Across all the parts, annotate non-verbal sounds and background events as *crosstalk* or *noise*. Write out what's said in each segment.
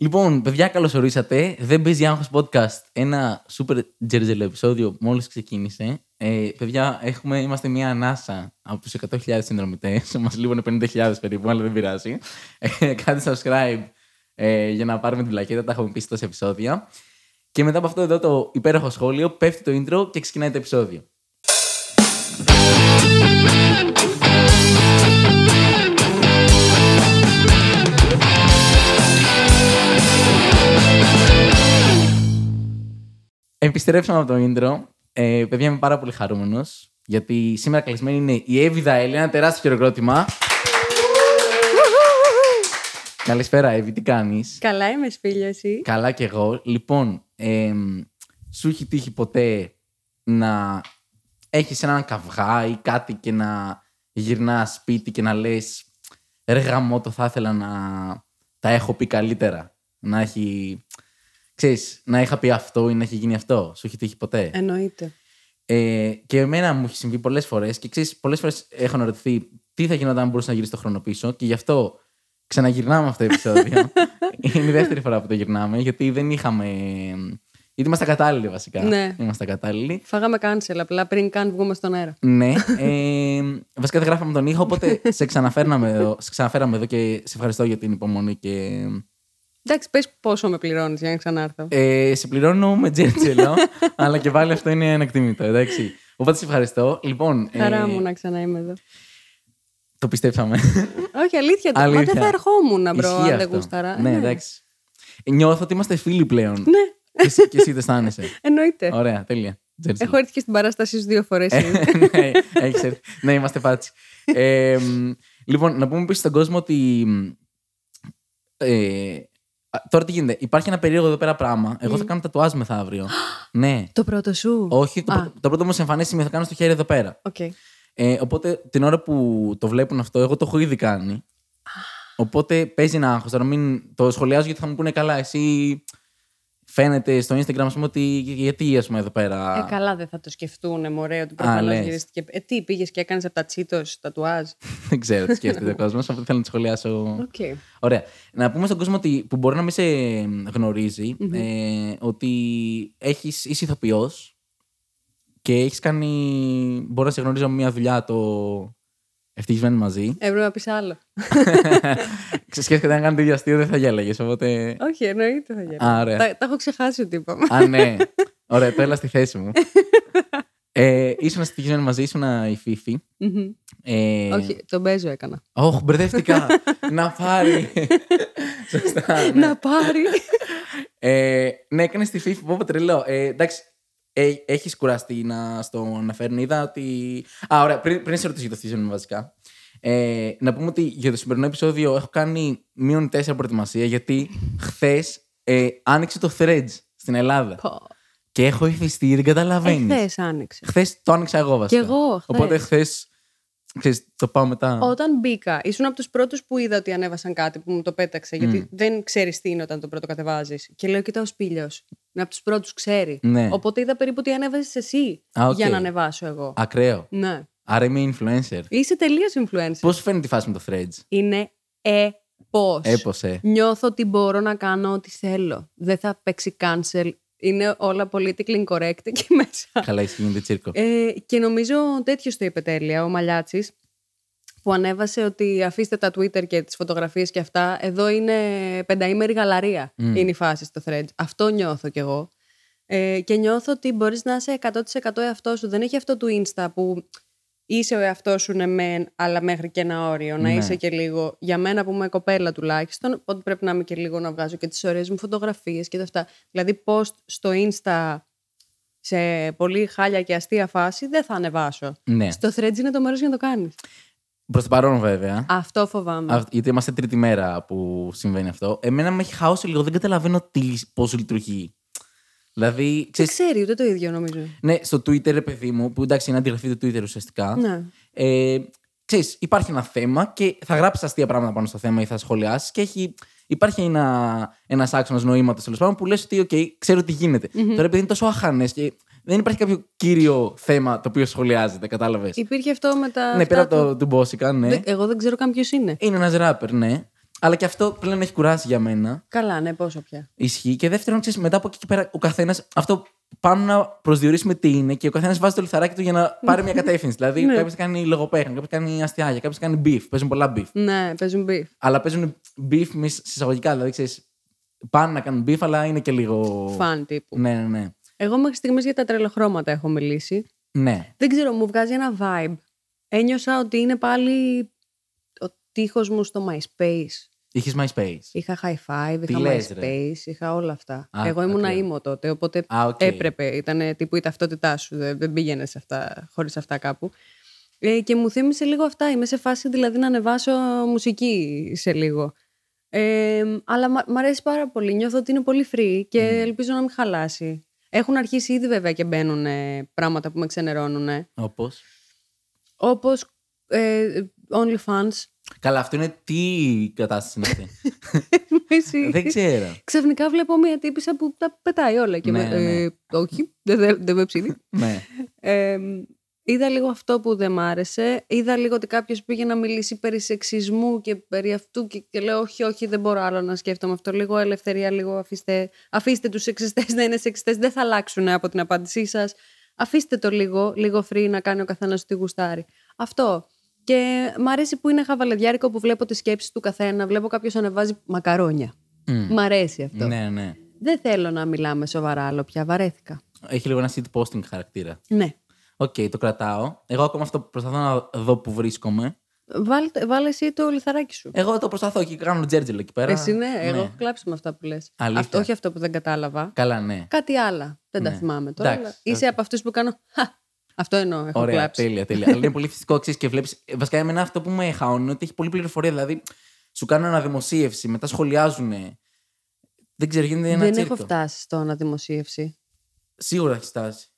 Λοιπόν, παιδιά, καλώς ορίσατε. Δεν παίζει άγχος podcast. Ένα super τζερζελό επεισόδιο μόλις ξεκίνησε. Ε, παιδιά, έχουμε, είμαστε μια ανάσα από τους 100.000 συνδρομητές. Μας λείπουν 50.000 περίπου, αλλά δεν πειράζει. Ε, κάντε subscribe ε, για να πάρουμε την πλακέτα. Τα έχουμε πει σε τόσα επεισόδια. Και μετά από αυτό εδώ το υπέροχο σχόλιο, πέφτει το intro και ξεκινάει το επεισόδιο. Επιστρέψαμε από το intro. Ε, παιδιά, είμαι πάρα πολύ χαρούμενος. Γιατί σήμερα καλεσμένη είναι η Εύη Δαέλη. Ένα τεράστιο χειροκρότημα. Καλησπέρα, Εύη, τι κάνεις; Καλά είμαι, Σπίλιο, εσύ; Καλά κι εγώ. Λοιπόν, ε, σου έχει τύχει ποτέ να έχεις έναν καυγά ή κάτι και να γυρνάς σπίτι και να λες. Ρε γαμό, το θα ήθελα να τα έχω πει καλύτερα. Να έχει ξέρεις, να είχα πει αυτό ή να έχει γίνει αυτό. Σου έχει τύχει ποτέ; Εννοείται. Ε, και εμένα μου έχει συμβεί πολλές φορές και ξέρεις, πολλές φορές έχω αναρωτηθεί τι θα γινόταν αν μπορούσα να γυρίσει το χρόνο πίσω και γι' αυτό ξαναγυρνάμε αυτό το επεισόδιο. *laughs* Είναι η δεύτερη φορά που το γυρνάμε, γιατί δεν είχαμε. Γιατί είμαστε κατάλληλοι βασικά. Ναι. Είμαστε κατάλληλοι. Φάγαμε cancel απλά πριν καν βγούμε στον αέρα. Ναι. Ε, βασικά δεν γράφαμε τον ήχο, οπότε *laughs* σε ξαναφέραμε εδώ, σε ξαναφέραμε εδώ και σε ευχαριστώ για την υπομονή και Εντάξει, πες πόσο με πληρώνεις για να ξανάρθω. Ε, σε πληρώνω με τζέρτζελο, *laughs* αλλά και πάλι αυτό είναι ανεκτίμητο, εντάξει. Οπότε σε ευχαριστώ. Λοιπόν, Χαρά ε, μου να ξανά είμαι εδώ. Το πιστέψαμε. Όχι, αλήθεια. το. Μα δεν θα ερχόμουν, bro, αν δεν γούσταρα. Ναι, εντάξει. Νιώθω ότι είμαστε φίλοι πλέον. Ναι. Και εσύ, και εσύ δεν αισθάνεσαι. *laughs* Εννοείται. Ωραία, τέλεια. Έχω έρθει και στην παράστασή σου δύο φορές. *laughs* ναι, έχεις έρθει. ναι, είμαστε πάτσι. Ε, λοιπόν, να πούμε επίσης στον κόσμο ότι ε, Τώρα τι γίνεται. Υπάρχει ένα περίεργο εδώ πέρα πράγμα. Εγώ θα κάνω τατουάζ μεθαύριο. *gasps* ναι. Το πρώτο σου; Όχι, το, πρώτο, το πρώτο μου εμφανίσει θα κάνω στο χέρι εδώ πέρα. Okay. Ε, οπότε την ώρα που το βλέπουν αυτό, εγώ το έχω ήδη κάνει. Οπότε παίζει ένα άγχος. Τώρα μην το σχολιάζω γιατί θα μου πούνε καλά. Εσύ φαίνεται στο Instagram, ας πούμε, ότι γιατί ας πούμε εδώ πέρα; Ε, καλά, δεν θα το σκεφτούν, μωρέ, ότι προφανώς γυρίστηκε. Ε, τι πήγες και έκανες από τα τσίτο τατουάζ. δεν ξέρω τι *laughs* σκέφτεται ο κόσμος, αυτό θέλω να το σχολιάσω. Okay. Ωραία. Να πούμε στον κόσμο ότι, που μπορεί να μην σε γνωριζει ε, ότι έχεις είσαι ηθοποιός και έχεις κάνει. Μπορεί να σε γνωρίζω μια δουλειά το Ευτυχισμένοι μαζί. Έπρεπε να πεις άλλο. *laughs* Σκέφτεται να κάνει το ίδιο αστείο, δεν θα γέλαγες. Οπότε... Όχι, εννοείται θα γέλαγες. Τα, τα έχω ξεχάσει ότι είπαμε. Α, ναι. *laughs* Ωραία, το έλα στη θέση μου. *laughs* ε, ήσουν ευτυχισμένοι μαζί, ήσουν η Φίφη. ε... Όχι, τον Μπέζο έκανα. Όχι, μπερδεύτηκα. να πάρει. Σωστά. Ναι. Να πάρει. ε, ναι, έκανες τη Φίφη, πω τρελό. Ε, εντάξει, ε, έχεις κουραστεί να στο αναφέρουν. Είδα ότι. Α, ωραία, πριν, πριν σε ρωτήσω για το θύσιο βασικά. Ε, να πούμε ότι για το σημερινό επεισόδιο έχω κάνει μείον τέσσερα προετοιμασία γιατί χθες ε, άνοιξε το Threads στην Ελλάδα. Και έχω ηθιστεί, δεν καταλαβαίνεις. Ε, χθες άνοιξε. Χθες το άνοιξα εγώ βασικά. Και εγώ. Χθες. Οπότε χθες Ξέρεις, το πάω μετά. Όταν μπήκα, ήσουν από τους πρώτους που είδα ότι ανέβασαν κάτι που μου το πέταξε. Γιατί δεν ξέρεις τι είναι όταν το πρώτο κατεβάζει. Και λέω, κοιτάω σπήλιο. Είναι από τους πρώτους, ξέρει. Ναι. Οπότε είδα περίπου τι ανέβασες εσύ Α, okay. για να ανεβάσω εγώ. Ακραίο. Ναι. Άρα είμαι influencer. Είσαι τελείως influencer. Πώς φαίνεται τη φάση με το threads; Είναι έπω. Έπωσε. Νιώθω ότι μπορώ να κάνω ό,τι θέλω. Δεν θα παίξει cancel είναι όλα politically incorrect εκεί *laughs* μέσα. Καλά, ισχύει, τσίρκο. Ε, και νομίζω τέτοιος το είπε τέλεια, ο Μαλιάτσης, που ανέβασε ότι αφήστε τα Twitter και τις φωτογραφίες και αυτά. Εδώ είναι πενταήμερη γαλαρία. Mm. Είναι η φάση στο thread. Αυτό νιώθω κι εγώ. Ε, και νιώθω ότι μπορείς να είσαι 100% εαυτός σου. Δεν έχει αυτό του Insta που είσαι ο εαυτός σου ναι μεν, αλλά μέχρι και ένα όριο. Να ναι. είσαι και λίγο. Για μένα που είμαι κοπέλα τουλάχιστον, οπότε πρέπει να είμαι και λίγο να βγάζω και τις ωραίες μου φωτογραφίες και τα αυτά. Δηλαδή, post στο Insta σε πολύ χάλια και αστεία φάση δεν θα ανεβάσω. Ναι. Στο threads είναι το μέρος για να το κάνεις. Προς το παρόν, βέβαια. Αυτό φοβάμαι. γιατί είμαστε τρίτη μέρα που συμβαίνει αυτό. Εμένα με έχει χάώσει λίγο. Δεν καταλαβαίνω πώς λειτουργεί. Δηλαδή, ξέρεις, Δεν ξέρει ούτε το ίδιο νομίζω. Ναι, στο Twitter, ρε παιδί μου, που εντάξει είναι αντιγραφή του Twitter ουσιαστικά. Ναι. Ε, ξέρεις, υπάρχει ένα θέμα και θα γράψεις αστεία πράγματα πάνω στο θέμα ή θα σχολιάσεις και έχει, υπάρχει ένα ένας άξονας νοήματος τέλος πάντων που λες ότι, OK, ξέρω τι γίνεται. Mm-hmm. Τώρα επειδή είναι τόσο αχανές και δεν υπάρχει κάποιο κύριο θέμα το οποίο σχολιάζεται, κατάλαβες. Υπήρχε αυτό με τα. Ναι, πέρα από το του Μπόσικα, ναι. Εγώ δεν ξέρω καν ποιος είναι. Είναι ένας ράπερ, ναι. Αλλά και αυτό πλέον έχει κουράσει για μένα. Καλά, ναι, πόσο πια. Ισχύει. Και δεύτερον, ξέρεις, μετά από εκεί και πέρα, ο καθένας. Αυτό πάμε να προσδιορίσουμε τι είναι και ο καθένας βάζει το λιθαράκι του για να πάρει μια κατεύθυνση. δηλαδή, Ναι. κάποιος κάνει λογοπαίχνη, κάποιος κάνει αστιάγια, κάποιος κάνει beef. Παίζουν πολλά beef. Ναι, παίζουν beef. Αλλά παίζουν beef μες συσσαγωγικά. Δηλαδή, ξέρεις, πάνε να κάνουν beef, αλλά είναι και λίγο. Fun τύπου. Ναι, ναι, ναι. Εγώ μέχρι στιγμής για τα τρελοχρώματα έχω μιλήσει. Ναι. Δεν ξέρω, μου βγάζει ένα vibe. Ένιωσα ότι είναι πάλι ο τοίχος μου στο MySpace. Είχες MySpace. Είχα high five, Τι είχα λες, ρε; MySpace, είχα όλα αυτά. Α, Εγώ ήμουν ακραίο. emo τότε, οπότε Α, οκ. έπρεπε. Ήταν τύπου η ταυτότητά σου. Δεν, δεν πήγαινε αυτά, χωρίς αυτά κάπου. Ε, και μου θύμισε λίγο αυτά. Είμαι σε φάση δηλαδή να ανεβάσω μουσική σε λίγο. Ε, αλλά μ' μ' αρέσει πάρα πολύ. Νιώθω ότι είναι πολύ free και ελπίζω να μην χαλάσει. Έχουν αρχίσει ήδη βέβαια και μπαίνουν ε, πράγματα που με ξενερώνουν. Όπως; Όπως ε, OnlyFans. Καλά, αυτό είναι τι κατάσταση είναι αυτή. *laughs* Εσύ. Δεν ξέρω. Ξαφνικά βλέπω μια τύπησα που τα πετάει όλα. Και Ναι, με, ναι. ε, όχι, δεν, δεν, δεν με ψήνει. ναι. Ε, είδα λίγο αυτό που δεν μ' άρεσε. Είδα λίγο ότι κάποιος πήγε να μιλήσει περί σεξισμού και περί αυτού και, και λέω όχι, όχι, δεν μπορώ άλλο να σκέφτομαι αυτό. Λίγο ελευθερία, λίγο αφήστε, αφήστε τους σεξιστές να είναι σεξιστές. Δεν θα αλλάξουν από την απάντησή σας. Αφήστε το λίγο, λίγο free να κάνει ο καθένας τι γουστάρει. Αυτό. Και μ' αρέσει που είναι χαβαλεδιάρικο που βλέπω τις σκέψεις του καθένα. Βλέπω κάποιος ανεβάζει μακαρόνια. Μμ. Μ' αρέσει αυτό. Ναι, ναι. Δεν θέλω να μιλάμε σοβαρά άλλο πια. Βαρέθηκα. Έχει λίγο ένα shit posting χαρακτήρα. Ναι. Οκ, το κρατάω. Εγώ ακόμα αυτό προσπαθώ να δω που βρίσκομαι. Βάλε, βάλε εσύ το λιθαράκι σου. Εγώ το προσπαθώ και κάνω τζέρτζελο εκεί πέρα. Εσύ ναι, εγώ έχω κλάψει με αυτά που λες. Αλήθεια. Αυτό, όχι αυτό που δεν κατάλαβα. Καλά, ναι. Κάτι άλλα. Δεν τα Ναι. θυμάμαι τώρα. Εντάξει, αλλά είσαι από αυτούς που κάνω. «Χα, Αυτό εννοώ. Έχω Ωραία, κλάψει. τέλεια, τέλεια. Αλλά είναι πολύ φυσικό ξέρεις και βλέπεις. Βασικά, εμένα αυτό που με χαώνει είναι ότι έχει πολλή πληροφορία. Δηλαδή, σου κάνουν αναδημοσίευση, μετά σχολιάζουν. Δεν ξέρω, γίνεται ένα Δεν τσίρκο. έχω φτάσει στο αναδημοσίευση. Σίγουρα έχεις φτάσει.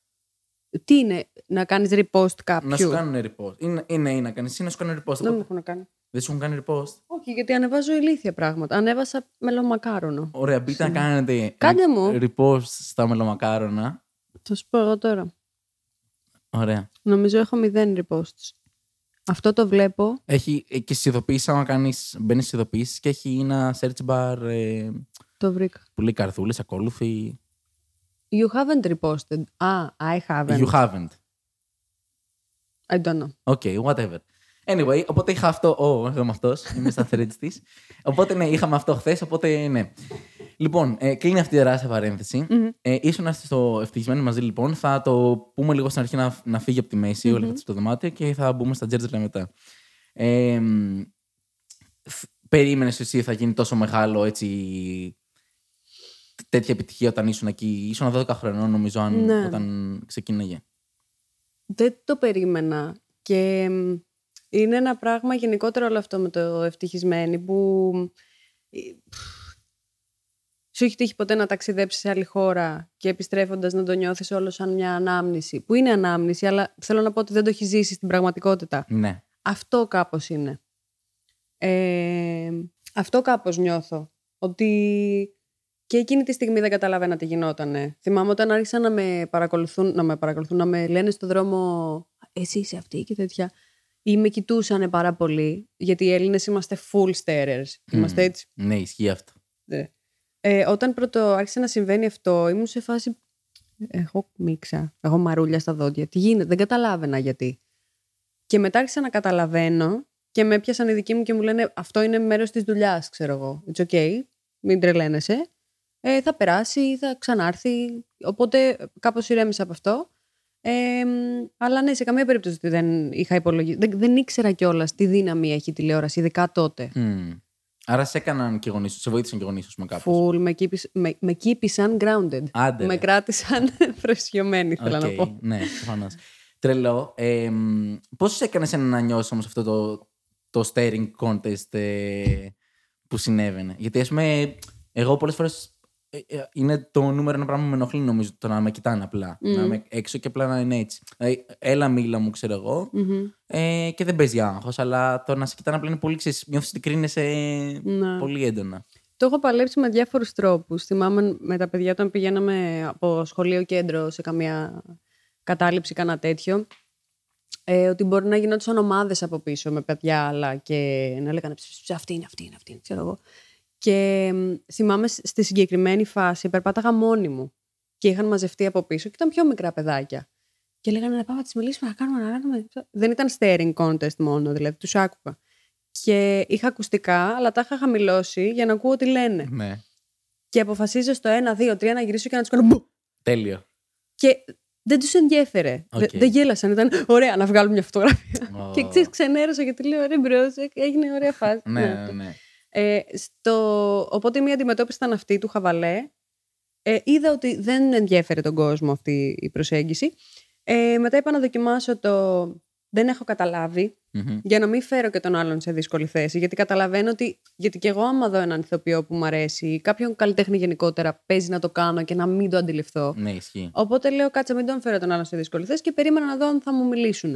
Τι είναι, να κάνεις repost κάποιου; Να σου κάνουν repost. Είναι, είναι, είναι να κάνεις ή να σου κάνουν repost. Δεν μου Οπότε, έχουν κάνει. δεν σου έχουν κάνει repost. Όχι, γιατί ανεβάζω ηλίθια πράγματα. Ανέβασα μελομακάρονο. Ωραία, μπείτε να κάνετε Κάντε μου. repost στα μελομακάρονα. Θα σου πω εγώ τώρα. Ωραία. Νομίζω έχω μηδέν reposts. Αυτό το βλέπω. Έχει ε, και στι ειδοποιήσει, άμα κάνεις. Μπαίνεις στι ειδοποιήσει και έχει ένα search bar ε, Το βρήκα. που λέει καρδούλες, ακόλουθοι. You haven't reposted. Α, I haven't. You haven't. I don't know. Okay, whatever. Anyway, οπότε είχα αυτό. Ω, oh, είμαι αυτός. Είμαι στα threads της. Οπότε ναι, είχαμε αυτό χθες. Οπότε ναι. Λοιπόν, ε, κλείνει αυτή η τεράστια παρένθεση. Ε, ήσουν στο ευτυχισμένοι μαζί λοιπόν. Θα το πούμε λίγο στην αρχή να, να φύγει από τη μέση όλη αυτή το δωμάτιο και θα μπούμε στα τζέρτζελα μετά. Ε, μ, φ- περίμενες εσύ θα γίνει τόσο μεγάλο έτσι τέτοια επιτυχία όταν ήσουν εκεί; Ήσουν 12 χρονών νομίζω αν, Ναι. όταν ξεκίναγε. Δεν το περίμενα. Και μ, είναι ένα πράγμα γενικότερο όλο αυτό με το ευτυχισμένοι που ε, σου έχει τύχει ποτέ να ταξιδέψεις σε άλλη χώρα και επιστρέφοντας να το νιώθεις όλο σαν μια ανάμνηση; Που είναι ανάμνηση, αλλά θέλω να πω ότι δεν το έχει ζήσει στην πραγματικότητα. Ναι. Αυτό κάπως είναι. Ε, αυτό κάπως νιώθω. Ότι και εκείνη τη στιγμή δεν καταλάβαινα τι γινότανε. Θυμάμαι όταν άρχισαν να με παρακολουθούν, να με, παρακολουθούν, να με λένε στο δρόμο «Εσύ είσαι αυτή» και τέτοια. Ή με κοιτούσαν πάρα πολύ, γιατί οι Έλληνες είμαστε full starers. Είμαστε έτσι. Ναι, ισχύει αυτό. Ναι. Ε, όταν πρώτο άρχισε να συμβαίνει αυτό, ήμουν σε φάση. Έχω μίξα. Έχω μαρούλια στα δόντια. Τι γίνεται, δεν καταλάβαινα γιατί. Και μετά άρχισα να καταλαβαίνω και με έπιασαν οι δικοί μου και μου λένε Αυτό είναι μέρος της δουλειάς, ξέρω εγώ. It's okay, μην τρελαίνεσαι. Ε, θα περάσει, θα ξανάρθει. Οπότε κάπως ηρέμησα από αυτό. Ε, μ, αλλά ναι, σε καμία περίπτωση δεν είχα υπολογίσει. Δεν, δεν ήξερα κιόλας τι δύναμη έχει η τηλεόραση, ειδικά τότε. Μμ. Άρα σε έκαναν και γονείς σου, σε βοήθησαν και γονείς σου με κάπως. Φουλ, με, keep ησ- με, με keep ησαν grounded. Άντε, με ρε. κράτησαν *laughs* προσγειωμένη, θέλω να Οκ, πω. Ναι, προφανώς. Τρελό. Ε, Πώς σε έκανε να νιώσεις όμως αυτό το, το staring contest ε, που συνέβαινε; Γιατί ας πούμε, εγώ πολλές φορές. Είναι το νούμερο ένα πράγμα που με ενοχλεί νομίζω το να με κοιτάνε απλά. Να είμαι έξω και απλά να είναι έτσι. Δηλαδή, έλα μίλα μου, ξέρω εγώ. Μμμ. Ε, και δεν παίζει άγχος, αλλά το να σε κοιτάνε απλά είναι πολύ ξέρεις. Νιώθεις ότι κρίνεσαι Ναι. πολύ έντονα. Το έχω παλέψει με διάφορους τρόπους. Θυμάμαι με τα παιδιά όταν πηγαίναμε από σχολείο κέντρο σε καμία κατάληψη, κανένα τέτοιο. Ε, ότι μπορεί να γινόντουσαν ομάδες από πίσω με παιδιά άλλα και να λέγανε «Ψ, ψ, αυτή είναι, αυτή είναι, αυτή είναι, ξέρω εγώ. Και μ, θυμάμαι σ- στη συγκεκριμένη φάση περπάταγα μόνη μου και είχαν μαζευτεί από πίσω και ήταν πιο μικρά παιδάκια. Και λέγανε να πάμε να τις μιλήσουμε, να κάνουμε, να κάνουμε. Δεν ήταν staring contest μόνο, δηλαδή τους άκουγα. Και είχα ακουστικά, αλλά τα είχα χαμηλώσει για να ακούω τι λένε. Ναι. Και αποφασίζω στο 1, 2, 3 να γυρίσω και να τους κάνω μπου. Τέλειο. Και δεν τους ενδιέφερε. Οκ. Δε- δεν γέλασαν. Ήταν ωραία να βγάλουμε μια φωτογραφία. Ω. Και ξέρεις, ξενέρωσα γιατί λέω ρε bro, έγινε ωραία φάση. Ναι, ναι, ναι. Ε, στο... Οπότε η μία αντιμετώπιση ήταν αυτή του χαβαλέ. Ε, είδα ότι δεν ενδιέφερε τον κόσμο αυτή η προσέγγιση. Ε, μετά είπα να δοκιμάσω το δεν έχω καταλάβει Μμμ. για να μην φέρω και τον άλλον σε δύσκολη θέση. Γιατί καταλαβαίνω ότι. Γιατί και εγώ, άμα δω έναν ηθοποιό που μου αρέσει, ή κάποιον καλλιτέχνη γενικότερα, παίζει να το κάνω και να μην το αντιληφθώ. Ναι, ισχύει. Οπότε λέω, κάτσε, μην τον φέρω τον άλλον σε δύσκολη θέση και περίμενα να δω αν θα μου μιλήσουν.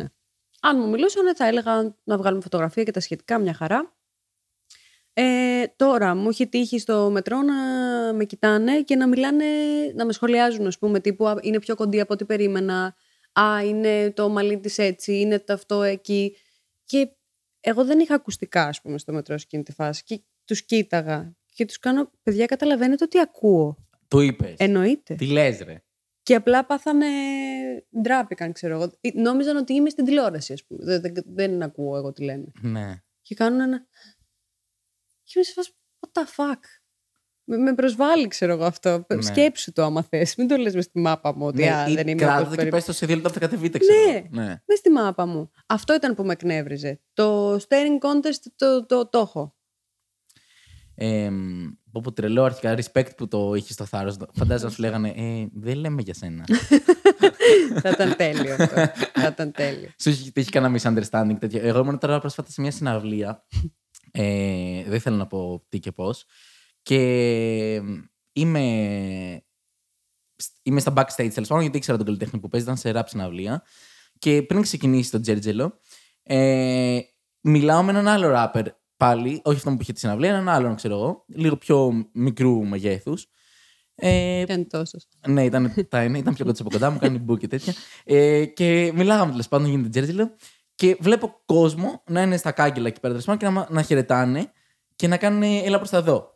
Αν μου μιλούσαν, θα έλεγα να βγάλουμε φωτογραφία και τα σχετικά, μια χαρά. Ε, τώρα μου έχει τύχει στο μετρό να με κοιτάνε και να μιλάνε, να με σχολιάζουν, ας πούμε, τύπου «Α, είναι πιο κοντή από ό,τι περίμενα. Α, είναι το μαλλί της έτσι, είναι το αυτό εκεί. Και εγώ δεν είχα ακουστικά, ας πούμε, στο μετρό σε εκείνη τη φάση. Και τους κοίταγα και τους κάνω, παιδιά, καταλαβαίνετε ότι ακούω. Το είπες. Εννοείται. Τι λες, ρε. Και απλά πάθανε. ντράπηκαν, ξέρω εγώ. Ε, Νόμιζαν ότι είμαι στην τηλεόραση, ας πούμε. Δεν, δεν, δεν ακούω εγώ τι λένε. Ναι. Και κάνουν ένα. Και είμαι σε φάση, what the fuck; Με, με προσβάλλει, ξέρω εγώ αυτό. Ναι. Σκέψου το άμα θες. Μην το λες μες στη μάπα μου ότι ναι, α, ή δεν είμαι κράτα όπως το και περι- πες το σε δύο λεπτά που θα κατεβείτε, ξέρω. Ναι. εγώ. ναι. Μες στη μάπα μου. Αυτό ήταν που με εκνεύριζε. Το staring contest το, το, το έχω. Ε, πω πω τρελό αρχικά, respect που το είχες στο θάρρος. Φαντάζομαι να σου λέγανε, ε, δεν λέμε για σένα. *laughs* θα ήταν τέλειο αυτό. θα ήταν τέλειο. Σου έχει τύχει κανένα misunderstanding τέτοιο. Εγώ ήμουν τώρα πρόσφατα σε μια συναυλία. Ε, δεν θέλω να πω τι και πώς. Και είμαι, είμαι στα backstage τέλος πάντων, γιατί ήξερα τον καλλιτέχνη που παίζει, ήταν σε rap συναυλία. Και πριν ξεκινήσει το Τζέρτζελο, ε, μιλάω με έναν άλλο rapper πάλι, όχι αυτόν που είχε τη συναυλία, έναν άλλον, ξέρω εγώ, λίγο πιο μικρού μεγέθους. Ε, Ήταν τόσος. ναι, ήταν, τα, είναι, ήταν πιο κοντά από κοντά μου, κάνει *laughs* μπου και τέτοια. Ε, και μιλάγαμε τέλος πάντων, γίνεται Τζέρτζιλο. Και βλέπω κόσμο να είναι στα κάγκελα εκεί πέρα τέλος πάντων, και να, μα- να χαιρετάνε και να κάνουν έλα προς τα εδώ.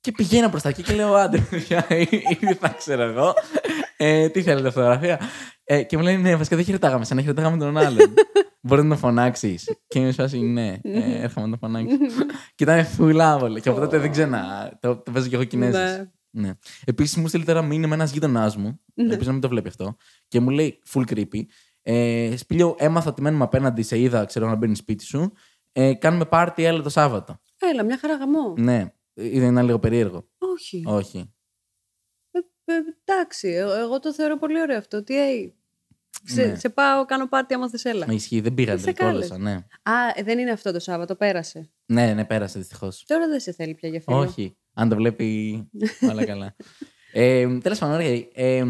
Και πηγαίνω προς τα εκεί και λέω άντε, παιδιά, *laughs* ήδη θα ξέρω εγώ. Ε, τι θέλετε, φωτογραφία. Ε, και μου λένε ναι, βασικά δεν χαιρετάγαμε, σαν να χαιρετάγαμε τον άλλον. Μπορεί να τον φωνάξεις. Και είμαι σε φάση, ναι, ε, έρχομαι να τον φωνάξει. και ήταν φουλάβολο. Και από τότε δεν ξένα. Το, το παίζω κι εγώ Κινέζες. Ναι. Ναι. Επίσης μου στείλει τώρα μήνυμα ένας γείτονάς μου. Ελπίζω να μην το βλέπει αυτό. Και μου λέει full creepy. Ε, Σπίλιο, έμαθα ότι μένουμε απέναντι, σε είδα, ξέρω να μπαίνεις σπίτι σου. Ε, κάνουμε πάρτι, έλα το Σάββατο. Έλα, μια χαρά γαμό. Ναι, δεν είναι λίγο περίεργο. Όχι. Όχι. Ε, ε, εντάξει, ε, εγώ το θεωρώ πολύ ωραίο αυτό. Τι hey, σε, Ναι. σε πάω, κάνω πάρτι άμα θες έλα. Με ισχύει, δεν πήγα Σε τελικά, κάλεσε. όλωσα, ναι. Α, ε, δεν είναι αυτό το Σάββατο, πέρασε. Ναι, ναι, πέρασε δυστυχώς. Τώρα δεν σε θέλει πια για φίλο. Όχι. Αν το βλέπει. *laughs* όλα καλά. Ε, Τέλος πάντων, ωραία. Ε,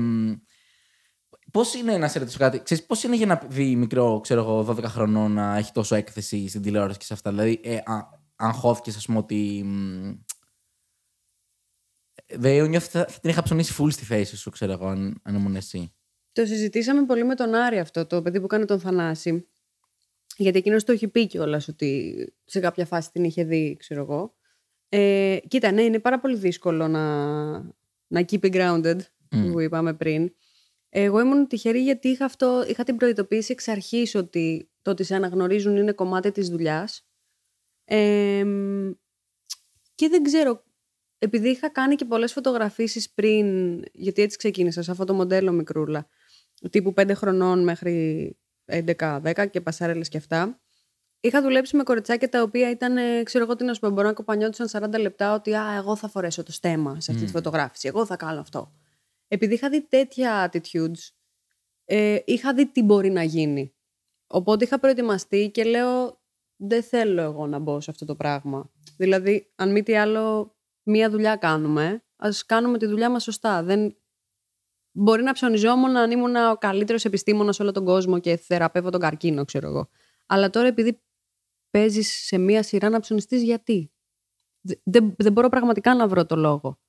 Πώς είναι να σε ρωτήσω κάτι, ξέρεις, πώς είναι για να δει μικρό, ξέρω εγώ, 12 χρονών να έχει τόσο έκθεση στην τηλεόραση και σε αυτά. Δηλαδή, ε, α, αγχώθηκε, ας πούμε, ότι. μ, Δεν νιώθεις θα θα την είχα ψωνίσει full στη θέση σου, ξέρω εγώ, αν, αν ήμουν εσύ. Το συζητήσαμε πολύ με τον Άρη αυτό, το παιδί που κάνει τον Θανάση. Γιατί εκείνος το έχει πει κιόλας ότι σε κάποια φάση την είχε δει, ξέρω εγώ. Ε, κοίτα, ναι, είναι πάρα πολύ δύσκολο να, να keep it grounded, Μμ. που είπαμε πριν. Εγώ ήμουν τυχερή γιατί είχα, αυτό, είχα την προειδοποίηση εξ αρχής ότι το ότι σε αναγνωρίζουν είναι κομμάτι της δουλειάς. Ε, και δεν ξέρω, επειδή είχα κάνει και πολλές φωτογραφίσεις πριν, γιατί έτσι ξεκίνησα, σε αυτό το μοντέλο μικρούλα, τύπου 5 χρονών μέχρι 11-10 και πασάρελες και αυτά, είχα δουλέψει με κοριτσάκια τα οποία ήταν, ε, ξέρω εγώ τι να σου πω, μπορεί να κοπανιόντουσαν 40 λεπτά ότι «Α, εγώ θα φορέσω το στέμα σε αυτή τη Μμ. φωτογράφηση, εγώ θα κάνω αυτό». Επειδή είχα δει τέτοια attitudes, ε, είχα δει τι μπορεί να γίνει. Οπότε είχα προετοιμαστεί και λέω δεν θέλω εγώ να μπω σε αυτό το πράγμα. Δηλαδή, αν μη τι άλλο, μία δουλειά κάνουμε, ας κάνουμε τη δουλειά μας σωστά. Δεν... Μπορεί να ψωνιζόμουν αν ήμουν ο καλύτερος επιστήμονας σε όλο τον κόσμο και θεραπεύω τον καρκίνο, ξέρω εγώ. Αλλά τώρα επειδή παίζεις σε μία σειρά να ψωνιστείς, γιατί; Δε- Δεν, δεν μπορώ πραγματικά να βρω το λόγο.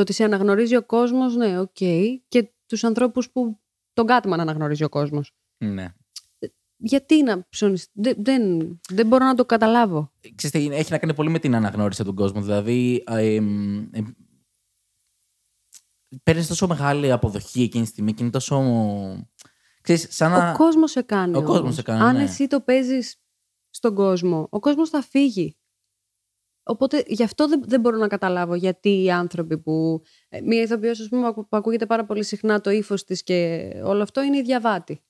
Το ότι σε αναγνωρίζει ο κόσμος, ναι, οκ. Και τους ανθρώπους που τον Κάτμαν αναγνωρίζει ο κόσμος. Ναι. Γιατί να ψωνιστεί. Δεν, δεν, δεν μπορώ να το καταλάβω. Ξέρετε, είναι- έχει να κάνει πολύ με την αναγνώριση από τον κόσμο. Δηλαδή, ε, ε, ε, παίρνεις τόσο μεγάλη αποδοχή εκείνη τη στιγμή και είναι τόσο. Ξέρεις, σαν να. Ο κόσμος σε κάνει. Ο όμως. κόσμος σε κάνει, Αν ναι. εσύ το παίζεις στον κόσμο, ο κόσμος θα φύγει. Οπότε γι' αυτό δεν, δεν μπορώ να καταλάβω γιατί οι άνθρωποι που. ε, Μία ηθοποιός, ας πούμε, που ακούγεται πάρα πολύ συχνά το ύφος της και όλο αυτό είναι η διαβάτη.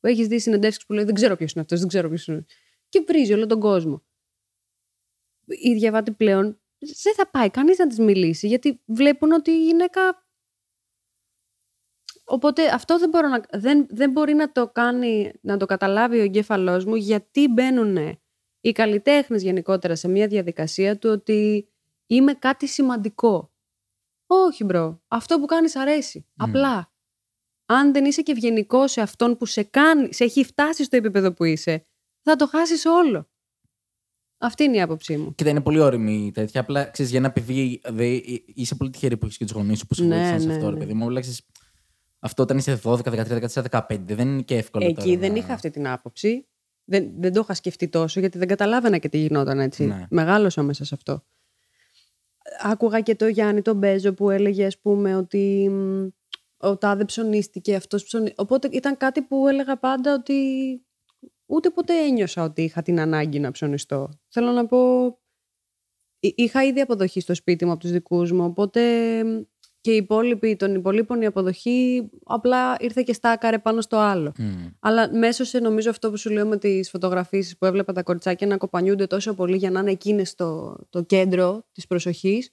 Που έχει δει συνεντεύξεις που λέει Δεν ξέρω ποιος είναι αυτός, δεν ξέρω ποιος είναι. Και βρίζει όλο τον κόσμο. Η διαβάτη πλέον δεν θα πάει κανείς να της μιλήσει γιατί βλέπουν ότι η γυναίκα Οπότε αυτό δεν, μπορώ να, δεν, δεν μπορεί να το κάνει, να το καταλάβει ο εγκέφαλός μου γιατί μπαίνουν οι καλλιτέχνες γενικότερα σε μια διαδικασία του ότι είμαι κάτι σημαντικό. Όχι bro, αυτό που κάνεις αρέσει. Απλά. Αν δεν είσαι και ευγενικό σε αυτόν που σε κάνει, σε έχει φτάσει στο επίπεδο που είσαι, θα το χάσεις όλο. Αυτή είναι η άποψή μου. Κοίτα, είναι πολύ ώριμη η τέτοια. Απλά ξέρεις, για ένα παιδί. Δε, είσαι πολύ τυχερή που έχεις και τους γονείς σου που σε Ναι, βοήθησαν σε ναι, αυτό, ρε ναι. παιδί μου. Αλλά ξέρεις, αυτό όταν είσαι 12, 13, 14, 15, δεν είναι και εύκολο. Εκεί τώρα δεν να- είχα αυτή την άποψη. Δεν, δεν το είχα σκεφτεί τόσο γιατί δεν καταλάβαινα και τι γινόταν έτσι. Ναι. Μεγάλωσα μέσα σε αυτό. Άκουγα και το Γιάννη τον Μπέζο που έλεγε ας πούμε ότι μ, ο τάδε ψωνίστηκε, αυτός ψωνίστηκε. Οπότε ήταν κάτι που έλεγα πάντα ότι ούτε ποτέ ένιωσα ότι είχα την ανάγκη να ψωνιστώ. Θέλω να πω, εί- είχα ήδη αποδοχή στο σπίτι μου από τους δικούς μου, οπότε μ, και οι υπόλοιποι, των υπολείπων η αποδοχή απλά ήρθε και στάκαρε πάνω στο άλλο. Μμ. Αλλά μέσω σε νομίζω αυτό που σου λέω με τις φωτογραφίσει που έβλεπα τα κοριτσάκια να κοπανιούνται τόσο πολύ για να είναι εκείνες το, το κέντρο της προσοχής,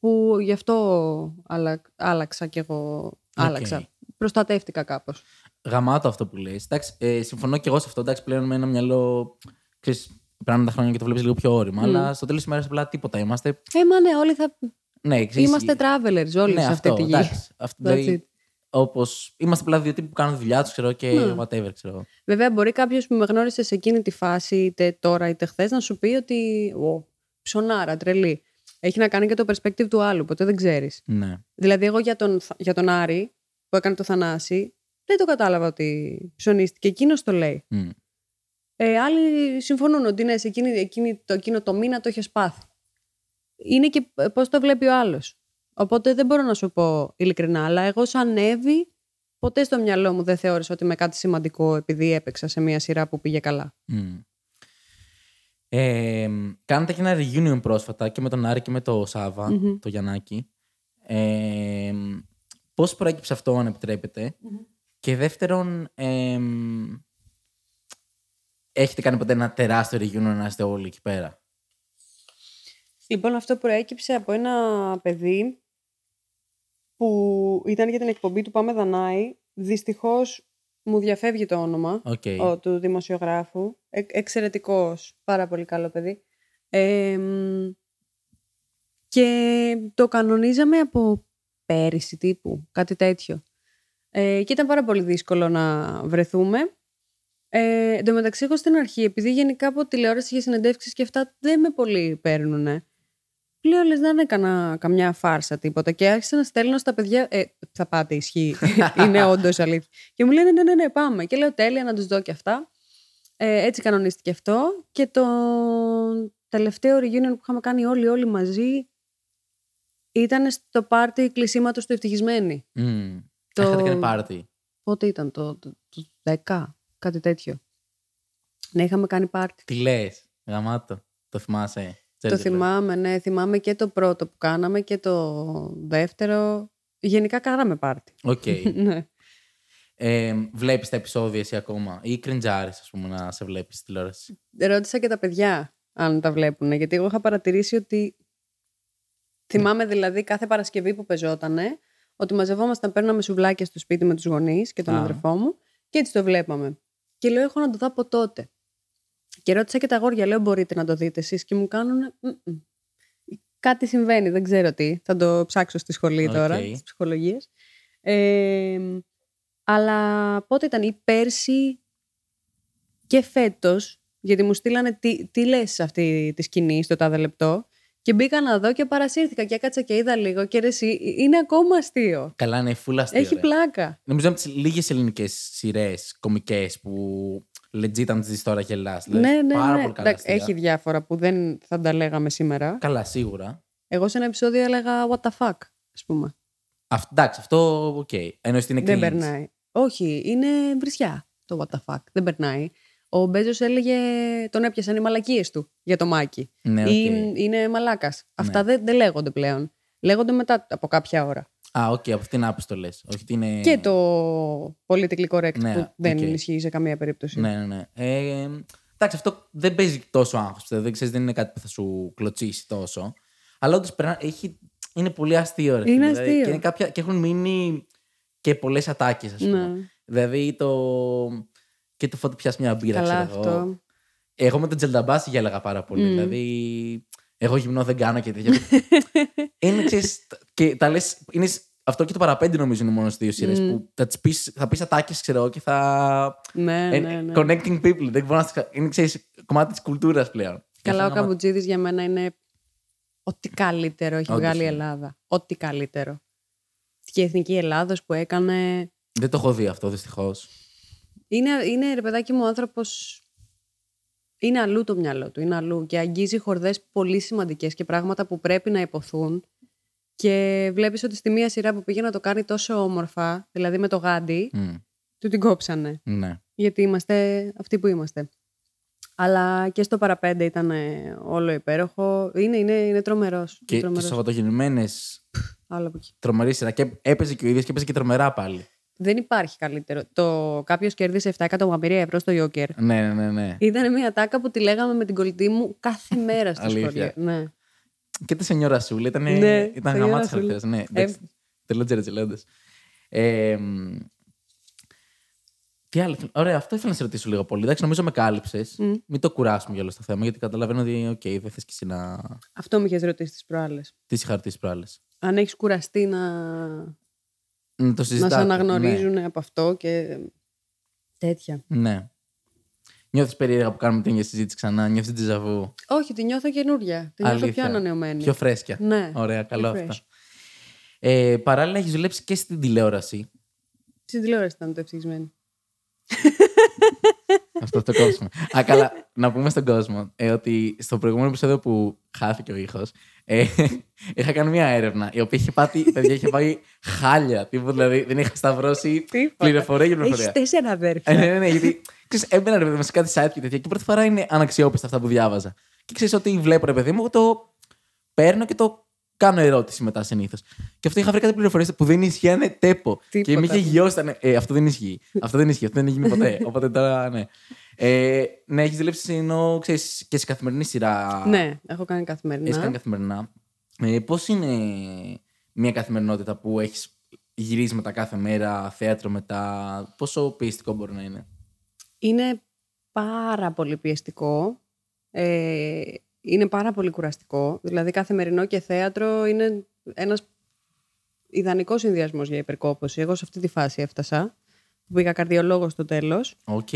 που γι' αυτό άλλα, άλλαξα κι εγώ. Άλλαξα. Προστατεύτηκα κάπως. Γαμάτο αυτό που λες. Εντάξει, ε, συμφωνώ και εγώ σε αυτό. Εντάξει, πλέον με ένα μυαλό. Ξέρεις, περνάνε τα χρόνια και το βλέπεις λίγο πιο όρημα. Αλλά στο τέλος της ημέρα απλά τίποτα είμαστε. Ε, μα ναι, όλοι θα. Ναι, ξέρεις, Είμαστε travelers όλοι ναι, σε αυτή αυτό, τη γη. εντάξει. Αυτό, That's δηλαδή, it. όπως είμαστε απλά δύο τύποι που κάνουν τη δουλειά τους, ξέρω και Ναι. whatever, ξέρω. Βέβαια, μπορεί κάποιος που με γνώρισε σε εκείνη τη φάση, είτε τώρα είτε χθες, να σου πει ότι. Ω, ψωνάρα, τρελή. Έχει να κάνει και το perspective του άλλου, ποτέ δεν ξέρεις. Ναι. Δηλαδή, εγώ για τον, για τον Άρη που έκανε το Θανάση, δεν το κατάλαβα ότι ψωνίστηκε. Εκείνος το λέει. Μμ. Ε, άλλοι συμφωνούν ότι ναι, σε εκείνη, εκείνη, το, εκείνο το μήνα το είχες πάθει. Είναι και πώς το βλέπει ο άλλος. Οπότε δεν μπορώ να σου πω ειλικρινά, αλλά εγώ σαν Εύη, ποτέ στο μυαλό μου δεν θεώρησα ότι είμαι κάτι σημαντικό επειδή έπαιξα σε μια σειρά που πήγε καλά. Μμ. Ε, κάνατε και ένα reunion πρόσφατα και με τον Άρη και με το σαβα το Γιαννάκη. Ε, πώς προέκυψε αυτό, αν επιτρεπετε Και δεύτερον, ε, έχετε κάνει ποτέ ένα τεράστιο reunion να είστε όλοι εκεί πέρα; Λοιπόν, αυτό προέκυψε από ένα παιδί που ήταν για την εκπομπή του Πάμε Δανάη. Δυστυχώς μου διαφεύγει το όνομα Οκ. ο, του δημοσιογράφου. Ε, εξαιρετικός, πάρα πολύ καλό παιδί. Ε, μ, και το κανονίζαμε από πέρυσι τύπου, κάτι τέτοιο. Ε, και ήταν πάρα πολύ δύσκολο να βρεθούμε. Ε, εν τω μεταξύ, εγώ στην αρχή, επειδή γενικά από τηλεόραση για συνεντεύξεις και αυτά δεν με πολύ παίρνουνε. Λέω, λες, δεν έκανα καμιά φάρσα τίποτα. Και άρχισα να στέλνω στα παιδιά. Ε, θα πάτε, ισχύει. *laughs* Είναι όντως αλήθεια. Και μου λένε, ναι, ναι, ναι, πάμε. Και λέω, τέλεια, να τους δω και αυτά. Ε, έτσι κανονίστηκε αυτό. Και το τελευταίο reunion που είχαμε κάνει όλοι, όλοι μαζί ήταν στο πάρτι κλεισίματος του Ευτυχισμένη. Μμ. Το- Έχετε κάνει πάρτι; Πότε ήταν, το, το, το 10, κάτι τέτοιο. Ναι, είχαμε κάνει πάρτι. Τι λες, γαμάτο. Το θυμάσαι. Το Τζέρτζελε. θυμάμαι, ναι. Θυμάμαι και το πρώτο που κάναμε και το δεύτερο. Γενικά κάναμε πάρτι. Οκ. *laughs* ναι. Ε, βλέπεις τα επεισόδια εσύ ακόμα ή κριντζάρεις, ας πούμε, να σε βλέπεις στη τηλεόραση; Ρώτησα και τα παιδιά αν τα βλέπουν. Γιατί εγώ είχα παρατηρήσει ότι. Θυμάμαι δηλαδή κάθε Παρασκευή που παιζότανε ότι μαζευόμασταν, παίρναμε σουβλάκια στο σπίτι με τους γονείς και τον Α. αδερφό μου και έτσι το βλέπαμε. Και λέω: Έχω να το δω από τότε. Και ρώτησα και τα αγόρια, λέω: Μπορείτε να το δείτε εσείς και μου κάνουν. «Μμμ». Κάτι συμβαίνει, δεν ξέρω τι. Θα το ψάξω στη σχολή Οκ. τώρα, στις ψυχολογίες. Ε, αλλά πότε ήταν, ή πέρσι και φέτος, γιατί μου στείλανε τι, τι λες σε αυτή τη σκηνή στο τάδε λεπτό και μπήκα να δω και παρασύρθηκα και έκατσα και είδα λίγο και ρε εσύ, είναι ακόμα αστείο. Καλά, είναι φουλ αστείο. Έχει ρε. πλάκα. Νομίζω από τις λίγες ελληνικές σειρές κωμικές που legit αν τη δεις τώρα γελάς. Δηλαδή, ναι, ναι, πάρα ναι. πολύ καλά. Εντάξει, αστεία. Έχει διάφορα που δεν θα τα λέγαμε σήμερα. Καλά, σίγουρα. Εγώ σε ένα επεισόδιο έλεγα What the fuck, ας πούμε. Αυ, εντάξει, αυτό ok. Okay. Ενώ ότι είναι Δεν cringe. περνάει. Όχι, είναι βρισιά το What the fuck. Δεν περνάει. Ο Μπέζος έλεγε τον έπιασαν οι μαλακίες του για το Μάκη. Ναι, οκ. Ή είναι μαλάκας. Αυτά δεν, δεν λέγονται πλέον. Λέγονται μετά από κάποια ώρα. Α, οκ, από αυτήν την άποψη το λες. Όχι ότι είναι. Και το politically correct Ναι, που δεν οκ. ισχύει σε καμία περίπτωση. Ναι, ναι, ναι. Ε, εντάξει, αυτό δεν παίζει τόσο άγχος. Δεν ξέρεις, δεν είναι κάτι που θα σου κλωτσίσει τόσο. Αλλά όντως έχει... είναι πολύ αστείο. Ρε, Είναι φίλε. Δηλαδή, αστείο. και, είναι κάποια... και έχουν μείνει και πολλές ατάκες, ας πούμε. Ναι. Δηλαδή το. Και το φώτι πιάσεις μια μπύρα, Καλά ξέρω αυτό. εγώ. Εγώ με τον Τζελνταμπάση γέλαγα πάρα πολύ. Μμ. Δηλαδή. Εγώ γυμνό δεν κάνω και τέτοια. *laughs* είναι, ξέρεις, και τα λες, είναι, αυτό και το παραπέντε νομίζω είναι μόνος στι δύο σειρές. Μμ. Που θα, τις πεις, θα πεις ατάκες, ξέρω εγώ, και θα. Ναι, Ε, ναι, ναι. Connecting people. Δεν μπορώ να στις- είναι ξέρεις, κομμάτι της κουλτούρας πλέον. Καλά, ο Και αυτό να- Καμπουτζίδης για μένα είναι ό,τι καλύτερο έχει Όντως βγάλει η είναι. Ελλάδα. Ό,τι καλύτερο. Και η Εθνική Ελλάδος που έκανε... Δεν το έχω δει αυτό δυστυχώς. Είναι, είναι ρε παιδάκι μου, ο άνθρωπος... Είναι αλλού το μυαλό του, είναι αλλού και αγγίζει χορδές πολύ σημαντικές και πράγματα που πρέπει να υποθούν και βλέπεις ότι στη μία σειρά που πήγε να το κάνει τόσο όμορφα, δηλαδή με το γάντι, του την κόψανε. Ναι. γιατί είμαστε αυτοί που είμαστε. Αλλά και στο παραπέντε ήταν ε, όλο υπέροχο. Είναι, είναι, είναι τρομερός. Και είναι τις τρομερός. Σαββατογεννημένε Άλλο από εκεί. τρομερή σειρά. Και έπαιζε και ο ίδιος και έπαιζε και τρομερά πάλι. Δεν υπάρχει καλύτερο. Το κάποιος κέρδισε 7 εκατομμύρια ευρώ στο Joker. Ναι, ναι, ναι. ναι. Ήταν μια τάκα που τη λέγαμε με την κολλητή μου κάθε μέρα στο Αλήθεια. σχολείο. Ναι. Και τη Σενιόρα Σούλη ήταν, Ναι, ήταν Σενιόρα γαμάτι Σούλη. χαρακτήρας. Ναι, Ε, εντάξει. Τελώ τζερετζελέντε. Ε, μ, τι άλλο. ήθελα- Ωραία, αυτό ήθελα να σε ρωτήσω λίγο πολύ. Εντάξει, νομίζω με κάλυψες. Μμ. Μην το κουράσουμε για όλο το θέμα, γιατί καταλαβαίνω ότι, οκ, δεν θες κι εσύ να. Αυτό με είχες ρωτήσει τις προάλλες. Τι σε είχα ρωτήσει προάλλες; Αν έχεις κουραστεί να, Να το να συζητάτε. σε αναγνωρίζουν από αυτό και τέτοια. Ναι. ναι. Νιώθεις περίεργα που κάνουμε την ίδια συζήτηση ξανά, νιώθεις ντεζαβού. Όχι, τη νιώθω καινούργια. Τη νιώθω πιο Αλήθεια. ανανεωμένη. Πιο φρέσκια. Ναι. Ωραία, καλό Πιο αυτό. Ε, παράλληλα, έχεις δουλέψει και στην τηλεόραση. Στην τηλεόραση ήταν το ευτυχισμένο. *laughs* Αυτό το κόψουμε. Α, καλά, να πούμε στον κόσμο ε, ότι στο προηγούμενο επεισόδιο που χάθηκε ο ήχος, ε, είχα κάνει μια έρευνα η οποία είχε πάει, παιδιά, είχε πάει χάλια. Τύπου, δηλαδή δεν είχα σταυρώσει Τίποτα. πληροφορία για Έχεις πληροφορία. τέσσερα αδέρφια. Ε, ναι, ναι, ναι, γιατί ξέρεις, έμπαινα ρε παιδί μου σε κάτι site και τέτοια και πρώτη φορά είναι αναξιόπιστα αυτά που διάβαζα. Και ξέρεις ότι βλέπω ρε παιδί μου, εγώ το παίρνω και το κάνω ερώτηση μετά συνήθως. Και αυτό είχα βρει κάτι πληροφορίες που δεν ισχύανε τέπο. Και Τίποτα. με είχε γιώσει. ήταν, Ε, αυτό δεν ισχύει. αυτό δεν ισχύει. Αυτό δεν γίνει ποτέ. *laughs* Οπότε τώρα ναι. Ε, ναι, έχεις δουλέψει ενώ ξέρεις, και σε καθημερινή σειρά. Ναι, έχω κάνει καθημερινά. Έχεις κάνει καθημερινά. Ε, Πώς είναι μια καθημερινότητα που έχεις γυρίζει μετά κάθε μέρα, θέατρο μετά. Πόσο πιεστικό μπορεί να είναι; Είναι πάρα πολύ πιεστικό. Ε, είναι πάρα πολύ κουραστικό. Δηλαδή, καθημερινό και θέατρο είναι ένας ιδανικός συνδυασμός για υπερκόπωση. Εγώ σε αυτή τη φάση έφτασα. Που πήγα καρδιολόγο στο τέλος. Οκ.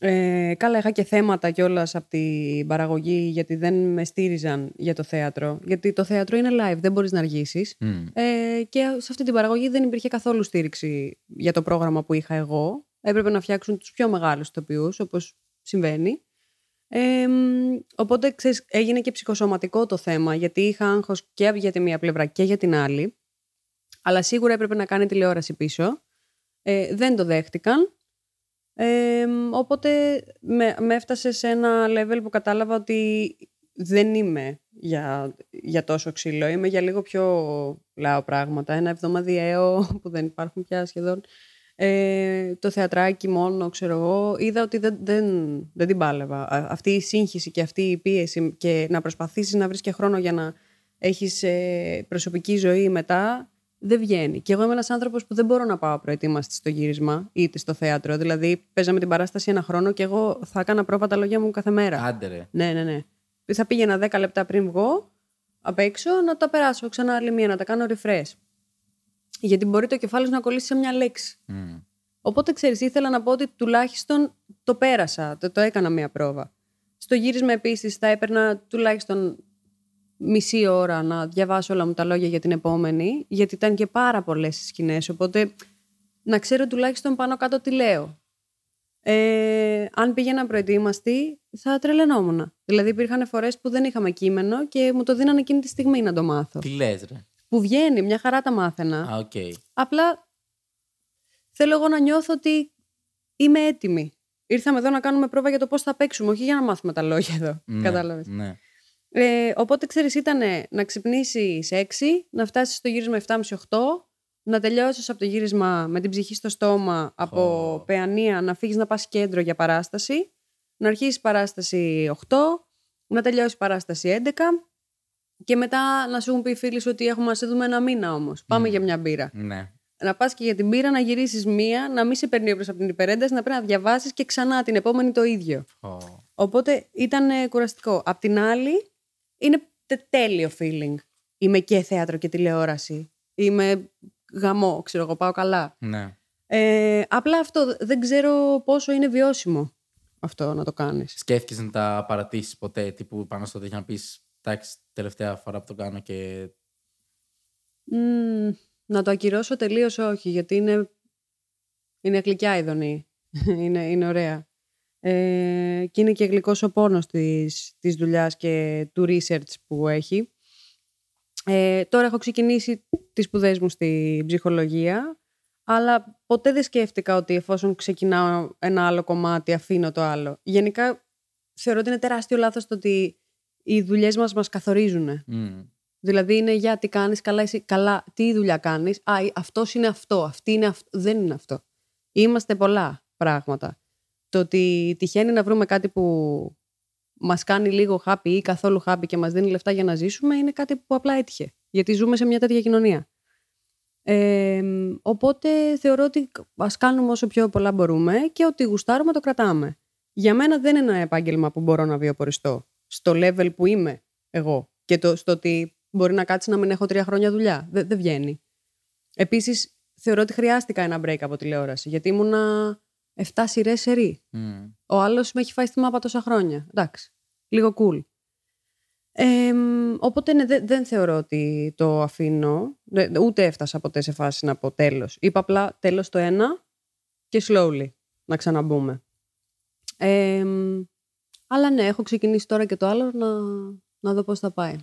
Ε, καλά, είχα και θέματα κιόλας από την παραγωγή γιατί δεν με στήριζαν για το θέατρο. Γιατί το θέατρο είναι live, δεν μπορείς να αργήσεις. Μμ. Ε, και σε αυτή την παραγωγή δεν υπήρχε καθόλου στήριξη για το πρόγραμμα που είχα εγώ. Έπρεπε να φτιάξουν τους πιο μεγάλους ηθοποιούς, όπως συμβαίνει. Ε, μ, οπότε ξέρεις, έγινε και ψυχοσωματικό το θέμα, γιατί είχα άγχος και για τη μία πλευρά και για την άλλη. Αλλά σίγουρα έπρεπε να κάνει τηλεόραση πίσω. Ε, δεν το δέχτηκαν. Ε, μ, οπότε με, με έφτασε σε ένα level που κατάλαβα ότι δεν είμαι για, για τόσο ξύλο. Είμαι για λίγο πιο λάω πράγματα. Ένα εβδομαδιαίο που δεν υπάρχουν πια σχεδόν. Ε, το θεατράκι μόνο, ξέρω εγώ, είδα ότι δεν, δεν, δεν την πάλευα. Α- Αυτή η σύγχυση και αυτή η πίεση και να προσπαθήσεις να βρεις και χρόνο για να έχεις ε, προσωπική ζωή μετά, δεν βγαίνει. Και εγώ είμαι ένας άνθρωπος που δεν μπορώ να πάω προετοίμαστη στο γύρισμα είτε στο θέατρο. Δηλαδή, παίζαμε την παράσταση ένα χρόνο και εγώ θα έκανα πρόβα τα λόγια μου κάθε μέρα. Άντε ρε. Ναι, ναι, ναι. Θα πήγαινα 10 λεπτά πριν βγω απ' έξω να τα περάσω ξανά άλλη μία, να τα κάνω refresh. Γιατί μπορεί το κεφάλι σου να κολλήσει σε μια λέξη. Μμ. Οπότε ξέρεις, ήθελα να πω ότι τουλάχιστον το πέρασα, το, το έκανα μία πρόβα. Στο γύρισμα επίσης θα έπαιρνα τουλάχιστον μισή ώρα να διαβάσω όλα μου τα λόγια για την επόμενη, γιατί ήταν και πάρα πολλές οι σκηνές, οπότε να ξέρω τουλάχιστον πάνω κάτω τι λέω. Ε, αν πήγαινα απροετοίμαστη, θα τρελαινόμουν. Δηλαδή, υπήρχαν φορές που δεν είχαμε κείμενο και μου το δίνανε εκείνη τη στιγμή να το μάθω. Τι λες ρε; Που βγαίνει, μια χαρά τα μάθαινα. Α, οκ. Απλά θέλω εγώ να νιώθω ότι είμαι έτοιμη. Ήρθαμε εδώ να κάνουμε πρόβα για το πώς θα παίξουμε, όχι για να μάθουμε τα λόγια εδώ. Ναι, Κατάλαβες. Ναι. Ε, οπότε ξέρεις, ήταν να ξυπνήσεις 6, να φτάσεις στο γύρισμα 7.30-8, να τελειώσεις από το γύρισμα με την ψυχή στο στόμα από Ω. Παιανία, να φύγεις να πας κέντρο για παράσταση, να αρχίσεις παράσταση 8, να τελειώσει παράσταση 11 και μετά να σου έχουν πει οι φίλοι σου ότι έχουμε να σε δούμε ένα μήνα όμως. Πάμε για μια μπύρα. ναι. Να πας και για την μπύρα, να γυρίσεις μία, να μην σε παίρνει ύπνο από την υπερένταση, να πρέπει να διαβάσεις και ξανά την επόμενη το ίδιο. Ω. Οπότε ήταν ε, κουραστικό. Απ' την άλλη, είναι τε- τέλειο feeling. Είμαι και θέατρο και τηλεόραση. Είμαι γαμό, ξέρω εγώ, πάω καλά. Ναι. Ε, απλά αυτό δεν ξέρω πόσο είναι βιώσιμο αυτό να το κάνεις. Σκέφτηκες να τα παρατήσεις ποτέ, τύπου πάνω στο για να πεις εντάξει, τελευταία φορά που το κάνω και Μμμ, να το ακυρώσω τελείως όχι, γιατί είναι, είναι γλυκιά η δονή. *laughs* είναι, είναι ωραία. Ε, και είναι και γλυκός ο πόνος της, της δουλειάς και του research που έχει. Ε, τώρα έχω ξεκινήσει τις σπουδές μου στη ψυχολογία, αλλά ποτέ δεν σκέφτηκα ότι εφόσον ξεκινάω ένα άλλο κομμάτι αφήνω το άλλο. Γενικά θεωρώ ότι είναι τεράστιο λάθος το ότι οι δουλειές μας μας καθορίζουν. Μμ. Δηλαδή είναι για τι κάνεις, καλά, εσύ, καλά τι δουλειά κάνεις. Α, αυτός είναι αυτό, αυτή είναι αυτό. Δεν είναι αυτό. Είμαστε πολλά πράγματα. Το ότι τυχαίνει να βρούμε κάτι που μας κάνει λίγο happy ή καθόλου happy και μας δίνει λεφτά για να ζήσουμε είναι κάτι που απλά έτυχε. Γιατί ζούμε σε μια τέτοια κοινωνία. Ε, οπότε θεωρώ ότι ας κάνουμε όσο πιο πολλά μπορούμε και ότι γουστάρουμε το κρατάμε. Για μένα δεν είναι ένα επάγγελμα που μπορώ να βιοποριστώ στο level που είμαι εγώ και το, στο ότι μπορεί να κάτσει να μην έχω τρία χρόνια δουλειά. Δεν, δεν βγαίνει. Επίσης, θεωρώ ότι χρειάστηκα ένα break από τηλεόραση γιατί ήμουνα 7 σειρές σερή. Μμ. Ο άλλος με έχει φάει στη μάπα τόσα χρόνια. Εντάξει. Λίγο cool. Ε, οπότε ναι, δεν, δεν θεωρώ ότι το αφήνω. Δε- Ούτε έφτασα ποτέ σε φάση να πω τέλος. Είπα απλά τέλος το ένα και slowly να ξαναμπούμε. Ε, αλλά ναι, έχω ξεκινήσει τώρα και το άλλο να, να δω πώς θα πάει.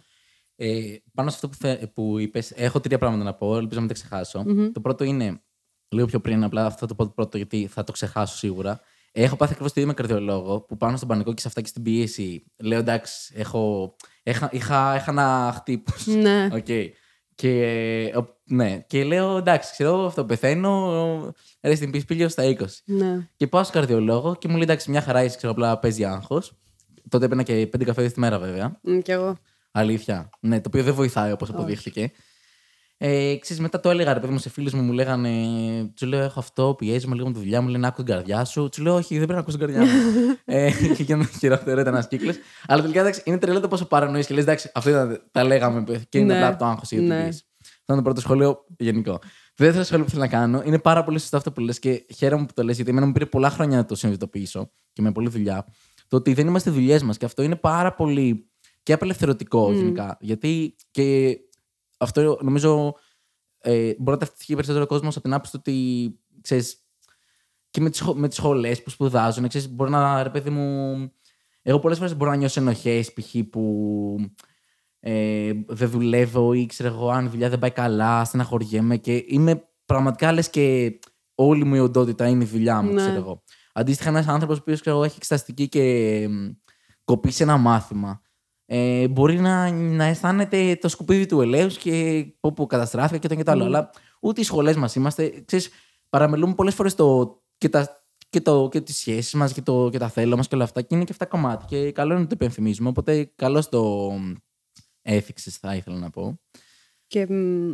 Ε, πάνω σε αυτό που, θε, που είπες, έχω τρία πράγματα να πω, ελπίζω να μην τα ξεχάσω. Μμμ. Το πρώτο είναι, λίγο πιο πριν, απλά αυτό το πω πρώτο γιατί θα το ξεχάσω σίγουρα. Έχω πάθει ακριβώς το ίδιο με καρδιολόγο που πάνω στον πανικό και σε αυτά και στην πίεση. Λέω εντάξει, έχω, είχα, είχα, είχα ένα χτύπο. Ναι. *laughs* Οκ. Και, ο- ναι. και λέω εντάξει, ξέρω αυτό πεθαίνω. Ρε στην πίσπηλιο στα 20. ναι. Και πάω στο καρδιολόγο και μου λέει εντάξει, μια χαρά είσαι, ξέρω απλά παίζει άγχος. Τότε έπαιρνα και πέντε καφέδε τη μέρα βέβαια. Μ, Κι εγώ. Αλήθεια. Ναι, το οποίο δεν βοηθάει όπως αποδείχθηκε. Ε, ξέρεις, μετά το έλεγα ρε παιδί μου σε φίλους μου, μου λέγανε. Του λέω: Έχω αυτό, πιέζομαι λίγο με τη δουλειά μου. Λένε: Άκου την καρδιά σου. Του λέω: Όχι, δεν πρέπει να ακούσει την καρδιά μου. *laughs* ε, και για να χειρότερο ήταν ένας κύκλος. Αλλά τελικά εντάξει, είναι τρελό το πόσο παρανοείς και λες: Εντάξει, αυτό ήταν, τα λέγαμε και είναι Ναι. απλά από το άγχος ή την Ναι. πίεση. Αυτό είναι το πρώτο σχόλιο γενικό. Το δεύτερο σχόλιο που θέλω να κάνω είναι πάρα πολύ σωστό αυτό που λες και χαίρομαι που το λες, γιατί εμένα μου πήρε πολλά χρόνια να το συνειδητοποιήσω και με πολλή δουλειά. Το ότι δεν είμαστε δουλειές μας και αυτό είναι πάρα πολύ και απελευθερωτικό γενικά. Γιατί και αυτό νομίζω ε, μπορεί να ταυτιστεί περισσότερο ο κόσμος από την άποψη του ότι ξέρεις, και με τις με τις σχολές που σπουδάζουν, ξέρεις, μπορεί να ρε παιδί μου. Εγώ πολλές φορές μπορώ να νιώσω ενοχές π.χ. που ε, δεν δουλεύω ή ξέρω εγώ, αν η δουλειά δεν πάει καλά, στεναχωριέμαι και είμαι πραγματικά λες και όλη μου η οντότητα είναι η δουλειά μου, Ναι. ξέρω εγώ. Αντίστοιχα, ένας άνθρωπος που έχει εξεταστική και μ, κοπεί σε ένα μάθημα, ε, μπορεί να, να αισθάνεται το σκουπίδι του ελαίου και πω που καταστράφηκε και το και το άλλο. Mm. Αλλά ούτε οι σχολές μας είμαστε. Ξέρεις, παραμελούμε πολλές φορές το, και, τα, και, το, και τις σχέσεις μας και, το, και τα θέλω μας και όλα αυτά και είναι και αυτά κομμάτια και καλό είναι να το υπενθυμίζουμε οπότε καλώς το έθιξες θα ήθελα να πω Και μ,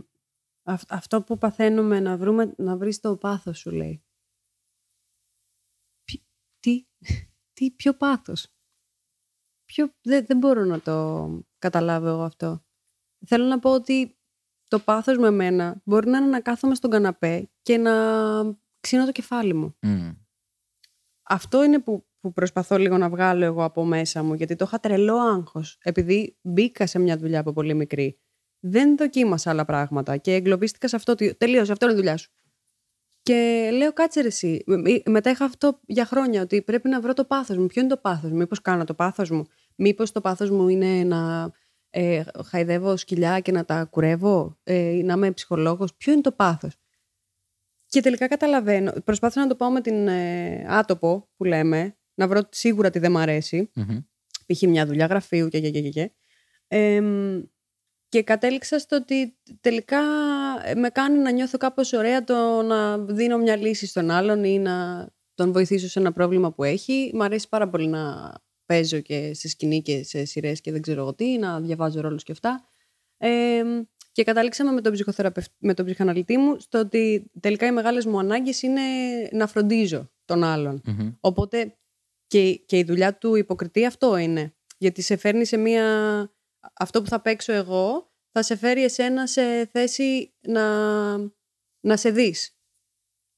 αυ- αυτό που παθαίνουμε να, βρούμε, να βρεις το πάθος σου λέει. Ποι- τι, *laughs* τι, ποιο πάθος; Ποιο, δεν, δεν μπορώ να το καταλάβω εγώ αυτό. Θέλω να πω ότι το πάθος με μένα μπορεί να είναι να κάθομαι στον καναπέ και να ξύνω το κεφάλι μου. Μμ. Αυτό είναι που, που προσπαθώ λίγο να βγάλω εγώ από μέσα μου, γιατί το είχα τρελό άγχος. Επειδή μπήκα σε μια δουλειά από πολύ μικρή, δεν δοκίμασα άλλα πράγματα και εγκλωβίστηκα σε αυτό ότι τελείωσε, αυτό είναι η δουλειά σου. Και λέω, κάτσε ρε εσύ. Μετά είχα αυτό για χρόνια, ότι πρέπει να βρω το πάθος μου. Ποιο είναι το πάθος μου, μήπως κάνω το πάθος μου; Μήπως το πάθος μου είναι να ε, χαϊδεύω σκυλιά και να τα κουρεύω, ε, να είμαι ψυχολόγος. Ποιο είναι το πάθος; Και τελικά καταλαβαίνω. Προσπάθησα να το πάω με την ε, άτοπο που λέμε, να βρω σίγουρα τι δεν μ' αρέσει. Μμμ. Π.χ. μια δουλειά γραφείου και και και και. και. Εμ, και κατέληξα στο ότι τελικά ε, με κάνει να νιώθω κάπως ωραία το να δίνω μια λύση στον άλλον ή να τον βοηθήσω σε ένα πρόβλημα που έχει. Μ' αρέσει πάρα πολύ να παίζω και σε σκηνή και σε σειρές και δεν ξέρω εγώ τι, να διαβάζω ρόλους και αυτά. Εμ, και κατάληξαμε με τον, ψυχοθεραπευ- με τον ψυχαναλυτή μου στο ότι τελικά οι μεγάλες μου ανάγκες είναι να φροντίζω τον άλλον. Μμμ. Οπότε και, και η δουλειά του υποκριτή αυτό είναι. Γιατί σε φέρνει σε μία... Αυτό που θα παίξω εγώ θα σε φέρει εσένα σε θέση να, να σε δεις.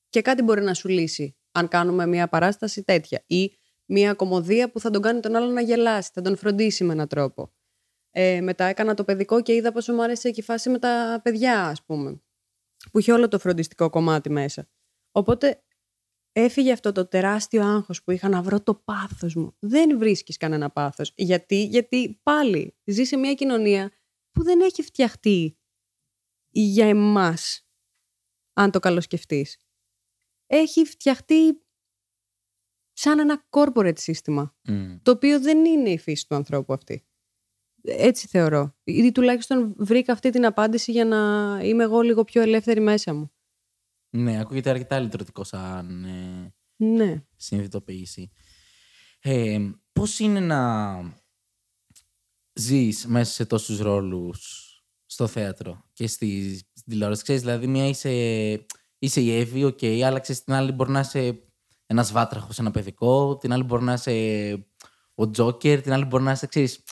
Και κάτι μπορεί να σου λύσει αν κάνουμε μία παράσταση τέτοια. Ή μία κομμωδία που θα τον κάνει τον άλλον να γελάσει, θα τον φροντίσει με έναν τρόπο. Ε, μετά έκανα το παιδικό και είδα πόσο μου άρεσε και η φάση με τα παιδιά, ας πούμε. Που είχε όλο το φροντιστικό κομμάτι μέσα. Οπότε έφυγε αυτό το τεράστιο άγχος που είχα να βρω το πάθος μου. Δεν βρίσκεις κανένα πάθος. Γιατί, γιατί πάλι ζει σε μια κοινωνία που δεν έχει φτιαχτεί για εμάς, αν το καλοσκεφτείς. Έχει φτιαχτεί σαν ένα corporate σύστημα, Μμ. το οποίο δεν είναι η φύση του ανθρώπου αυτή. Έτσι θεωρώ. Ή τουλάχιστον βρήκα αυτή την απάντηση για να είμαι εγώ λίγο πιο ελεύθερη μέσα μου. Ναι, ακούγεται αρκετά λυτρωτικό σαν ε, Ναι. συνειδητοποίηση. Ε, πώς είναι να ζεις μέσα σε τόσους ρόλους στο θέατρο και στη, στην τηλεόραση; Ξέρεις, δηλαδή μία είσαι, είσαι η Εύη, οκ, αλλά ξέρεις, την άλλη μπορεί να είσαι ένας βάτραχος, ένα παιδικό, την άλλη μπορεί να είσαι ο Τζόκερ, την άλλη μπορεί να είσαι, ξέρεις,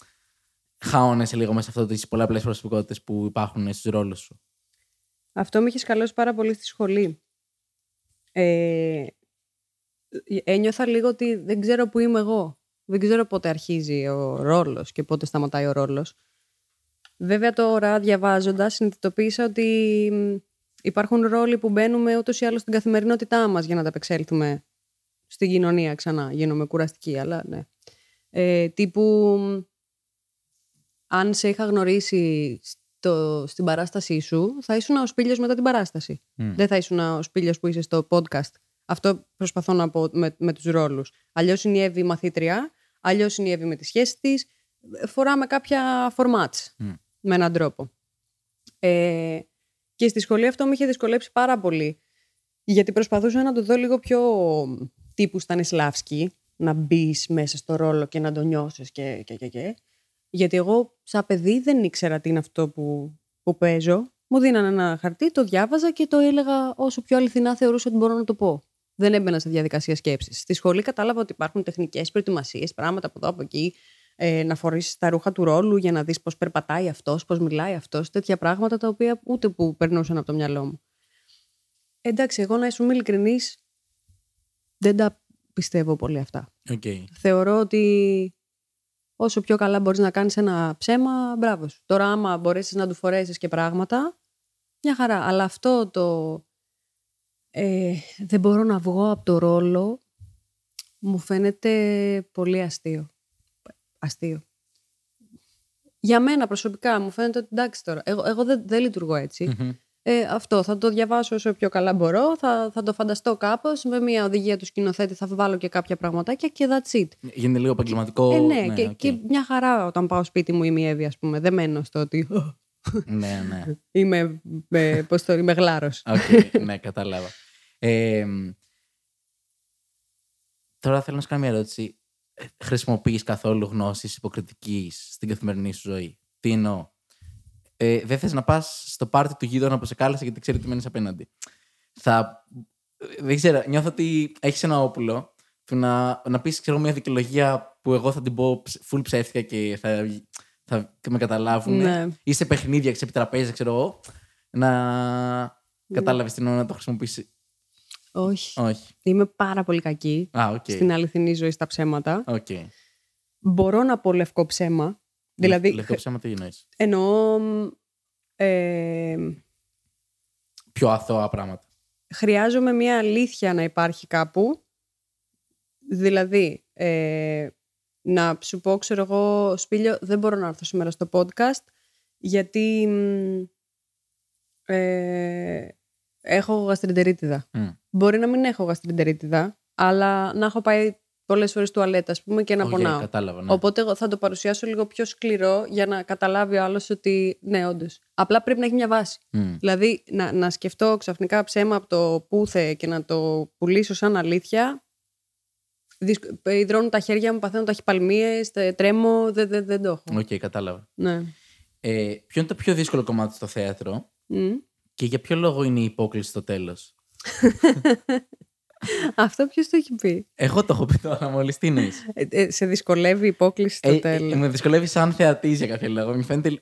χάωνεσαι λίγο μέσα σε αυτό τις πολλαπλές προσωπικότητες που υπάρχουν στους ρόλους σου. Αυτό με είχες σκαλώσει πάρα πολύ στη σχολή. Ε, ένιωθα λίγο ότι δεν ξέρω που είμαι εγώ. Δεν ξέρω πότε αρχίζει ο ρόλος και πότε σταματάει ο ρόλος. Βέβαια τώρα διαβάζοντας συνειδητοποίησα ότι μ, υπάρχουν ρόλοι που μπαίνουμε ούτως ή άλλως στην καθημερινότητά μας για να τα απεξέλθουμε στην κοινωνία ξανά. Γίνομαι κουραστική, αλλά ναι. Ε, τύπου μ, αν σε είχα γνωρίσει στο, στην παράστασή σου, θα ήσουν ο Σπήλιος μετά την παράσταση. Μμ. Δεν θα ήσουν ο Σπήλιος που είσαι στο podcast. Αυτό προσπαθώ να πω με, με τους ρόλους. Αλλιώς είναι η Εύη μαθήτρια, αλλιώς είναι η Εύη με τη σχέση της. Φοράμε κάποια formats Μμ. με έναν τρόπο. Ε, και στη σχολή αυτό μου είχε δυσκολέψει πάρα πολύ. Γιατί προσπαθούσα να το δω λίγο πιο τύπου Στανισλάβσκι, να μπεις μέσα στο ρόλο και να το νιώσεις και, και, και, και. Γιατί εγώ σαν παιδί δεν ήξερα τι είναι αυτό που, που παίζω. Μου δίνανε ένα χαρτί, το διάβαζα και το έλεγα όσο πιο αληθινά θεωρούσα ότι μπορώ να το πω. Δεν έμπαινα σε διαδικασία σκέψης. Στη σχολή κατάλαβα ότι υπάρχουν τεχνικές προετοιμασίες, πράγματα από εδώ από εκεί, ε, να φορήσεις τα ρούχα του ρόλου για να δεις πώς περπατάει αυτός, πώς μιλάει αυτός, τέτοια πράγματα τα οποία ούτε που περνούσαν από το μυαλό μου. Εντάξει, εγώ να σου είμαι ειλικρινής, δεν τα πιστεύω πολύ αυτά. Οκ. Θεωρώ ότι όσο πιο καλά μπορείς να κάνεις ένα ψέμα, μπράβο σου. Τώρα άμα μπορέσεις να του φορέσεις και πράγματα, μια χαρά. Αλλά αυτό το ε, δεν μπορώ να βγω από το ρόλο μου φαίνεται πολύ αστείο. Αστείο. Για μένα προσωπικά μου φαίνεται ότι εντάξει τώρα, εγώ, εγώ δεν, δεν λειτουργώ έτσι. Μμμ. Ε, αυτό, θα το διαβάσω όσο πιο καλά μπορώ, θα, θα το φανταστώ κάπως, με μια οδηγία του σκηνοθέτη θα βάλω και κάποια πραγματάκια και that's it. Γίνεται λίγο επαγγελματικό. Ε, ναι, και, οκ. και μια χαρά όταν πάω σπίτι μου είμαι η Εύη, ας πούμε. Δεν μένω στο ότι *laughs* ναι, ναι. είμαι, ε, πώς το, είμαι γλάρος. Οκ, ναι, κατάλαβα. Ε, τώρα θέλω να σου κάνω μια ερώτηση. Ε, Χρησιμοποιείς καθόλου γνώσεις υποκριτικής στην καθημερινή σου ζωή; Τι εννοώ; Ε, δεν θες να πας στο πάρτι του γείτονα που σε κάλεσε γιατί ξέρει ότι μένεις απέναντι. Θα, ε, δεν ξέρω, νιώθω ότι έχεις ένα όπλο του να, να πεις ξέρω, μια δικαιολογία που εγώ θα την πω ψ- full ψεύτικα και θα, θα με καταλάβουν. Ναι. Ή σε παιχνίδια, σε επιτραπέζια, ξέρω εγώ. Να κατάλαβες την ώρα να το χρησιμοποιήσεις. Όχι. Όχι. Είμαι πάρα πολύ κακή Α, οκ. στην αληθινή ζωή στα ψέματα. Οκ. Μπορώ να πω λευκό ψέμα. Δηλαδή, Λευκό ψέμα τι εννοείς. εννοώ... Ε, Πιο αθώα πράγματα. χρειάζομαι μια αλήθεια να υπάρχει κάπου. Δηλαδή, ε, να σου πω, ξέρω εγώ, Σπίλιο, δεν μπορώ να έρθω σήμερα στο podcast, γιατί μ, ε, έχω γαστριντερίτιδα. Μμ. Μπορεί να μην έχω γαστριντερίτιδα, αλλά να έχω πάει πολλές φορές τουαλέτα, ας πούμε, και να Οκ, πονάω. κατάλαβα. Ναι. Οπότε εγώ θα το παρουσιάσω λίγο πιο σκληρό για να καταλάβει ο άλλος ότι ναι, όντως. Απλά πρέπει να έχει μια βάση. Μμ. Δηλαδή να, να σκεφτώ ξαφνικά ψέμα από το πουθενά και να το πουλήσω σαν αλήθεια. Δυσκ- Ιδρώνουν τα χέρια μου, παθαίνω ταχυπαλμίες, τε- τρέμω, δεν, δεν, δεν το έχω. Οκ, κατάλαβα. Ναι. Ε, ποιο είναι το πιο δύσκολο κομμάτι στο θέατρο Μμ. και για ποιο λόγο είναι η υπόκλιση στο τέλος; *laughs* Αυτό ποιος το έχει πει; Εγώ το έχω πει τώρα μόλις. Τι εννοείς; Ε, ε, σε δυσκολεύει η υπόκληση στο Ε, τέλος; ε, με δυσκολεύει σαν θεατής για κάποιο λόγο. Μου φαίνεται.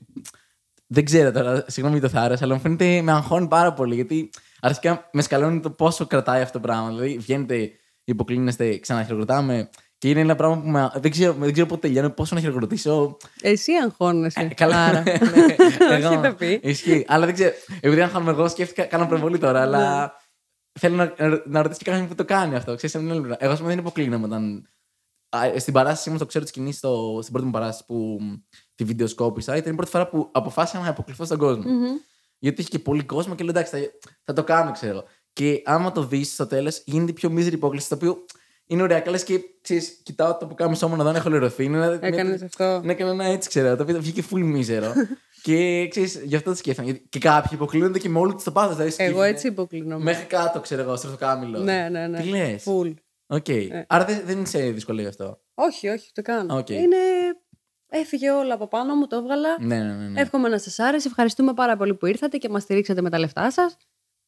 Δεν ξέρω τώρα, συγγνώμη το θάρρος, αλλά μου φαίνεται με αγχώνει πάρα πολύ. Γιατί αρχικά με σκαλώνει το πόσο κρατάει αυτό το πράγμα. Δηλαδή, βγαίνετε, υποκλίνεστε, ξαναχειροκροτάμε. Και είναι ένα πράγμα που με, δεν, ξέρω, δεν ξέρω πότε τελειώνει, πόσο να χειροκροτήσω. Εσύ αγχώνεσαι. Ε, καλά. Άρα. *laughs* ναι, Όχι εγώ- το πει. Ισχύει. Αλλά δεν ξέρω. Επειδή αγχώνομαι εγώ, σκέφτηκα, κάνω προβολή τώρα, αλλά Ναι. Θέλω να, να ρωτήσω και κάποιον που το κάνει αυτό. Ξέρεις, από την άλλη πλευρά. Εγώ, ας πούμε, δεν υποκλίνομαι όταν. Α, ε, Στην παράσταση ήμουν στο ξέρω τη σκηνή, στο, στην πρώτη μου παράσταση που μ, τη βιντεοσκόπησα, ήταν η πρώτη φορά που αποφάσισα να υποκληθώ στον κόσμο. Μμμ. Γιατί είχε και πολύ κόσμο και λέω εντάξει, θα, θα το κάνω, ξέρω. Και άμα το δεις στο τέλος, γίνεται πιο μίζερη υπόκληση, το οποίο είναι ωραία. Καλέ και ξέρεις, κοιτάω το που κάνω σώμα να δω αν έχω λερωθεί. Είναι ένα- Έκανες αυτό. ναι, έκανα ένα έτσι, ξέρω. Το οποίο βγήκε full μίζερο. *laughs* και ξέρεις, γι' αυτό το σκέφτομαι. Γιατί και κάποιοι υποκλίνονται και με όλο τους το πάθο. Δηλαδή, Εγώ σκύβουνε έτσι υποκλίνομαι. Μέχρι κάτω, ξέρω εγώ, στο κάμιλο. Ναι, ναι, ναι. Τι λες; Full. Οκ. Άρα δεν, δεν σε δυσκολεύει αυτό; Όχι, όχι, το κάνω. Οκ. Είναι. Έφυγε όλα από πάνω μου, το έβγαλα. Ναι, ναι, ναι. ναι. Εύχομαι να σας άρεσε. Ευχαριστούμε πάρα πολύ που ήρθατε και μας στηρίξατε με τα λεφτά σας.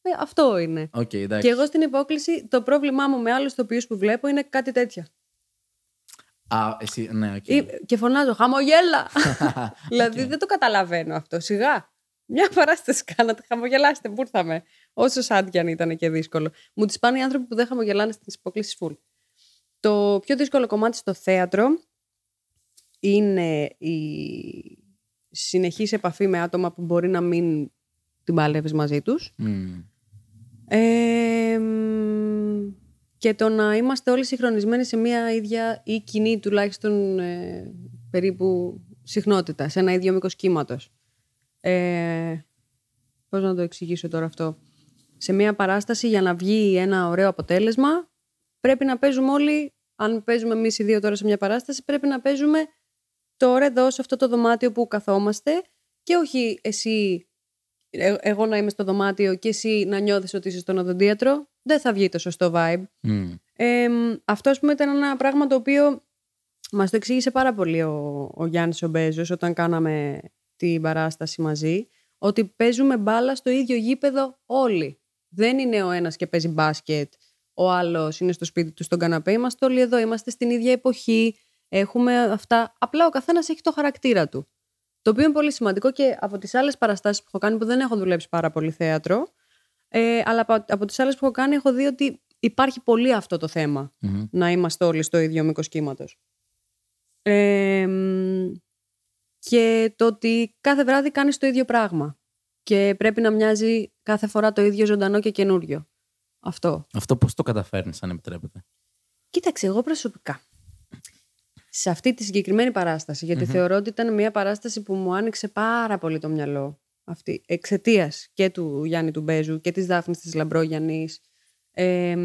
Ε, αυτό είναι. Οκ, εντάξει. Και εγώ στην υπόκλιση, το πρόβλημά μου με άλλους ηθοποιούς που βλέπω είναι κάτι τέτοια. Α, εσύ, ναι, οκ. Ή- Και φωνάζω, χαμογέλα! *laughs* δηλαδή δεν το καταλαβαίνω αυτό. Σιγά. Μια παράσταση κάνατε, χαμογελάστε, που ήρθαμε. Όσο σαν κι αν ήταν και δύσκολο. Μου τις πάνε οι άνθρωποι που δεν χαμογελάνε στι υποκλήσει full. Το πιο δύσκολο κομμάτι στο θέατρο είναι η συνεχής επαφή με άτομα που μπορεί να μην την παλεύεις μαζί τους. Μμ. Ε, μ, και το να είμαστε όλοι συγχρονισμένοι σε μια ίδια ή κοινή τουλάχιστον ε, περίπου συχνότητα, σε ένα ίδιο μήκος κύματος. Ε, πώς να το εξηγήσω τώρα αυτό. Σε μια παράσταση για να βγει ένα ωραίο αποτέλεσμα πρέπει να παίζουμε όλοι, αν παίζουμε εμείς οι δύο τώρα σε μια παράσταση, πρέπει να παίζουμε τώρα εδώ σε αυτό το δωμάτιο που καθόμαστε και όχι εσύ ε- εγώ να είμαι στο δωμάτιο και εσύ να νιώθεις ότι είσαι στον οδοντίατρο, δεν θα βγει το σωστό vibe. Μμ. Ε, μ, αυτό, ας πούμε, ήταν ένα πράγμα το οποίο μας το εξήγησε πάρα πολύ ο, ο Γιάννης ο Μπέζος όταν κάναμε την παράσταση μαζί, ότι παίζουμε μπάλα στο ίδιο γήπεδο όλοι. Δεν είναι ο ένας και παίζει μπάσκετ, ο άλλος είναι στο σπίτι του στον καναπέ. Είμαστε όλοι εδώ, είμαστε στην ίδια εποχή, έχουμε αυτά. Απλά ο καθένας έχει το χαρακτήρα του. Το οποίο είναι πολύ σημαντικό και από τις άλλες παραστάσεις που έχω κάνει, που δεν έχω δουλέψει πάρα πολύ θέατρο, ε, αλλά από, από τις άλλες που έχω κάνει έχω δει ότι υπάρχει πολύ αυτό το θέμα Μμμ. να είμαστε όλοι στο ίδιο μήκος κύματος. Ε, μ, και το ότι κάθε βράδυ κάνεις το ίδιο πράγμα και πρέπει να μοιάζει κάθε φορά το ίδιο ζωντανό και καινούριο. Αυτό. Αυτό πώς το καταφέρνεις, αν επιτρέπετε; Κοίταξε, εγώ προσωπικά. Σε αυτή τη συγκεκριμένη παράσταση, γιατί θεωρώ ότι ήταν μια παράσταση που μου άνοιξε πάρα πολύ το μυαλό. Αυτή, εξαιτίας και του Γιάννη του Μπέζου και της Δάφνης της Λαμπρόγιαννης ε,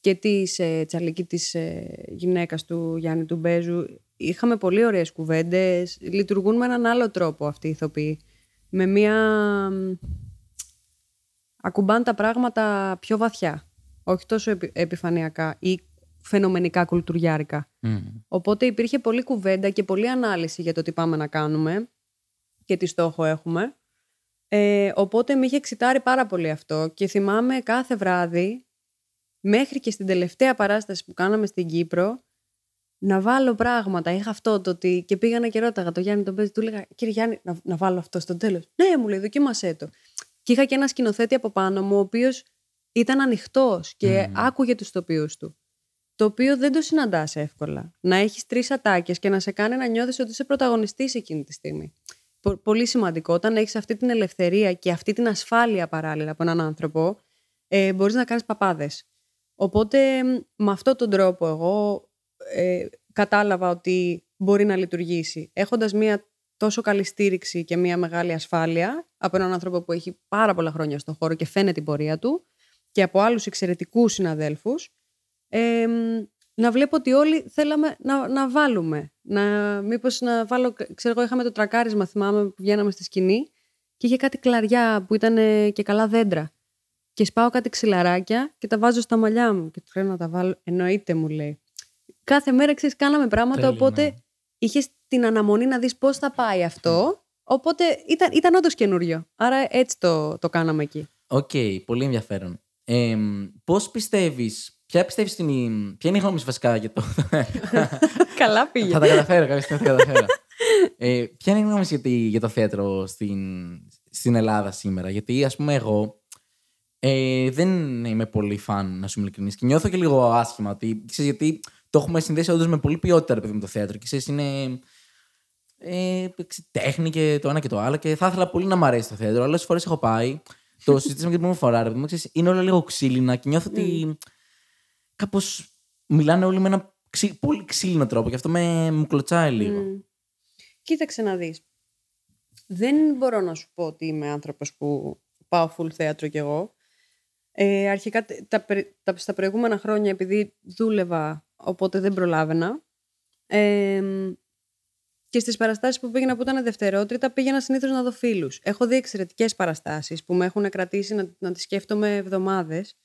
και της ε, τσαλική της ε, γυναίκας του Γιάννη του Μπέζου. Είχαμε πολύ ωραίες κουβέντες. Λειτουργούν με έναν άλλο τρόπο αυτοί οι ηθοποιοί. Με μια... Ακουμπάν τα πράγματα πιο βαθιά. Όχι τόσο επι- επιφανειακά ή φαινομενικά κουλτουριάρικα. Μμ. Οπότε υπήρχε πολλή κουβέντα και πολλή ανάλυση για το τι πάμε να κάνουμε και τι στόχο έχουμε. Ε, οπότε με είχε εξητάρει πάρα πολύ αυτό και θυμάμαι κάθε βράδυ, μέχρι και στην τελευταία παράσταση που κάναμε στην Κύπρο, να βάλω πράγματα. Είχα αυτό το ότι. και πήγανα και ρώταγα το Γιάννη τον Παίζη, του έλεγα Κύριε Γιάννη, να, να βάλω αυτό στο τέλος. Ναι, μου λέει, δοκίμασέ το. Και είχα και ένα σκηνοθέτη από πάνω μου, ο οποίος ήταν ανοιχτός και άκουγε τους τοπίους του το οποίο δεν το συναντάς εύκολα. Να έχεις τρεις ατάκες και να σε κάνει να νιώθεις ότι είσαι πρωταγωνιστής εκείνη τη στιγμή. Πο- πολύ σημαντικό. Όταν έχεις αυτή την ελευθερία και αυτή την ασφάλεια παράλληλα από έναν άνθρωπο, ε, μπορείς να κάνεις παπάδες. Οπότε με αυτόν τον τρόπο εγώ ε, κατάλαβα ότι μπορεί να λειτουργήσει. Έχοντας μια τόσο καλή στήριξη και μια μεγάλη ασφάλεια από έναν άνθρωπο που έχει πάρα πολλά χρόνια στον χώρο και φαίνεται την πορεία του και από άλλους εξαιρετικούς συναδέλφους, ε, να βλέπω ότι όλοι θέλαμε να, να βάλουμε. Να, μήπως να βάλω, ξέρω εγώ είχαμε το τρακάρισμα θυμάμαι που βγαίναμε στη σκηνή και είχε κάτι κλαριά που ήταν και καλά δέντρα. Και σπάω κάτι ξυλαράκια και τα βάζω στα μαλλιά μου. Και του λέω να τα βάλω. Εννοείται, μου λέει. Κάθε μέρα ξέρεις, κάναμε πράγματα. Τέλειο, οπότε ναι. είχες την αναμονή να δεις πώς θα πάει αυτό. Οπότε ήταν, ήταν όντως καινούριο. Άρα έτσι το, το κάναμε εκεί. Οκ, πολύ ενδιαφέρον. Ε, Πώς πιστεύεις, ποια πιστεύεις την. Ποια είναι η γνώμη σου βασικά για το. *laughs* Καλά πήγε. θα τα καταφέρω, κάποια στιγμή θα τα καταφέρω. ε, ποια είναι η γνώμη σου για, τη- για το θέατρο στην, στην Ελλάδα σήμερα, Γιατί ας πούμε εγώ ε, δεν είμαι πολύ φαν, να σου είμαι ειλικρινής, και νιώθω και λίγο άσχημα. Ότι, ξέρεις, γιατί το έχουμε συνδέσει όντως με πολύ ποιότητα, ρε παιδί με το θέατρο. Και ξέρεις, είναι ε, ξέρεις, τέχνη και το ένα και το άλλο. Και θα ήθελα πολύ να μ' αρέσει το θέατρο. Άλλε φορές έχω πάει. Το συζητήσαμε και την πρώτη φορά, ρε παιδί μου. ξέρεις, Είναι όλα λίγο ξύλινα και νιώθω ότι κάπως μιλάνε όλοι με ένα ξύ- πολύ ξύλινο τρόπο. Και αυτό με μου κλωτσάει λίγο. Μμ. Κοίταξε να δεις. Δεν μπορώ να σου πω ότι είμαι άνθρωπος που πάω full θέατρο κι εγώ. Ε, αρχικά τε- τα, περι- τα, στα προηγούμενα χρόνια επειδή δούλευα οπότε δεν προλάβαινα. Ε, και στις παραστάσεις που πήγαινα που ήταν δευτερότριτα πήγαινα συνήθως να δω φίλους. Έχω δει εξαιρετικές παραστάσεις που με έχουν κρατήσει να, να τις σκέφτομαι εβδομάδες.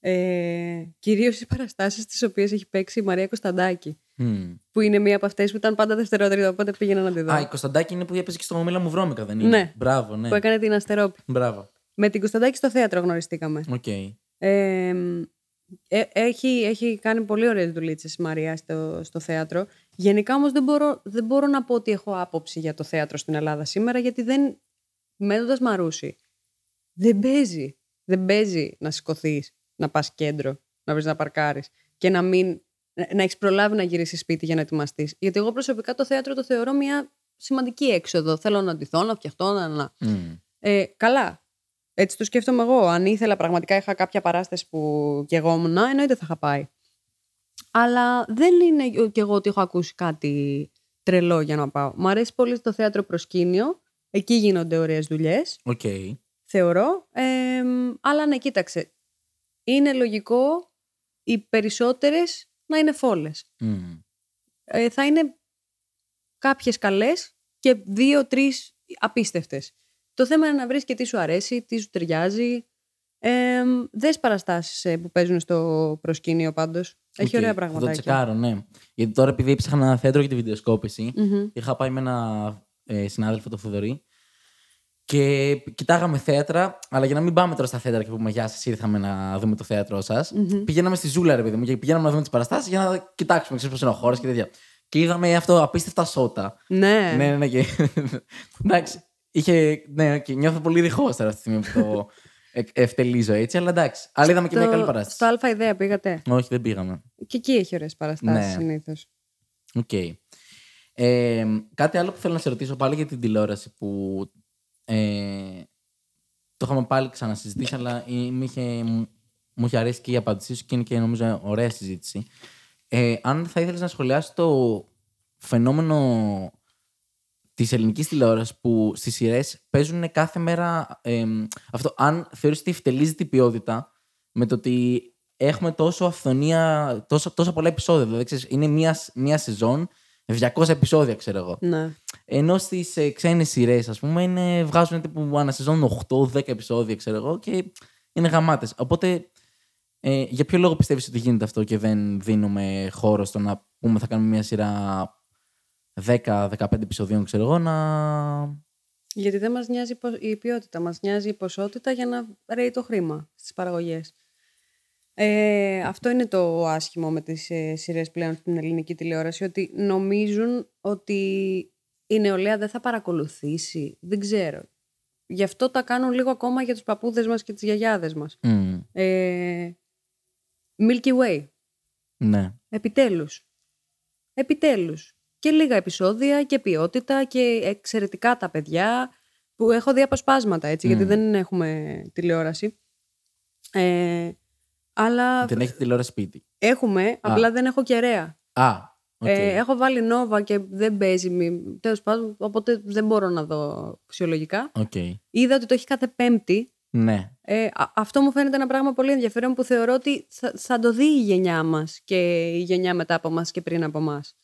Ε, κυρίως στις παραστάσεις τις οποίες έχει παίξει η Μαρία Κωνσταντάκη Μμ. που είναι μία από αυτές που ήταν πάντα δευτερότερη, οπότε πήγαινα να τη δω. Α, η Κωνσταντάκη είναι που έπαιζε και στο Μίλα μου βρώμικα, δεν είναι; Ναι. Μπράβο, ναι. Που έκανε την Αστερόπη. Μπράβο. Με την Κωνσταντάκη στο θέατρο γνωριστήκαμε. Οκ. Ε, ε, έχει, έχει κάνει πολύ ωραίες δουλίτσες η Μαρία στο, στο θέατρο. Γενικά όμως δεν μπορώ, δεν μπορώ να πω ότι έχω άποψη για το θέατρο στην Ελλάδα σήμερα γιατί δεν, μένοντας Μαρούσι, δεν παίζει. Δεν παίζει να σηκωθείς, να πας κέντρο, να βρεις να παρκάρεις και να μην να, να έχεις προλάβει να γυρίσεις σπίτι για να ετοιμαστείς. Γιατί εγώ προσωπικά το θέατρο το θεωρώ μια σημαντική έξοδο. Θέλω να ντυθώ, να φτιαχτώ, να. να. Μμ. Ε, καλά. Έτσι το σκέφτομαι εγώ. Αν ήθελα πραγματικά, είχα κάποια παράσταση που κι εγώ ήμουν, εννοείται θα είχα πάει. Αλλά δεν είναι κι εγώ ότι έχω ακούσει κάτι τρελό για να πάω. Μ' αρέσει πολύ το θέατρο προσκήνιο. Εκεί γίνονται ωραίες δουλειές, Οκ. θεωρώ. Ε, αλλά ναι, κοίταξε. Είναι λογικό οι περισσότερες να είναι φόλες. Μμ. Ε, θα είναι κάποιες καλές και δύο-τρεις απίστευτες. Το θέμα είναι να βρεις και τι σου αρέσει, τι σου ταιριάζει. Ε, δες παραστάσεις ε, που παίζουν στο προσκήνιο πάντως. Έχει Οκ. ωραία Θα το πραγματάκια. τσεκάρω, ναι. Γιατί τώρα επειδή έψαχνα ένα θέατρο για τη βιντεοσκόπηση, Μμμ. είχα πάει με ένα ε, συνάδελφο, το Φουδωρή, και κοιτάγαμε θέατρα, αλλά για να μην πάμε τώρα στα θέατρα και πούμε Γεια σας, ήρθαμε να δούμε το θέατρό σας. Μμμ. Πηγαίναμε στη Ζούλα, ρε παιδί μου, και πηγαίναμε να δούμε τις παραστάσεις για να κοιτάξουμε, ξέρεις πώς είναι ο χώρος και τέτοια. Και είδαμε αυτό απίστευτα σώτα. Ναι. Ναι, ναι, ναι. Και... *laughs* εντάξει. Είχε... Ναι, και νιώθω πολύ ρηχό τώρα αυτή τη στιγμή που το ε- ευτελίζω έτσι, αλλά εντάξει. Αλλά είδαμε και μια Στο- καλή παράσταση. Στο Αλφα Ιδέα πήγατε; Όχι, δεν πήγαμε. Και εκεί έχει ωραίες παραστάσεις Ναι. συνήθως. Οκ. Ε, κάτι άλλο που θέλω να σε ρωτήσω πάλι για την τηλεόραση που ε, το είχαμε πάλι ξανασυζητήσει, αλλά ε, μου είχε, μου είχε αρέσει και η απάντησή σου και είναι και νομίζω ωραία συζήτηση. Ε, αν θα ήθελες να σχολιάσεις το φαινόμενο της ελληνικής τηλεόρασης που στις σειρές παίζουν κάθε μέρα ε, αυτό, αν θεωρείς ότι ευτελίζει την ποιότητα με το ότι έχουμε τόσο αυθονία, τόσο, τόσα πολλά επεισόδια. Δηλαδή, ξέρεις, είναι μία, μία σεζόν, 200 επεισόδια, ξέρω εγώ. Ναι. Ενώ στις ε, ξένες σειρές, ας πούμε, είναι, βγάζουν τύπου ανά σεζόν 8-10 επεισόδια, ξέρω εγώ, και είναι γαμάτες. Οπότε, ε, για ποιο λόγο πιστεύεις ότι γίνεται αυτό και δεν δίνουμε χώρο στο να πούμε θα κάνουμε μια σειρά 10-15 επεισοδίων, ξέρω εγώ, να. Γιατί δεν μας νοιάζει η πο- η ποιότητα, μας νοιάζει η ποσότητα για να ρέει το χρήμα στις παραγωγές. Ε, αυτό είναι το άσχημο με τις ε, σειρές πλέον στην ελληνική τηλεόραση, ότι νομίζουν ότι η νεολαία δεν θα παρακολουθήσει. Δεν ξέρω. Γι' αυτό τα κάνουν λίγο ακόμα για τους παππούδες μας και τις γιαγιάδες μας. Μμ, Ε, Milky Way. ναι. Επιτέλους. Επιτέλους. Και λίγα επεισόδια και ποιότητα και εξαιρετικά τα παιδιά που έχω δει αποσπάσματα έτσι, γιατί Μμ. δεν έχουμε τηλεόραση. Ε, αλλά Δεν έχετε τηλεόραση σπίτι. έχουμε, απλά δεν έχω κεραία. Α, οκ. Ε, έχω βάλει Nova και δεν παίζει. μη- Τέλος πάντων, οπότε δεν μπορώ να δω φυσιολογικά. Οκ. Είδα ότι το έχει κάθε Πέμπτη. Ναι. Ε, α- αυτό μου φαίνεται ένα πράγμα πολύ ενδιαφέρον που θεωρώ ότι θα, θα το δει η γενιά μας και η γενιά μετά από μας και πριν από μας.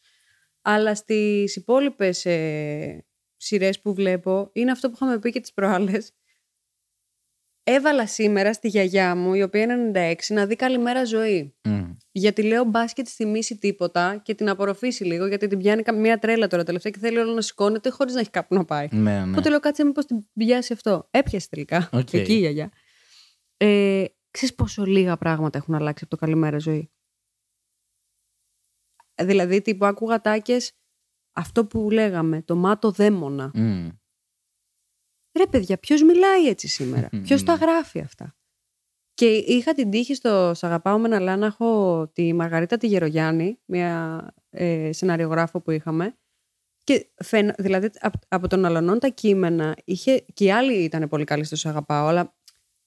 Αλλά στις υπόλοιπες ε, σειρές που βλέπω είναι αυτό που είχαμε πει και τις προάλλες. Έβαλα σήμερα στη γιαγιά μου, η οποία είναι 96, να δει καλημέρα ζωή. Μμ. Γιατί λέω μπας και της θυμίσει τίποτα και την απορροφήσει λίγο, γιατί την πιάνει μια τρέλα τώρα τελευταία και θέλει όλο να σηκώνεται χωρίς να έχει κάπου να πάει. Ναι, ναι. Οπότε λέω κάτσε μήπως την πιάσει αυτό. Έπιασε τελικά. Οκ. Εκεί η γιαγιά. Ε, ξέρεις πόσο λίγα πράγματα έχουν αλλάξει από το καλημέρα ζωή; Ε, Δηλαδή, τύπου άκουγα τάκες αυτό που λέγαμε, το μάτο δαίμονα. Μμ. Ρε παιδιά, ποιος μιλάει έτσι σήμερα; ποιος τα Ναι. γράφει αυτά; Και είχα την τύχη στο «Σ' αγαπάω με ένα λά» να έχω τη Μαργαρίτα τη Γερογιάννη, μια ε, σεναριογράφο που είχαμε. Και φαίνα, δηλαδή απ- από τον αλωνών τα κείμενα είχε, και οι άλλοι ήταν πολύ καλοί στο «Σ' αγαπάω», αλλά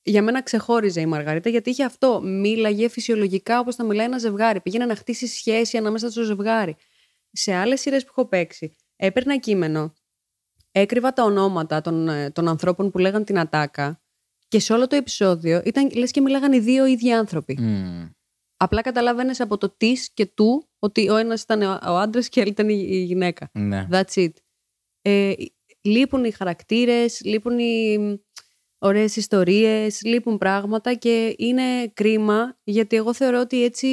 για μένα ξεχώριζε η Μαργαρίτα γιατί είχε αυτό. Μίλαγε φυσιολογικά όπως θα μιλάει ένα ζευγάρι. Πήγαινε να χτίσει σχέση ανάμεσα στο ζευγάρι. Σε άλλες σειρές που έχω παίξει, έπαιρνα κείμενο, έκρυβα τα ονόματα των, ε, των ανθρώπων που λέγαν την ατάκα και σε όλο το επεισόδιο ήταν λες και μιλάγαν οι δύο ίδιοι άνθρωποι. Μμ. Απλά καταλαβαίνεις από το της και του ότι ο ένας ήταν ο, ο άντρας και η άλλη ήταν η, η γυναίκα. Ναι. That's it. Ε, λείπουν οι χαρακτήρες, λείπουν οι ωραίες ιστορίες, λείπουν πράγματα και είναι κρίμα γιατί εγώ θεωρώ ότι έτσι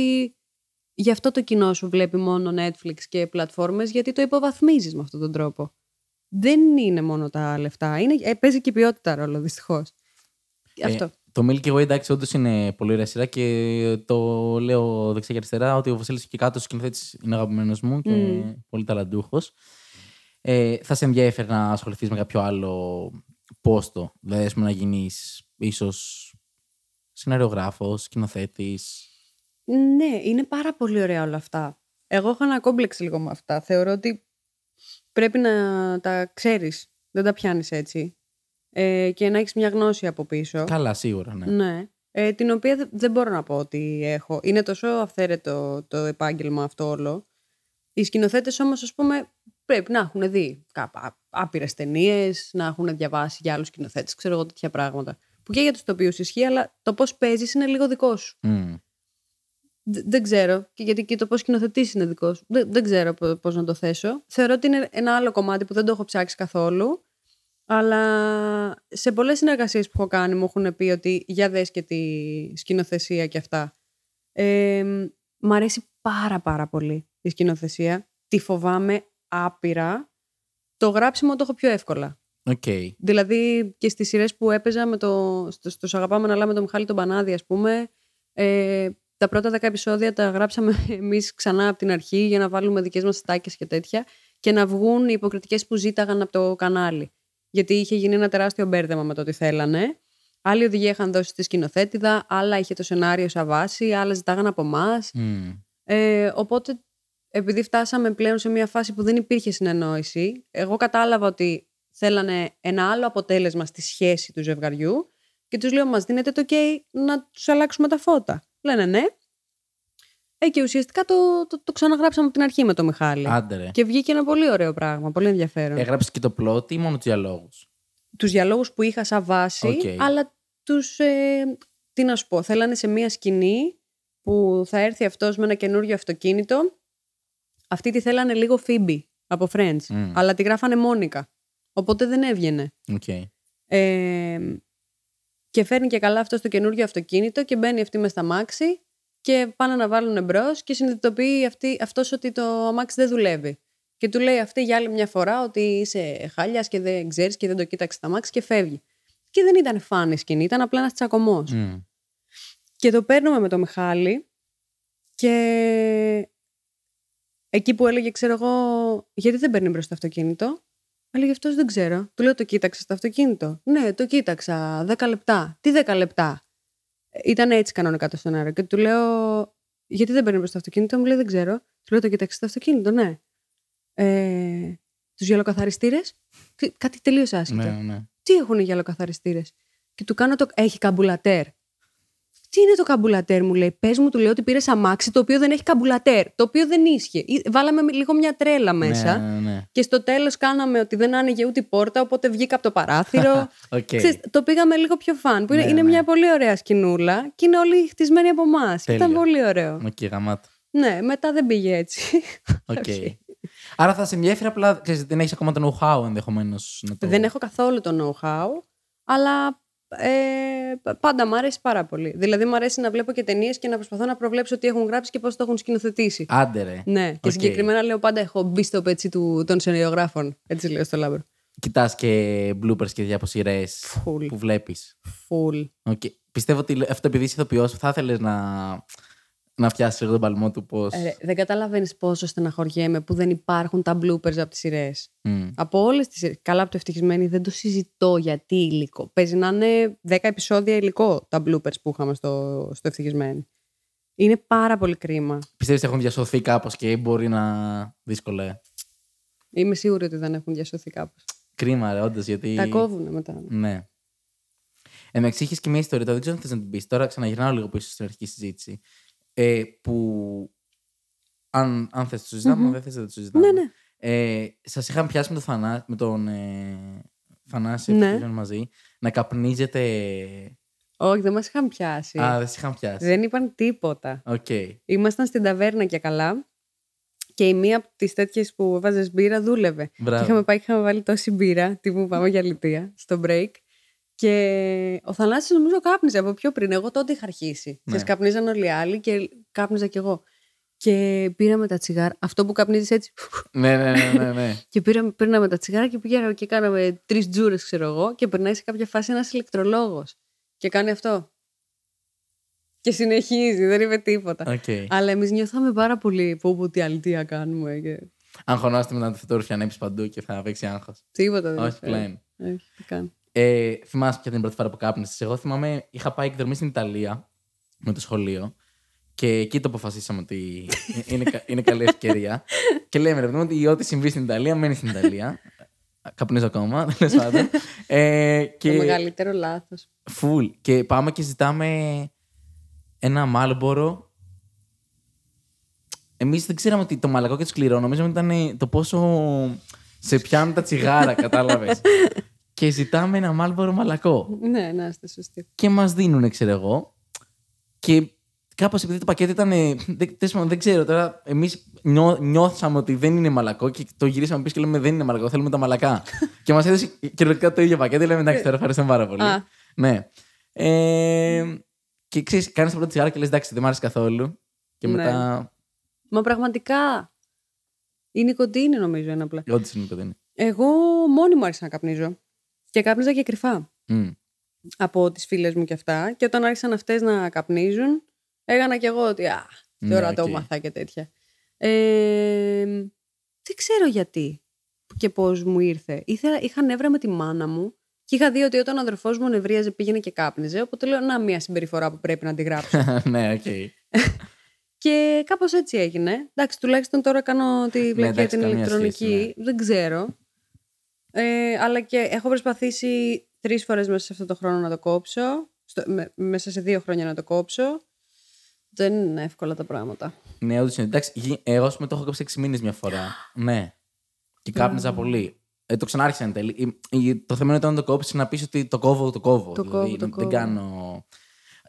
γι' αυτό το κοινό σου βλέπει μόνο Netflix και πλατφόρμες γιατί το υποβαθμίζεις με αυτόν τον τρόπο. Δεν είναι μόνο τα λεφτά, είναι, ε, παίζει και η ποιότητα ρόλο δυστυχώς. Ε, αυτό. Το Milky Way εντάξει, όντως είναι πολύ ωραία σειρά και το λέω δεξιά και αριστερά ότι ο Βασίλης και κάτω σκηνοθέτης είναι αγαπημένος μου και Μμ. πολύ ταλαντούχος. Ε, θα σε ενδιαφέρει να ασχοληθείς με κάποιο άλλο πόστο. Δηλαδή, ας πούμε, να γίνεις ίσως σεναριογράφος, σκηνοθέτης. Ναι, είναι πάρα πολύ ωραία όλα αυτά. Εγώ έχω ένα κόμπλεξ λίγο με αυτά. Θεωρώ ότι πρέπει να τα ξέρεις. Δεν τα πιάνεις έτσι. Ε, και να έχεις μια γνώση από πίσω. Καλά, σίγουρα, ναι. Ναι. Ε, την οποία δε- δεν μπορώ να πω ότι έχω. Είναι τόσο αυθαίρετο το επάγγελμα αυτό όλο. Οι σκηνοθέτες όμως, ας πούμε, πρέπει να έχουν δει άπειρες ταινίες, να έχουν διαβάσει για άλλους σκηνοθέτες, ξέρω εγώ τέτοια πράγματα. Που και για τους τοπίους ισχύει, αλλά το πώς παίζεις είναι λίγο δικό σου. Μμ. Δ- δεν ξέρω. Και γιατί και το πώς σκηνοθετεί είναι δικό σου. Δεν, δεν ξέρω πώς να το θέσω. Θεωρώ ότι είναι ένα άλλο κομμάτι που δεν το έχω ψάξει καθόλου. Αλλά σε πολλές συνεργασίες που έχω κάνει μου έχουν πει ότι για δες και τη σκηνοθεσία και αυτά. Ε, μ' αρέσει πάρα πάρα πολύ η σκηνοθεσία. Τη φοβάμαι άπειρα. Το γράψιμο το έχω πιο εύκολα. Οκ. Δηλαδή και στις σειρές που έπαιζα με το, στο, στο «Σ' αγαπάμε να με τον Μιχάλη τον Πανάδη ας πούμε ε, τα πρώτα δέκα επεισόδια τα γράψαμε *laughs* εμείς ξανά από την αρχή για να βάλουμε δικές μας στάκες και τέτοια και να βγουν οι υποκριτικές που ζήταγαν από το κανάλι. Γιατί είχε γίνει ένα τεράστιο μπέρδεμα με το τι θέλανε. Άλλοι οδηγία είχαν δώσει στη σκηνοθέτηδα, άλλα είχε το σενάριο σαν βάση, άλλα ζητάγαν από εμά. Μμ. Ε, οπότε, επειδή φτάσαμε πλέον σε μια φάση που δεν υπήρχε συνεννόηση, εγώ κατάλαβα ότι θέλανε ένα άλλο αποτέλεσμα στη σχέση του ζευγαριού και τους λέω, μας δίνετε το ok να τους αλλάξουμε τα φώτα. Λένε ναι. Ε, και ουσιαστικά το, το, το ξαναγράψαμε από την αρχή με το Μιχάλη. Άντε ρε. Και βγήκε ένα πολύ ωραίο πράγμα, πολύ ενδιαφέρον. Έγραψε και το plot ή μόνο τους διαλόγους; Τους διαλόγους που είχα σαν βάση, Οκ. αλλά τους, ε, τι να σου πω, θέλανε σε μια σκηνή που θα έρθει αυτός με ένα καινούριο αυτοκίνητο. Αυτοί τη θέλανε λίγο Phoebe από Friends, Μμ. αλλά τη γράφανε Μόνικα. Οπότε δεν έβγαινε. Οκ. Ε, και φέρνει και καλά αυτός το καινούριο αυτοκίνητο και μπαίνει αυτή μες στ' αμάξι και πάνε να βάλουν εμπρό και συνειδητοποιεί αυτή, αυτός ότι το αμάξι δεν δουλεύει. Και του λέει αυτή για άλλη μια φορά ότι είσαι χάλιας και δεν ξέρεις και δεν το κοίταξες τ' αμάξι και φεύγει. Και δεν ήταν funny σκηνή, ήταν απλά ένας τσακωμός. Μμ. Και το παίρνουμε με το Μιχάλη και εκεί που έλεγε, ξέρω εγώ, γιατί δεν παίρνει μπροστά το αυτοκίνητο; Έλεγε αυτός δεν ξέρω. Του λέω το κοίταξες το αυτοκίνητο; Ναι, το κοίταξα. 10 λεπτά. Τι 10 λεπτά. Ε, Ήταν έτσι κανονικά το σενάριο. Και του λέω, γιατί δεν παίρνει μπροστά το αυτοκίνητο; Μου λέει δεν ξέρω. Του λέω το κοίταξες το αυτοκίνητο; Ναι. Ε, Τους γυαλοκαθαριστήρες; Κάτι τελείως άσχετο. Ναι, ναι. Τι έχουν οι γυαλοκαθαριστήρες; Και του κάνω το. Έχει καμπουλατέρ. Τι είναι το καμπουλατέρ, μου λέει. Πες μου, του λέω ότι πήρε αμάξι το οποίο δεν έχει καμπουλατέρ. Το οποίο δεν ίσχυε. Ή- Βάλαμε λίγο μια τρέλα μέσα. Ναι, ναι, ναι. Και στο τέλος κάναμε ότι δεν άνοιγε ούτε η πόρτα, οπότε βγήκα από το παράθυρο. *laughs* Οκ. Ξέρεις, το πήγαμε λίγο πιο fun. Που είναι, Ναι, είναι ναι. μια πολύ ωραία σκηνούλα και είναι όλη χτισμένη από εμάς. Τέλεια. Ήταν πολύ ωραίο. Οκ, γαμάτο. Ναι, μετά δεν πήγε έτσι. *laughs* Οκ. *laughs* Όχι. Άρα θα σε ενδιαφέρει απλά, ξέρεις, δεν έχεις ακόμα το know-how ενδεχομένως. Το... Δεν έχω καθόλου το know-how, αλλά ε, πάντα μου αρέσει πάρα πολύ. Δηλαδή, μου αρέσει να βλέπω και ταινίες και να προσπαθώ να προβλέψω τι έχουν γράψει και πώς το έχουν σκηνοθετήσει. Άντε ρε. Ναι, και Οκ. συγκεκριμένα λέω πάντα έχω μπει στο πετσί του, των σεναριογράφων. Έτσι λέω στο Λάμπρο. Κοιτάς και bloopers και διαποσυρές Full. που βλέπεις. Full. OK. Πιστεύω ότι αυτό επειδή είσαι ηθοποιός θα ήθελες να, να πιάσεις λίγο τον παλμό του πώς... Ε, δεν καταλαβαίνεις πόσο στεναχωριέμαι που δεν υπάρχουν τα bloopers από τις σειρές. Μμ. Από όλες τις σειρές. Καλά από το ευτυχισμένοι δεν το συζητώ γιατί υλικό. Παίζει να είναι 10 επεισόδια υλικό τα bloopers που είχαμε στο, στο ευτυχισμένοι. Είναι πάρα πολύ κρίμα. Πιστεύεις ότι έχουν διασωθεί κάπως και μπορεί να δύσκολα. ε; Είμαι σίγουρη ότι δεν έχουν διασωθεί κάπως. Κρίμα ρε όντως γιατί... Τα κόβουν μετά. Ναι. Εντάξει, είχε και μια ιστορία, τώρα δεν ξέρω αν θες να την πεις. Τώρα ξαναγυρνάω λίγο πίσω στην αρχική συζήτηση. Ε, που. Αν, αν θες το συζητάμε, αν δεν θες δεν το συζητάμε. Ναι, ναι. Ε, Σας είχαν πιάσει με, το θανά, με τον ε, Θανάση Ναι. που πήγαν μαζί να καπνίζετε. Όχι, δεν μας είχαν πιάσει. Α, δεν σε είχαν πιάσει. Δεν είπαν τίποτα. Οκ. Ήμασταν στην ταβέρνα και καλά. Και η μία από τις τέτοιες που έβαζες μπύρα δούλευε. Μπράβο. Και είχαμε πάει και είχαμε βάλει τόση μπύρα, τύπου πάμε για αλητεία, στο break. Και ο Θανάσης νομίζω κάπνιζε από πιο πριν. Εγώ τότε είχα αρχίσει. Ναι. Ναι. καπνίζαν όλοι οι άλλοι και κάπνιζα κι εγώ. Και πήραμε τα τσιγάρα. Αυτό που καπνίζεις έτσι. ναι, ναι, ναι, ναι, ναι. *laughs* Και πήραμε, πήραμε τα τσιγάρα και πήγαμε και κάναμε τρεις τζούρες, ξέρω εγώ. Και περνάει σε κάποια φάση ένας ηλεκτρολόγος. Και κάνει αυτό. Και συνεχίζει, δεν είπε τίποτα. Οκ. Αλλά εμείς νιώθαμε πάρα πολύ που που τι αλήθεια κάνουμε. Και... Αγχωνάστε μετά το φυτόρ να ανέβει παντού και θα παίξει άγχος. Τίποτα δεν Όχι είπε. πλέον. Όχι, τι κάνω. Ε, θυμάσαι ποια ήταν η πρώτη φορά που κάπνισες. Εγώ θυμάμαι, είχα πάει εκδρομή στην Ιταλία με το σχολείο και εκεί το αποφασίσαμε ότι είναι, κα- είναι καλή ευκαιρία. *laughs* και λέμε ρε παιδί μου ότι ό,τι συμβεί στην Ιταλία μένει στην Ιταλία. Καπνίζω ακόμα, *laughs* τέλος πάντων. Ε, Το και μεγαλύτερο λάθος. full. Και πάμε και ζητάμε ένα μάλμπορο. Εμείς δεν ξέραμε ότι το μαλακό και το σκληρό νομίζαμε ότι ήταν το πόσο σε πιάνουν τα τσιγάρα, *laughs* κατάλαβες. Και ζητάμε ένα μάλμπορο μαλακό. Ναι, να είστε σωστοί. Και μας δίνουν, ξέρω εγώ. Και κάπως επειδή το πακέτο ήταν. ε, Δεν, τέλος πάντων, δεν ξέρω τώρα. Εμείς νιώ, νιώθαμε ότι δεν είναι μαλακό και το γυρίσαμε πίσω και λέμε δεν είναι μαλακό, θέλουμε τα μαλακά. και μας έδωσε κυριολεκτικά το ίδιο πακέτο. Λέμε εντάξει, τώρα ευχαριστούμε πάρα πολύ. Α. Ναι. Ε, και ξέρεις, κάνεις την πρώτη τσιγάρα και λες εντάξει, δεν μ' άρεσε καθόλου. Και Ναι. μετά. Μα πραγματικά. Η νικοτίνη νομίζω είναι απλά. Όντως είναι νικοτίνη. Εγώ μόνη μου άρχισα να καπνίζω. Και κάπνιζα και κρυφά. Μμ. Από τις φίλες μου και αυτά. Και όταν άρχισαν αυτές να καπνίζουν, έκανα κι εγώ ότι. Α, Ναι, τώρα οκ. το 'μαθα και τέτοια. Ε, δεν ξέρω γιατί και πώς μου ήρθε. Ήθελα, είχα νεύρα με τη μάνα μου και είχα δει ότι όταν ο αδερφός μου νευρίαζε πήγαινε και κάπνιζε. Οπότε λέω, Να, μία συμπεριφορά που πρέπει να αντιγράψω. *laughs* ναι, οκ. *laughs* Και κάπως έτσι έγινε. Εντάξει, τουλάχιστον τώρα κάνω τη βλακία Ναι, εντάξει, την καμία ηλεκτρονική. σχέση, ναι. Δεν ξέρω. Ε, αλλά και έχω προσπαθήσει τρεις φορές μέσα σε αυτό το χρόνο να το κόψω. Στο, με- μέσα σε δύο χρόνια να το κόψω. Δεν είναι εύκολα τα πράγματα. Ναι, όντως είναι. Εντάξει, γι- εγώ ας πούμε, το έχω κόψει 6 μήνες μια φορά. ναι. Και κάπνιζα πολύ. Ε, το ξανάρχισα εν τέλει. Η- η- Το θέμα είναι όταν το κόψεις να πεις ότι το κόβω, το κόβω. Το δηλαδή, κόβω, το δεν κόβω. κάνω.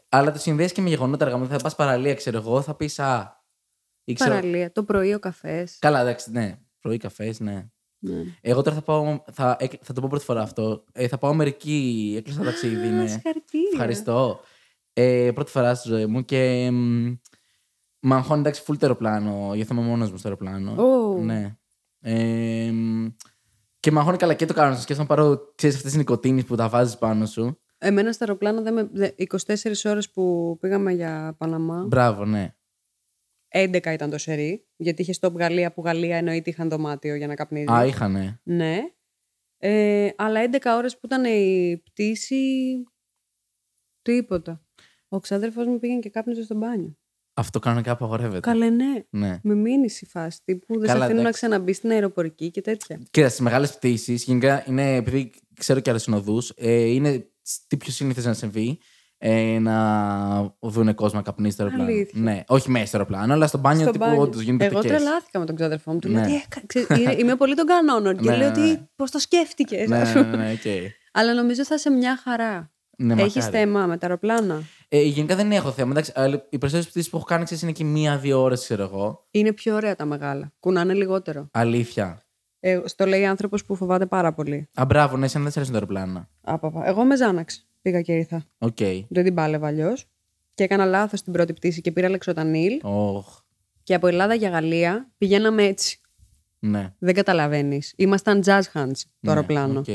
Αλλά το συνδέεις και με γεγονότα αργά. Θα πας παραλία, ξέρω εγώ, θα πεις Α. Ή ξέρω... Παραλία. Το πρωί ο καφές. Καλά, εντάξει, ναι. Πρωί καφές, ναι. Ναι. Εγώ τώρα θα πάω. Θα, έκ- θα το πω πρώτη φορά αυτό. Ε, θα πάω Αμερική. Έκλεισα ταξίδι. Α, Ναι. συγχαρητήρια. Ευχαριστώ. Ε, πρώτη φορά στη ζωή μου και. μ, Μ' αγχώνει εντάξει full το αεροπλάνο, γιατί θα είμαι μόνος μου στο αεροπλάνο. Ω. Ναι. Ε, μ, και μ' αγχώνει καλά και το κάνω. Σκέφτομαι να πάρω ξέρεις, αυτές τις νοικοτήνες που τα βάζεις πάνω σου. Εμένα στα αεροπλάνα δεν με... δε- 24 ώρες που πήγαμε για Παναμά. Μπράβο, ναι. 11 ήταν το σερί. Γιατί είχε stop Γαλλία που Γαλλία εννοείται είχαν δωμάτιο για να καπνίζει. Α, είχανε. Ναι. Ε, αλλά 11 ώρες που ήταν η πτήση, τίποτα. Ο ξάδερφός μου πήγαινε και κάπνιζε στο μπάνιο. Αυτό κανονικά απαγορεύεται. Καλέ ναι. Ναι. Με μείνει η φάση τύπου δεν σε Καλά, αφήνουν να εντάξει. ξαναμπεί στην αεροπορική και τέτοια. Κοίτα, στις μεγάλες πτήσεις, γενικά είναι, επειδή ξέρω και άλλε συνοδού, ε, είναι τι πιο σύνηθες να συμβεί. Ε, να δούνε κόσμο να καπνίσει στο αεροπλάνο. Αλήθεια. Ναι, όχι μέσα στο αεροπλάνο, αλλά στο μπάνιο Στο τύπου μπάνιο. όντως γίνεται Εγώ τεκές. τρελάθηκα με τον ξάδερφό μου. Του λέω Ναι. τι έκα- ξέρεις, είναι- *laughs* Είμαι πολύ των κανόνων. Και Ναι, λέω ναι, ναι. ότι πώς το σκέφτηκες. Ναι, ναι, ναι, ναι, οκ. Αλλά νομίζω θα είσαι μια χαρά. Ναι, μακάρι. Έχεις θέμα με τα αεροπλάνα; Ε, γενικά δεν έχω θέμα. Εντάξει, αλλά οι περισσότερες πτήσεις που έχω κάνει ξέρεις, είναι και μία-δύο ώρες, ξέρω εγώ. Είναι πιο ωραία τα μεγάλα. Κουνάνε λιγότερο. Αλήθεια. Ε, στο λέει άνθρωπος που φοβάται πάρα πολύ. Α, μπράβο, ναι, εσένα δεν σε αρέσουν τα αεροπλάνα. Άπαπα. Εγώ με Ζάναξ πήγα και ήρθα. Οκ. Δεν την πάλευα αλλιώς. Και έκανα λάθος την πρώτη πτήση και πήρα λεξοτανίλ. Οχ. Και από Ελλάδα για Γαλλία πηγαίναμε έτσι. Ναι. Δεν καταλαβαίνεις. Ήμασταν jazz hands το ναι, αεροπλάνο. οκ.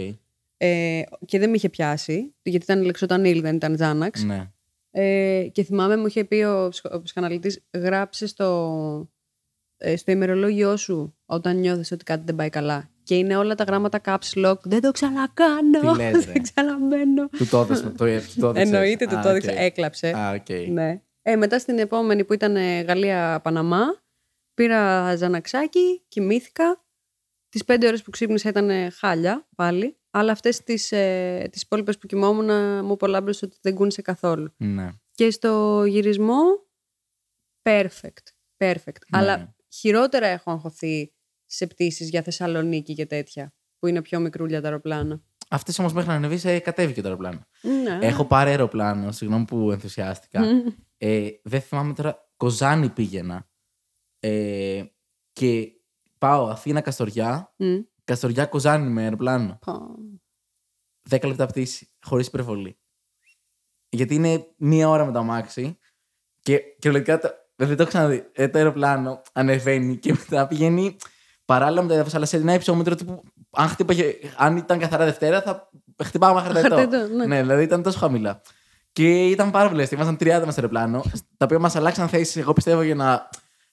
Ε, και δεν με είχε πιάσει, γιατί ήταν λεξοτανίλ, δεν ήταν Ζάναξ. Ναι. Ε, και θυμάμαι μου είχε πει ο, ψυχο- ο ψυχαναλυτής γράψε στο, ε, στο ημερολόγιό σου όταν νιώθεις ότι κάτι δεν πάει καλά. Και είναι όλα τα γράμματα caps lock. Δεν το ξανακάνω. Τι λες, *laughs* ρε. δεν ξαναμπαίνω. Του το έδωσες. Το, του το έδωσες. Εννοείται του Α, το έδειξα. οκ. Έκλαψε. Α, οκ. Ναι. Ε, μετά στην επόμενη που ήταν ε, Γαλλία-Παναμά, πήρα ζαναξάκι, κοιμήθηκα. Τις πέντε ώρες που ξύπνησα ήταν ε, χάλια πάλι. Αλλά αυτές τις ε, τις υπόλοιπες που κοιμόμουν ε, μου απολάμπρωσε ότι δεν κούνησε καθόλου. Ναι. Και στο γυρισμό, perfect. Perfect. Ναι. Αλλά χειρότερα έχω αγχωθεί σε πτήσεις για Θεσσαλονίκη και τέτοια, που είναι πιο μικρούλια τα αεροπλάνα. Αυτές όμως μέχρι να ανεβεί ε, κατέβηκε το αεροπλάνο. Ναι. Έχω πάρει αεροπλάνο, συγγνώμη που ενθουσιάστηκα. ε, δεν θυμάμαι τώρα, Κοζάνη πήγαινα. Ε, και πάω Αθήνα Καστοριά, Μμ. Καστοριά Κοζάνη με αεροπλάνο. Πω. 10 λεπτά πτήση, χωρίς υπερβολή. Γιατί είναι μία ώρα με το αμάξι και κυριολεκτικά το, δεν το έχω ξαναδεί. Ε, το αεροπλάνο ανεβαίνει και μετά πηγαίνει παράλληλα με το έδαφο, αλλά σε ένα υψόμετρο τύπου. Αν, χτύπαγε, αν ήταν καθαρά Δευτέρα, θα χτυπάγαμε χαρταετό. Χαρταετό, ναι. ναι, δηλαδή ήταν τόσο χαμηλά. Και ήταν πάρα πολύ αστείο. Ήμασταν 30 άτομα στο αεροπλάνο, τα οποία μας αλλάξαν θέσεις, εγώ πιστεύω, για να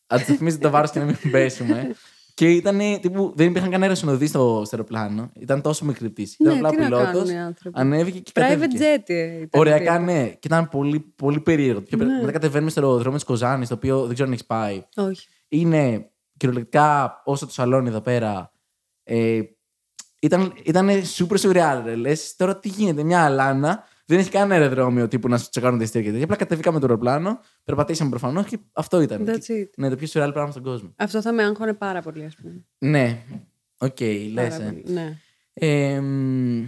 αντισταθμίσει το βάρος και να μην *laughs* πέσουμε. Και ήταν τύπου, δεν υπήρχαν κανένα συνοδοί στο, στο αεροπλάνο. Ήταν τόσο μικρή πτήση. Ναι, ήταν απλά τι να πιλότος. κάνουν οι άνθρωποι. Ανέβηκε και Private κατέβηκε. jet ε, ήταν. Οριακά, τύπου. ναι. Και ήταν πολύ, πολύ περίεργο. Και Ναι. Μετά κατεβαίνουμε στο αεροδρόμιο της Κοζάνης, το οποίο δεν ξέρω αν έχεις πάει. Όχι. Είναι κυριολεκτικά όσο το σαλόνι εδώ πέρα. Ε, ήταν, ήταν super surreal. ρε. Λες, τώρα τι γίνεται, μια αλάνα. Δεν έχει κανένα αεροδρόμιο τύπου να σου τσεκάρουν τα εισιτήρια. και τέτοια. Απλά κατεβήκαμε το αεροπλάνο, περπατήσαμε προφανώς και αυτό ήταν. That's Και- it. Ναι, το πιο surreal πράγμα στον κόσμο. Αυτό θα με άγχωνε πάρα πολύ, ας πούμε. Ναι. Οκ, λες. Πάρα πολύ, Ναι. Ε, μ,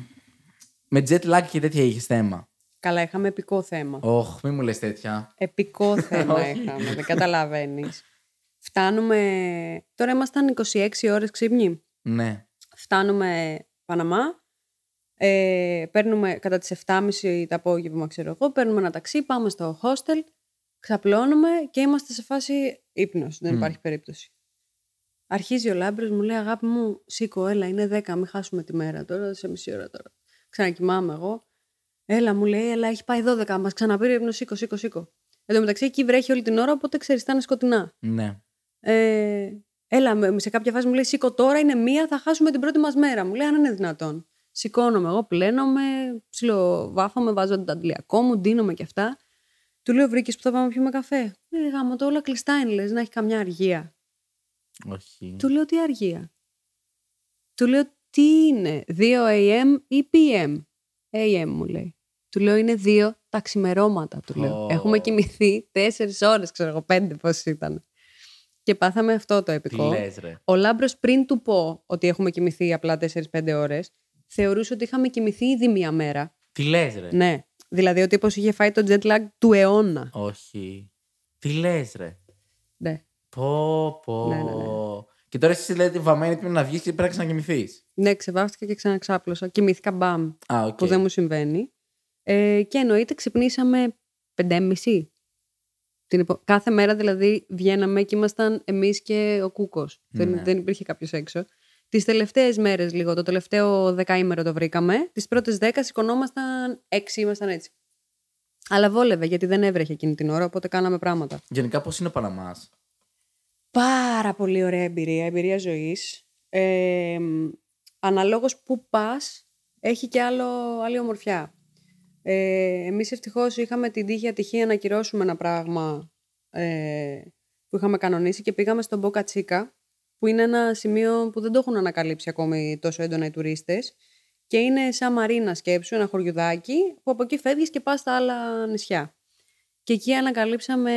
με jet lag και τέτοια είχες θέμα. Καλά, είχαμε επικό θέμα. Όχ, μην μου λες τέτοια. Επικό *laughs* θέμα Όχι. είχαμε, δεν καταλαβαίνεις. Φτάνουμε. Τώρα ήμασταν 26 ώρες ξύπνοι. Ναι. Φτάνουμε Παναμά. Ε, παίρνουμε κατά τις 7.30 το απόγευμα, ξέρω εγώ, παίρνουμε ένα ταξί, πάμε στο hostel, ξαπλώνουμε και είμαστε σε φάση ύπνος. Δεν Μμ. υπάρχει περίπτωση. Αρχίζει ο Λάμπρος, μου λέει αγάπη μου, σήκω, έλα, είναι 10, μην χάσουμε τη μέρα τώρα, σε μισή ώρα τώρα. Ξανακοιμάμαι εγώ. Έλα, μου λέει, έλα, έχει πάει 12, μας ξαναπήρε ύπνος, σήκω, σήκω, σήκω. Εν τω μεταξύ εκεί βρέχει όλη την ώρα, οπότε ξέρεις, θα είναι σκοτεινά. Ναι. Ε, έλα, με- σε κάποια φάση μου λέει: Σήκω τώρα, είναι μία, θα χάσουμε την πρώτη μας μέρα. Μου λέει: Αν είναι δυνατόν. Σηκώνομαι, εγώ πλένομαι, ψιλοβάφομαι, βάζω το αντιλιακό μου, ντύνομαι και αυτά. Του λέω: Βρήκες που θα πάμε να πιούμε καφέ. Ε, γάμο, το όλα κλειστά είναι, λες, να έχει καμιά αργία. Όχι. Του λέω: Τι αργία. Του λέω: Τι είναι, 2 AM ή PM. AM μου λέει. Του λέω: Είναι δύο τα ξημερώματα. Του λέω. Ω. Έχουμε κοιμηθεί 4 ώρες, ξέρω εγώ, 5 πώς ήταν. Και πάθαμε αυτό το Τι επικό. λες, ρε. Ο Λάμπρος, πριν του πω ότι έχουμε κοιμηθεί απλά 4-5 ώρες, θεωρούσε ότι είχαμε κοιμηθεί ήδη μία μέρα. Τι λες, ρε. Ναι. Δηλαδή ο τύπο είχε φάει το jet lag του αιώνα. Όχι. Τι λες, ρε. Ναι. Πω, πω. Ναι, ναι, ναι. Και τώρα εσύ λέτε βαμμένη πρέπει να βγεις και πρέπει να ξανακοιμηθείς. Ναι, ξεβάφτηκα και ξαναξάπλωσα. Κοιμήθηκα μπαμ, Α, οκ. που δεν μου συμβαίνει. Ε, και εννοείται ξυπνήσαμε 5.30. Την επο... Κάθε μέρα δηλαδή βγαίναμε και ήμασταν εμείς και ο κούκος. Ναι. Δεν, δεν υπήρχε κάποιος έξω. Τις τελευταίες μέρες, λίγο, το τελευταίο δεκαήμερο το βρήκαμε. Τις πρώτες δέκα σηκωνόμασταν έξι, ήμασταν έτσι. Αλλά βόλευε γιατί δεν έβρεχε εκείνη την ώρα, οπότε κάναμε πράγματα. Γενικά πώς είναι ο Παναμάς; Πάρα πολύ ωραία εμπειρία, εμπειρία ζωής. Ε, αναλόγως που πας, έχει και άλλο, άλλη ομορφιά. Ε, εμείς ευτυχώς είχαμε την τύχη ατυχία να ακυρώσουμε ένα πράγμα ε, που είχαμε κανονίσει και πήγαμε στον Μπόκα Τσίκα, που είναι ένα σημείο που δεν το έχουν ανακαλύψει ακόμη τόσο έντονα οι τουρίστες Και είναι σαν μαρίνα σκέψου, ένα χωριουδάκι, που από εκεί φεύγεις και πας στα άλλα νησιά. Και εκεί ανακαλύψαμε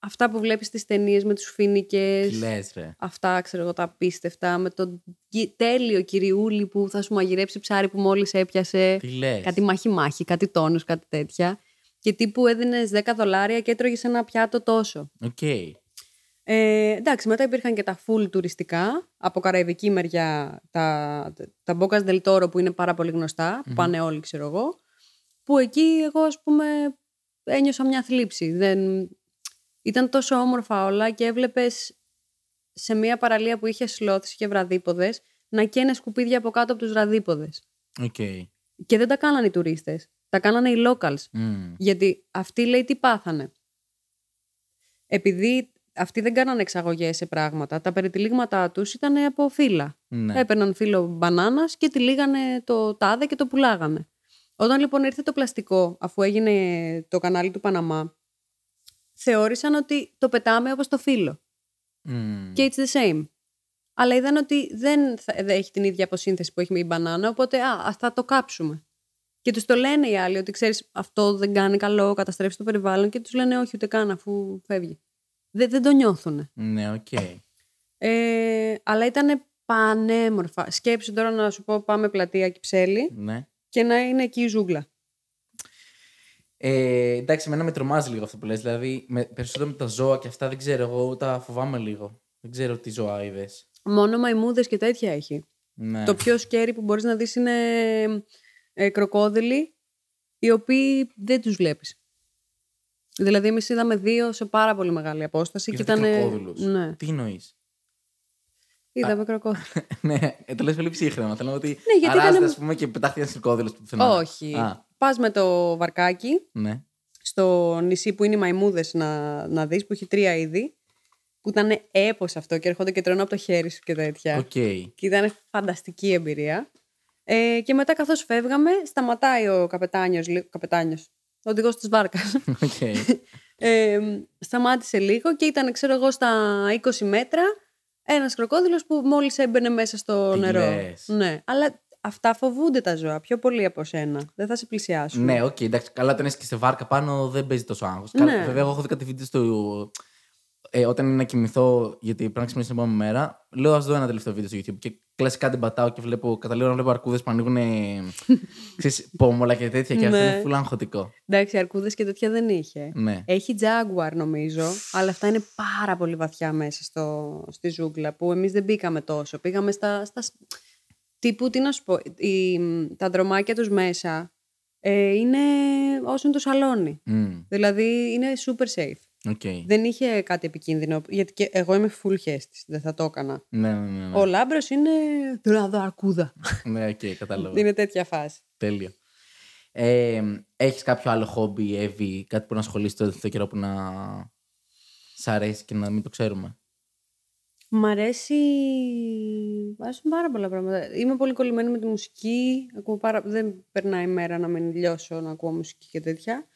αυτά που βλέπεις στις ταινίες με τους φίνικες. Τι λες, ρε. Αυτά, ξέρω εγώ, τα απίστευτα. Με τον γι- τέλειο κυριούλη που θα σου μαγειρέψει ψάρι που μόλις έπιασε. Τι λες. Κάτι μάχη-μάχη, κάτι τόνους, κάτι τέτοια. Και τύπου έδινε 10 δολάρια και έτρωγε ένα πιάτο τόσο. Οκ. Ε, εντάξει, μετά υπήρχαν και τα full τουριστικά. Από καραϊβική μεριά τα, τα Bocas del Toro που είναι πάρα πολύ γνωστά, που πάνε όλοι, ξέρω εγώ. Που εκεί εγώ, ας πούμε, ένιωσα μια θλίψη. Δεν... Ήταν τόσο όμορφα όλα και έβλεπες σε μια παραλία που είχες sloths και βραδίποδες να καίνε σκουπίδια από κάτω από τους βραδίποδες. Οκ. Και δεν τα κάνανε οι τουρίστες. Τα κάνανε οι locals. Μμ. Γιατί αυτοί λέει τι πάθανε; Επειδή αυτοί δεν κάνανε εξαγωγές σε πράγματα, τα περιτυλίγματά τους ήταν από φύλλα. Ναι. Έπαιρναν φύλλο μπανάνας και τυλίγανε το τάδε και το πουλάγανε. Όταν λοιπόν ήρθε το πλαστικό, αφού έγινε το κανάλι του Παναμά, θεώρησαν ότι το πετάμε όπως το φύλλο. Μμ. Και it's the same. Αλλά είδαν ότι δεν, θα, δεν έχει την ίδια αποσύνθεση που έχει με η μπανάνα, οπότε α, ας θα το κάψουμε. Και τους το λένε οι άλλοι ότι ξέρεις, αυτό δεν κάνει καλό, καταστρέφει το περιβάλλον και τους λένε όχι, ούτε καν αφού φεύγει. Δεν, δεν το νιώθουν. Ναι, οκ. Ε, αλλά ήταν πανέμορφα. Σκέψου τώρα να σου πω πάμε πλατεία Κυψέλη Ναι. και να είναι εκεί η ζούγκλα. Ε, εντάξει, εμένα με τρομάζει λίγο αυτό που λες. Δηλαδή, με, περισσότερο με τα ζώα και αυτά δεν ξέρω. Εγώ τα φοβάμαι λίγο. Δεν ξέρω τι ζώα είδες. Μόνο μαϊμούδες και τέτοια έχει. Ναι. Το πιο σκέρι που μπορείς να δεις είναι ε, κροκόδιλοι, οι οποίοι δεν τους βλέπεις. Δηλαδή, εμείς είδαμε δύο σε πάρα πολύ μεγάλη απόσταση. και Είδατε ήταν. κροκόδιλους. Ναι, Τι εννοείς; είδαμε κροκόδιλο. *laughs* ναι, ε, το λες πολύ ψύχρεμα. Θέλω ότι Ναι, γιατί αράζεται, ήταν- ας πούμε, και πετάχτηκαν στις κροκόδιλους που πουθενά. Όχι. Α, Πας με το βαρκάκι ναι. στο νησί που είναι οι μαϊμούδες να, να δεις, που έχει τρία είδη, που ήταν έπος αυτό και έρχονται και τρώνε από το χέρι σου και τέτοια. Οκ. Και ήταν φανταστική εμπειρία. Ε, και μετά καθώς φεύγαμε, σταματάει ο καπετάνιος, λι- καπετάνιος ο οδηγός της βάρκας. *laughs* Οκ. Ε, σταμάτησε λίγο και ήταν, ξέρω εγώ, στα 20 μέτρα ένας κροκόδειλος που μόλις έμπαινε μέσα στο Τι νερό. λες. Ναι, αλλά αυτά φοβούνται τα ζώα πιο πολύ από σένα. Δεν θα σε πλησιάσουν. Ναι, οκ, εντάξει. Καλά, όταν είσαι και σε βάρκα πάνω δεν παίζει τόσο άγχος. Ναι. Βέβαια, εγώ έχω δει κάτι βίντεο στο. Ε, όταν είναι να κοιμηθώ, γιατί πρέπει να ξυπνήσω την επόμενη μέρα, λέω ας δω ένα τελευταίο βίντεο στο YouTube. Και κλασικά την πατάω και βλέπω, καταλήγω να βλέπω αρκούδες που ανοίγουν. *laughs* ξέρεις, πόμολα και τέτοια. Και αυτό Ναι. είναι φουλ αγχωτικό. Εντάξει, αρκούδες και τέτοια δεν είχε. Ναι. Έχει Jaguar νομίζω, αλλά αυτά είναι πάρα πολύ βαθιά μέσα στο, στη ζούγκλα που εμείς δεν μπήκαμε τόσο. Πήγαμε στα, στα τύπου, τι να σου πω, οι, τα δρομάκια τους μέσα ε, είναι όσο είναι το σαλόνι. Μμ, Δηλαδή είναι super safe. Οκ. Δεν είχε κάτι επικίνδυνο, γιατί και εγώ είμαι full χέστης, δεν θα το έκανα. Ναι, ναι, ναι. ναι. Ο Λάμπρος είναι τώρα δω αρκούδα. *laughs* Ναι, οκ, κατάλαβα. είναι τέτοια φάση. Τέλειο. Ε, έχεις κάποιο άλλο χόμπι, Εύη, κάτι που να ασχολείσαι το τελευταίο καιρό που να σ' αρέσει και να μην το ξέρουμε; Μ' αρέσει. Μ' αρέσουν πάρα πολλά πράγματα. Είμαι πολύ κολλημένη με τη μουσική. Ακούω πάρα... Δεν περνάει η μέρα να μην λιώσω να ακούω μουσική και τέτοια.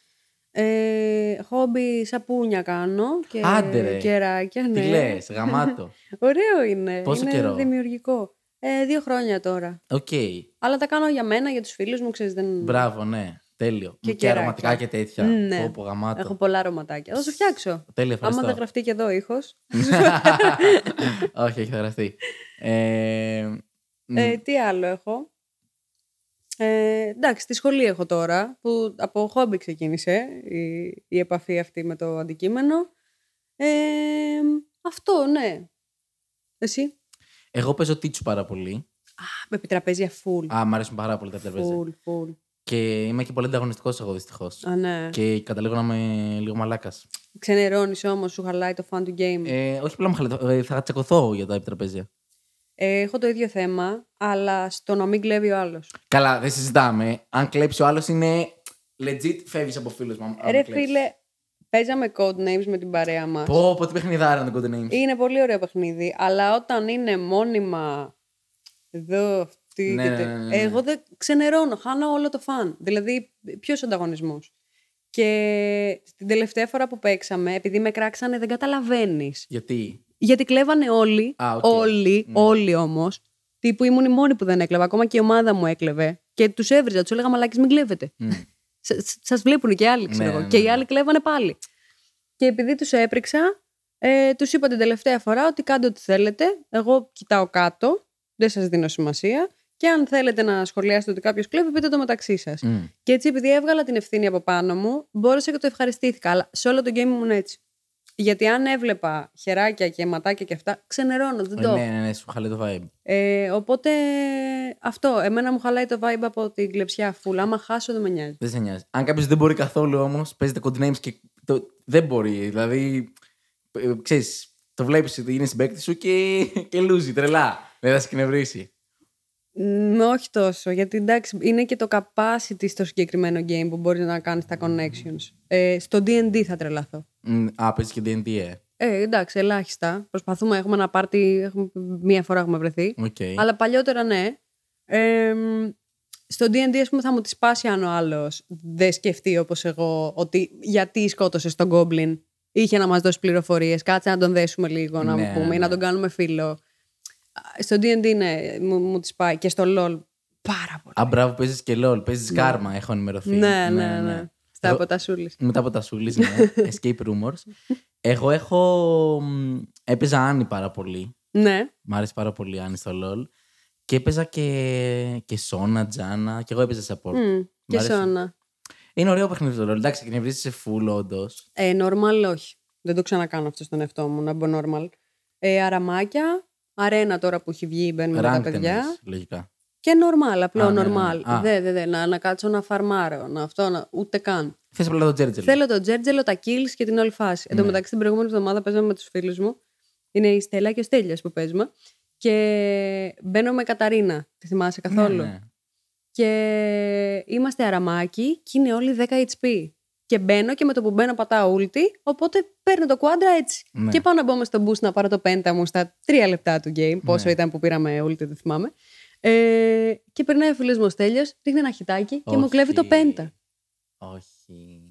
Ε, χόμπι σαπούνια κάνω και Άντε, ρε. κεράκια. Ναι. Τι λες, γαμάτο. *laughs* Ωραίο είναι. Πόσο είναι καιρό; δημιουργικό. Ε, δύο χρόνια τώρα. Οκ. Αλλά τα κάνω για μένα, για τους φίλους μου, ξέρεις, δεν... Μπράβο, ναι. Τέλειο. Και Και, κεράκια. αρωματικά και τέτοια. Ναι. Πω, πω, γαμάτο. Έχω πολλά αρωματάκια. Θα σου φτιάξω. Τέλειο, Άμα ευχαριστώ. δεν γραφτεί και εδώ ήχος. *laughs* Όχι, έχει γραφτεί. Ε, μ, Ε, τι άλλο έχω; Ε, εντάξει, στη σχολή έχω τώρα, που από χόμπι ξεκίνησε η, η επαφή αυτή με το αντικείμενο. Ε, αυτό, ναι. Εσύ; εγώ παίζω τίτσου πάρα πολύ. Α, με επιτραπέζια full. Α, μ' αρέσουν πάρα πολύ τα τραπέζια. Full, full. Και είμαι και πολύ ανταγωνιστικός εγώ δυστυχώς. Α, ναι. Και καταλήγω να είμαι λίγο μαλάκας. Ξενερώνεις όμως, σου χαλάει το fun του game. Ε, όχι απλά μου χαλάει. ε, Θα τσακωθώ για τα επιτραπέζια. Ε, έχω το ίδιο θέμα, αλλά στο να μην κλέβει ο άλλος. Καλά, δεν συζητάμε. Αν κλέψει ο άλλος είναι legit, φεύγεις από φίλους μου. αν Ρε κλέψεις. φίλε, παίζαμε codenames με την παρέα μας. Πω, πω, τι παιχνιδάρα είναι το Golden Names. Είναι πολύ ωραίο παιχνίδι, αλλά όταν είναι μόνιμα εδώ αυτή Ναι, και ναι, τε- ναι, ναι, ναι. Εγώ δεν ξενερώνω, χάνω όλο το fun. Δηλαδή, ποιος ανταγωνισμός; Και την τελευταία φορά που παίξαμε, επειδή με κράξανε, δεν καταλαβαίνεις. Γιατί; Γιατί κλέβανε όλοι, Α, οκ. όλοι, Ναι. όλοι όμως. Τύπου ήμουν η μόνη που δεν έκλεβα, ακόμα και η ομάδα μου έκλεβε. Και τους έβριζα, τους έλεγα μαλάκι, μην κλέβετε. Μμ. Σας βλέπουν και άλλοι, ξέρω Ναι, εγώ. ναι, Και οι ναι. άλλοι κλέβανε πάλι. Και επειδή τους έκραξα, ε, τους είπα την τελευταία φορά ότι κάντε ό,τι θέλετε. Εγώ κοιτάω κάτω, δεν σας δίνω σημασία. Και αν θέλετε να σχολιάσετε ότι κάποιος κλέβει, πείτε το μεταξύ σας. Μμ. Και έτσι, επειδή έβγαλα την ευθύνη από πάνω μου, μπόρεσα και το ευχαριστήθηκα. Αλλά σε όλο το game ήμουν έτσι. Γιατί αν έβλεπα χεράκια και ματάκια και αυτά, ξενερώνω, δεν Ε, το. Ναι, ναι, ναι, σου χαλάει το vibe. Ε, οπότε αυτό. Εμένα μου χαλάει το vibe από την κλεψιά φούλα. Άμα χάσω, δεν με νοιάζει. Δεν σε νοιάζει. Αν κάποιος δεν μπορεί καθόλου όμως, παίζετε codenames και το... δεν μπορεί. Δηλαδή, ε, ξέρεις, το βλέπεις ότι είναι συμπαίκτη σου και, και loos-άρει τρελά. Δεν θα σε εκνευρίσει. Μ, όχι τόσο, γιατί εντάξει, είναι και το capacity στο συγκεκριμένο game που μπορείς να κάνεις τα connections. Ε, στο D&D θα τρελαθώ. Μ, Α, παίζει και D&D, ε. Ε, εντάξει, ελάχιστα. Προσπαθούμε, έχουμε ένα πάρτι, έχουμε, μία φορά έχουμε βρεθεί. Οκ. Αλλά παλιότερα ναι. Ε, μ, στο D&D, ας πούμε, θα μου τη σπάσει αν ο άλλος δεν σκεφτεί όπως εγώ ότι γιατί σκότωσες τον goblin. Είχε να μας δώσει πληροφορίες, κάτσε να τον δέσουμε λίγο, να Ναι, πούμε, ή ναι. να τον κάνουμε φίλο. Στο D&D, ναι, μου, μου τη πάει. Και στο LOL, πάρα πολύ. Α, μπράβο, παίζεις και LOL. Παίζεις κάρμα, έχω ενημερωθεί. Ναι, ναι, ναι. Στα Εγώ- αποτασούλης. Μετά από τα σούλης, ναι. *laughs* Escape rumors. Εγώ έχω. μ, Έπαιζα Άννη πάρα πολύ. Ναι. Μ' άρεσε πάρα πολύ η Άννη στο LOL. Και έπαιζα και, και Σόνα, Τζάνα. Και εγώ έπαιζα support. Μμ, Μ' Και άρεσε. Σόνα. Είναι ωραίο παιχνίδι το LOL. Εντάξει, εκνευρίζει σε φουλ, όντως. Ε, normal όχι. Δεν το ξανακάνω αυτό στον εαυτό μου, να μπω normal. Ε, αραμάκια, αρένα τώρα που έχει βγει, μπαίνουμε με τα παιδιά. λογικά. Και normal, απλό Α, ναι, ναι, normal. ναι. Α. Δε, δε, δε, να, να κάτσω να φαρμάρω, να αυτό, να, ούτε καν. Θες απλά το Τζέρτζελ. Θέλω το τζέρτζελο, τα kills και την όλη φάση. Εν τω Ναι. μεταξύ, την προηγούμενη εβδομάδα παίζαμε με τους φίλους μου. Είναι η Στέλλα και ο Στέλιος που παίζουμε. Και μπαίνω με Καταρίνα. Τη θυμάσαι καθόλου; Ναι, ναι. Και είμαστε αραμάκι και είναι όλοι 10 HP. Και μπαίνω και με το που μπαίνω πατάω ulti, οπότε παίρνω το quadra έτσι. Ναι. Και πάω να μπω μες στο boost να πάρω το πέντα μου στα τρία λεπτά του game, πόσο Ναι. ήταν που πήραμε ulti, δεν θυμάμαι. Ε, και περνάει ο φίλος μου ο Στέλιος, ρίχνει ένα χιτάκι και μου Όχι. κλέβει το πέντα. Όχι.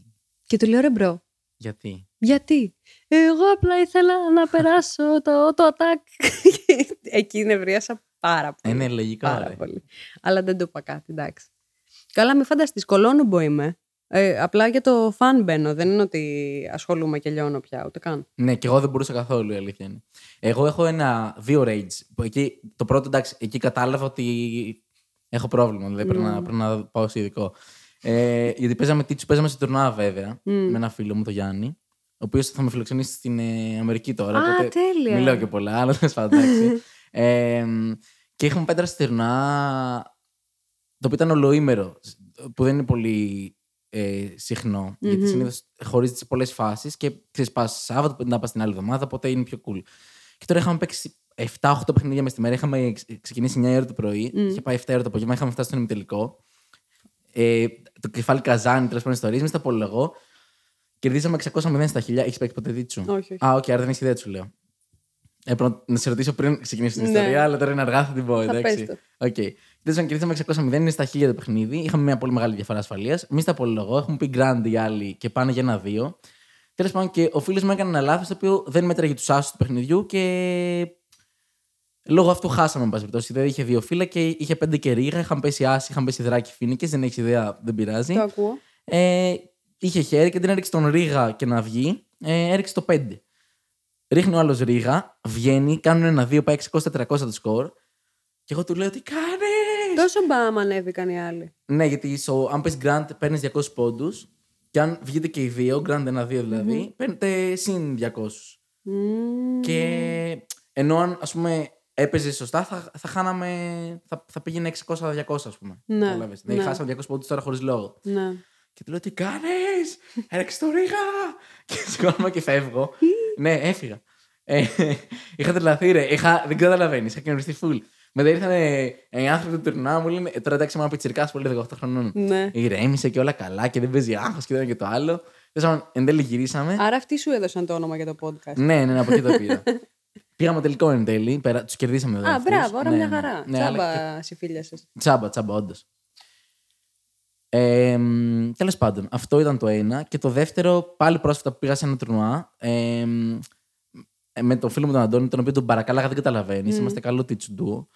Και του λέω ρε bro, Γιατί; γιατί; Εγώ απλά ήθελα να *laughs* περάσω το, το attack. *laughs* Εκεί νευρίασα πάρα πολύ. Είναι λογικό. Πάρα ρε. πολύ. Αλλά δεν το είπα κάτι, εντάξει. Καλά, μην φανταστείς, κολόνουμπο είμαι. Ε, απλά για το φαν μπαίνω. Δεν είναι ότι ασχολούμαι και λιώνω πια, ούτε καν. Ναι, και εγώ δεν μπορούσα καθόλου, η αλήθεια είναι. Εγώ έχω ένα, δύο rage. Που εκεί, το πρώτο, εντάξει, εκεί κατάλαβα ότι έχω πρόβλημα. Δηλαδή πρέπει, να, πρέπει να πάω σε ειδικό. Ε, γιατί παίζαμε τίτσου, παίζαμε σε τουρνουά βέβαια, με ένα φίλο μου, τον Γιάννη, ο οποίος θα με φιλοξενήσει στην ε, Αμερική τώρα. Α, οπότε τέλεια. Μην λέω και πολλά, αλλά τέλος πάντων. εντάξει. *laughs* ε, και είχαμε πέτρα στη τουρνουά, το οποίο ήταν ολοήμερο, που δεν είναι πολύ ε, συχνο Γιατί συνήθως χωρίζεται σε πολλές φάσεις και ξέρει, πα Σάββατο, πρέπει να πας την άλλη εβδομάδα, οπότε είναι πιο cool. Και τώρα είχαμε παίξει 7-8 παιχνίδια μες στη μέρα. Είχαμε ξε- ξεκινήσει 9 ώρα το πρωί, είχε πάει 7 ώρα το απόγευμα, είχαμε φτάσει στον ημιτελικό. Ε, το κεφάλι καζάνι, τέλος πάντων ιστορίες, με στα απολογώ. Κερδίσαμε 600 στα χιλιά. Έχεις παίξει ποτέ δίτσου; Όχι, όχι. Α, όχι, άρα δεν έχεις ιδέα, σου λέω. Ε, πρώτα, να σε ρωτήσω πριν ξεκινήσει την Ναι. ιστορία, αλλά τώρα είναι αργά, θα την πω. Θα Εντάξει. πες το. Οκ. Okay. Κερδίσαμε 600 είναι στα χίλια το παιχνίδι. Είχαμε μια πολύ μεγάλη διαφορά ασφαλείας. Εμεί τα απολογώ. Έχουμε πει grand οι άλλοι και πάνε για ένα-δύο. Τέλος πάντων, και ο φίλος μου έκανε ένα λάθος το οποίο δεν μέτραγε τους άσους του παιχνιδιού και λόγω αυτού χάσαμε, εν πάση περιπτώσει. Δηλαδή είχε δύο φύλλα και είχε πέντε και ρίγα. Είχαν πέσει άσοι, είχαν πέσει δράκι φίνικες. Δεν έχεις ιδέα, δεν πειράζει. Το ακούω. Ε, είχε χέρι και δεν έριξε τον Ρίγα και να βγει. Ε, έριξε το 5. Ρίχνει ο άλλος Ρίγα, βγαίνει, κάνουν ένα-δύο, πάει 600-400 το σκορ. Και εγώ του λέω: Τι κάνει! Τόσο μπαμ ανέβηκαν οι άλλοι. Ναι, γιατί στο, αν πες Grand παίρνεις 200 πόντους. Και αν βγείτε και οι δύο, Grand ένα-δύο δηλαδή, παίρνετε συν 200. Μμμ. Και ενώ αν ας πούμε έπαιζε σωστά, θα, θα χάναμε. Θα, θα πήγαινε 600-200, ας πούμε. Ναι, Κατάλαβες. Δηλαδή ναι. χάσαμε 200 πόντους τώρα χωρίς λόγο. Ναι. Και του λέω: Τι κάνεις! Έριξε το ρίγα! *laughs* Και σηκώνομαι και φεύγω. ναι, έφυγα. Ε, είχα τρελαθεί, ρε. Είχα, δεν καταλαβαίνεις. Είχα κοινωνιστεί full. Μετά ήρθαν ε, οι άνθρωποι του τουρνά μου λένε: «Ε, Τώρα εντάξει, είμαι ένα πιτσυρικά πολύ 18 χρονών. Ναι. Ηρέμησε και όλα καλά και δεν παίζει άγχος και το ένα και το άλλο. Τέλος πάντων, εν τέλει γυρίσαμε. Άρα αυτοί σου έδωσαν το όνομα για το podcast. ναι, ναι, ναι, από εκεί το πήρα. *laughs* Πήγαμε τελικό εν τέλει. Τους κερδίσαμε βέβαια. Α, αυτούς. μπράβο, άρα Ναι, μια ναι. χαρά. Ναι, αλλά και- Τσάμπα σου μίλιασε. Τσάμπα, τσάμπα, όντως. Ε, Τέλος πάντων, αυτό ήταν το ένα. Και το δεύτερο, πάλι πρόσφατα που πήγα σε ένα τουρνουά. Ε, με τον φίλο μου τον Αντώνη, τον οποίο τον παρακάλαγα, δεν καταλαβαίνεις. Είμαστε καλό τίτσου duo.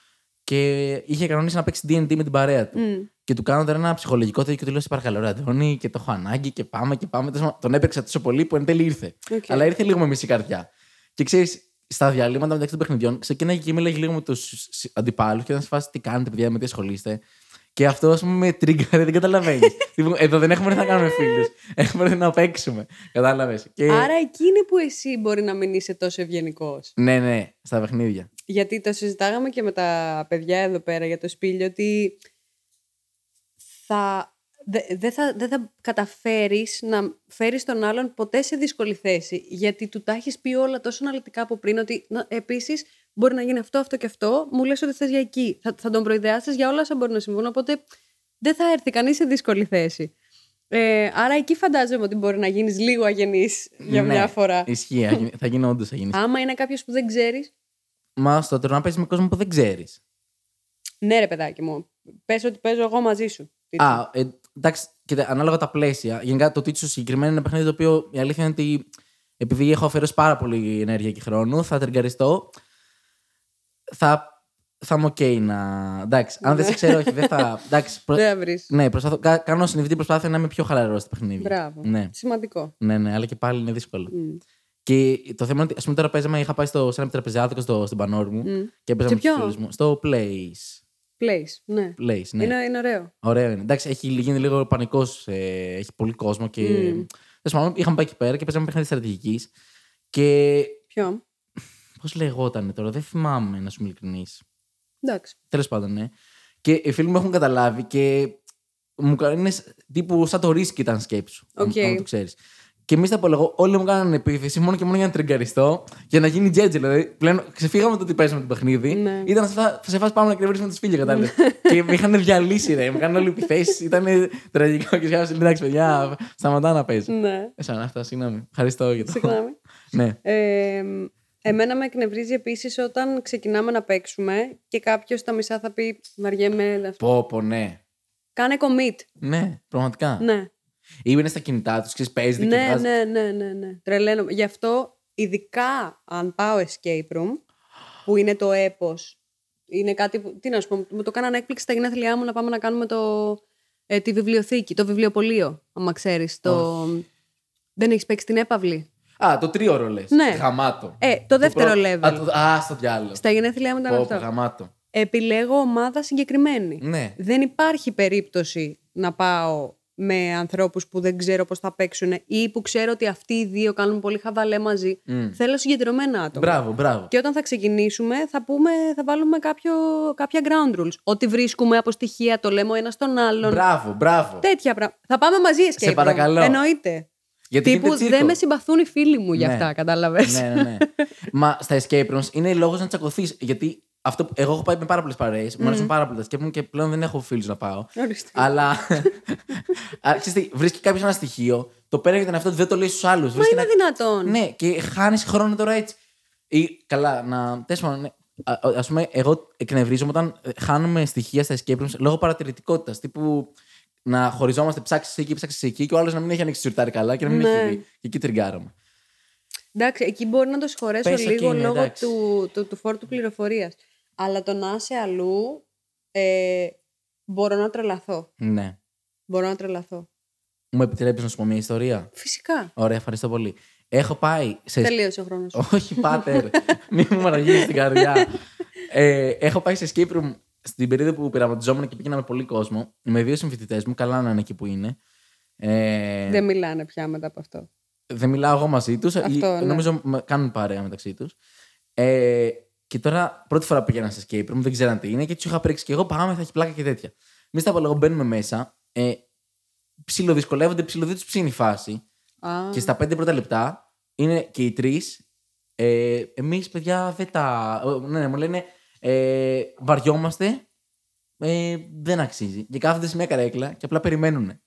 Και είχε κανονίσει να παίξει D&D με την παρέα του. Μμ. Και του κάνω τώρα ένα ψυχολογικό τέτοιο και του λέω: Σε παρακαλώ, ρε Αντώνη, και το έχω ανάγκη και πάμε και πάμε. Τέλος πάντων, Τον έπρηξα τόσο πολύ που εν τέλει ήρθε. ΟΚ. Αλλά ήρθε λίγο με μισή καρδιά. Και ξέρεις, στα διαλύματα μεταξύ των παιχνιδιών, ξεκίναγε και μίλαγε λίγο με τους αντιπάλους και ήταν σε φάση τι κάνετε, παιδιά, με τι ασχολείστε. Και αυτό, ας πούμε, με τρίγκαρε, δεν καταλαβαίνεις. *laughs* λοιπόν, εδώ δεν έχουμε έρθει να κάνουμε φίλους. Έχουμε έρθει να παίξουμε. Κατάλαβες. Και... Άρα εκείνη που εσύ μπορεί να μην είσαι τόσο ευγενικός. Ναι, ναι, στα παιχνίδια. Γιατί το συζητάγαμε και με τα παιδιά εδώ πέρα για το σπήλιο ότι θα, δε- δεν θα, δεν θα καταφέρεις να φέρεις τον άλλον ποτέ σε δύσκολη θέση. Γιατί του τα έχεις πει όλα τόσο αναλυτικά από πριν ότι να, επίσης μπορεί να γίνει αυτό, αυτό και αυτό. Μου λες ότι θες για εκεί. Θα, θα τον προειδεάσεις για όλα όσα μπορεί να συμβούν. Οπότε δεν θα έρθει κανείς σε δύσκολη θέση. Ε, άρα εκεί φαντάζομαι ότι μπορεί να γίνεις λίγο αγενής για Ναι, μια φορά. Ισχύει, θα γίνει- θα γίνει όντως *laughs* αγενής. Άμα είναι κάποιος που δεν ξέρεις, Μα στο τώρα να παίζει με κόσμο που δεν ξέρεις. Ναι, ρε παιδάκι μου. Πες ότι παίζω εγώ μαζί σου. Τι- Α, ε, εντάξει, κοίτα, ανάλογα τα πλαίσια. Γενικά το Τίτσο συγκεκριμένα είναι ένα παιχνίδι το οποίο η αλήθεια είναι ότι επειδή έχω αφιερώσει πάρα πολύ ενέργεια και χρόνο, θα τριγκαριστώ. Θα, θα είμαι ΟΚ να. Εντάξει, αν δεν σε ξέρω, όχι, δεν θα. *laughs* Εντάξει, προ- Δεν θα βρεις. ναι, προσπαθώ, κα- κάνω συνειδητή προσπάθεια να είμαι πιο χαλαρός στο παιχνίδι. Μπράβο. Ναι, Σημαντικό. ναι, ναι, αλλά και πάλι είναι δύσκολο. Μμ. Και το θέμα είναι ότι, ας πούμε, τώρα παίζαμε, είχα πάει στο, σε ένα επιτραπεζιάδικο στο, στην Πανόρμου Μμ. και παίζαμε Σε με τους ποιο; φίλους μου. Στο Place. Place. Ναι. Place, ναι. Είναι, είναι ωραίο. Ωραίο είναι. Εντάξει, έχει γίνει λίγο πανικός. έχει πολύ κόσμο και. Μμμ. Τέλος πάντων, είχαμε πάει εκεί πέρα και παίζαμε παιχνίδι στρατηγικής. Και. Ποιο; Πώς λεγόταν τώρα, δεν θυμάμαι να σου είμαι ειλικρινής. Εντάξει. Τέλος πάντων, ναι. Και οι φίλοι μου έχουν καταλάβει και μου κάνουν είναι τύπου σαν το Risk ήταν σκέψου. αν- ΟΚ. αν το ξέρεις. Και εμείς θα πω εγώ, όλοι μου κάνανε επίθεση μόνο και μόνο για να τριγκαριστώ, για να γίνει τζερτζελέ. Δηλαδή, πλέον ξεφύγαμε το ότι παίζουμε το παιχνίδι. Ναι. Ήταν σε φα- σε φάση πάμε να εκνευρίσουμε τον Σπίλιο, κατάλαβες. *laughs* και με είχαν διαλύσει, ρε. Με κάνουν όλοι επιθέσεις. Ήταν τραγικό και σκέφτομαι, εντάξει, παιδιά, σταματά να παίζει. Ναι. Ε, σαν αυτά, συγγνώμη. Ευχαριστώ για το. Συγγνώμη. ναι. Ε, εμένα με εκνευρίζει επίσης όταν ξεκινάμε να παίξουμε και κάποιος στα μισά θα πει βαριέμαι. Πω, πω, ναι. Κάνε commit. Ναι, πραγματικά. Ναι. Ή είναι στα κινητά τους, ξέρεις, παίζει και Ναι, βγάζεις. ναι, ναι, ναι, ναι. Τρελαίνομαι. Γι' αυτό, ειδικά αν πάω escape room, που είναι το έπος, είναι κάτι που, τι να σου πω, μου το κάνανε έκπληξη στα γενέθλιά μου να πάμε να κάνουμε το, ε, τη βιβλιοθήκη, το βιβλιοπωλείο, άμα ξέρεις. Το... Δεν έχεις παίξει την έπαυλη; Α, το τρίωρο λες. Ναι. Γαμάτο. Ε, το δεύτερο πρώτο- level. Α, το... Α, στο διάλογο. Στα γενέθλιά μου ήταν Πω, αυτό. πω, γαμάτο. Επιλέγω ομάδα συγκεκριμένη. Ναι. Δεν υπάρχει περίπτωση να πάω με ανθρώπους που δεν ξέρω πώς θα παίξουν ή που ξέρω ότι αυτοί οι δύο κάνουν πολύ χαβαλέ μαζί. Μμ. Θέλω συγκεντρωμένα άτομα. Μπράβο, μπράβο. Και όταν θα ξεκινήσουμε θα, πούμε, θα βάλουμε κάποιο, κάποια ground rules. Ό,τι βρίσκουμε από στοιχεία το λέμε ο ένας τον άλλον. Μπράβο, μπράβο. Τέτοια πράγματα. Θα πάμε μαζί escape Σε room. παρακαλώ. Εννοείται. Γιατί Τύπου γίνεται τσίρκο. δεν με συμπαθούν οι φίλοι μου για Ναι. αυτά, κατάλαβες. ναι, ναι, ναι. Μα στα escape rooms είναι λόγος να τσακωθείς. Γιατί αυτό, που- εγώ έχω πάει με πάρα πολλές παρέες. Μου αρέσουν πάρα πολύ τα escape room και πλέον δεν έχω φίλους να πάω. Ορίστε. Αλλά. *laughs* Α, ξέρεις τι, βρίσκει κάποιος ένα στοιχείο, το παίρνει για τον εαυτό του, δεν το λέει στους άλλους. Μα είναι δυνατόν. Ναι, και χάνεις χρόνο τώρα έτσι. Ή καλά, να. Τέλος πάντων, ναι. Ας πούμε, εγώ εκνευρίζομαι όταν ε, χάνουμε στοιχεία στα escape rooms λόγω παρατηρητικότητας. Τύπου να χωριζόμαστε, ψάξεις εκεί, ψάξεις εκεί και ο άλλος να μην έχει ανοίξει το συρτάρι καλά και να μην Ναι. έχει δει. Και εκεί τριγκάρομαι. Εντάξει, εκεί μπορεί να το συγχωρέσω Πες, ΟΚ, λίγο ναι, λόγω εντάξει. του, του, του φόρτου πληροφορίας. Αλλά το να είσαι αλλού, ε, μπορώ να τρελαθώ. Ναι. Μπορώ να τρελαθώ. Μου επιτρέπεις να σου πω μια ιστορία; Φυσικά. Ωραία, ευχαριστώ πολύ. Έχω πάει σε. Τελείωσε ο χρόνος. *laughs* Όχι, πάτερ. Μην μου μαραγγείλει την καρδιά. Ε, έχω πάει σε escape room στην περίοδο που πειραματιζόμουν και πήγαινα με πολύ κόσμο. Με δύο συμφοιτητές μου, καλά να είναι εκεί που είναι. Ε, Δεν μιλάνε πια μετά από αυτό. δεν μιλάω εγώ μαζί τους. Αυτό, ναι. Νομίζω με- κάνουν παρέα μεταξύ τους. Ε, και τώρα πρώτη φορά πήγαινα σε escape room, δεν ξέραν τι είναι και τους είχα πρίξει και εγώ πάμε, θα έχει πλάκα και τέτοια. Εμεί τα λόγω μπαίνουμε μέσα. Ε, ψιλοδυσκολεύονται, ψιλοδί τους ψήνει η φάση. Α, Και στα πέντε πρώτα λεπτά είναι και οι τρεις. Ε, Εμείς, παιδιά, δεν τα. ε, Ναι, ναι, μου λένε ε, βαριόμαστε. Ε, δεν αξίζει. Και κάθονται σε μια καρέκλα και απλά περιμένουν.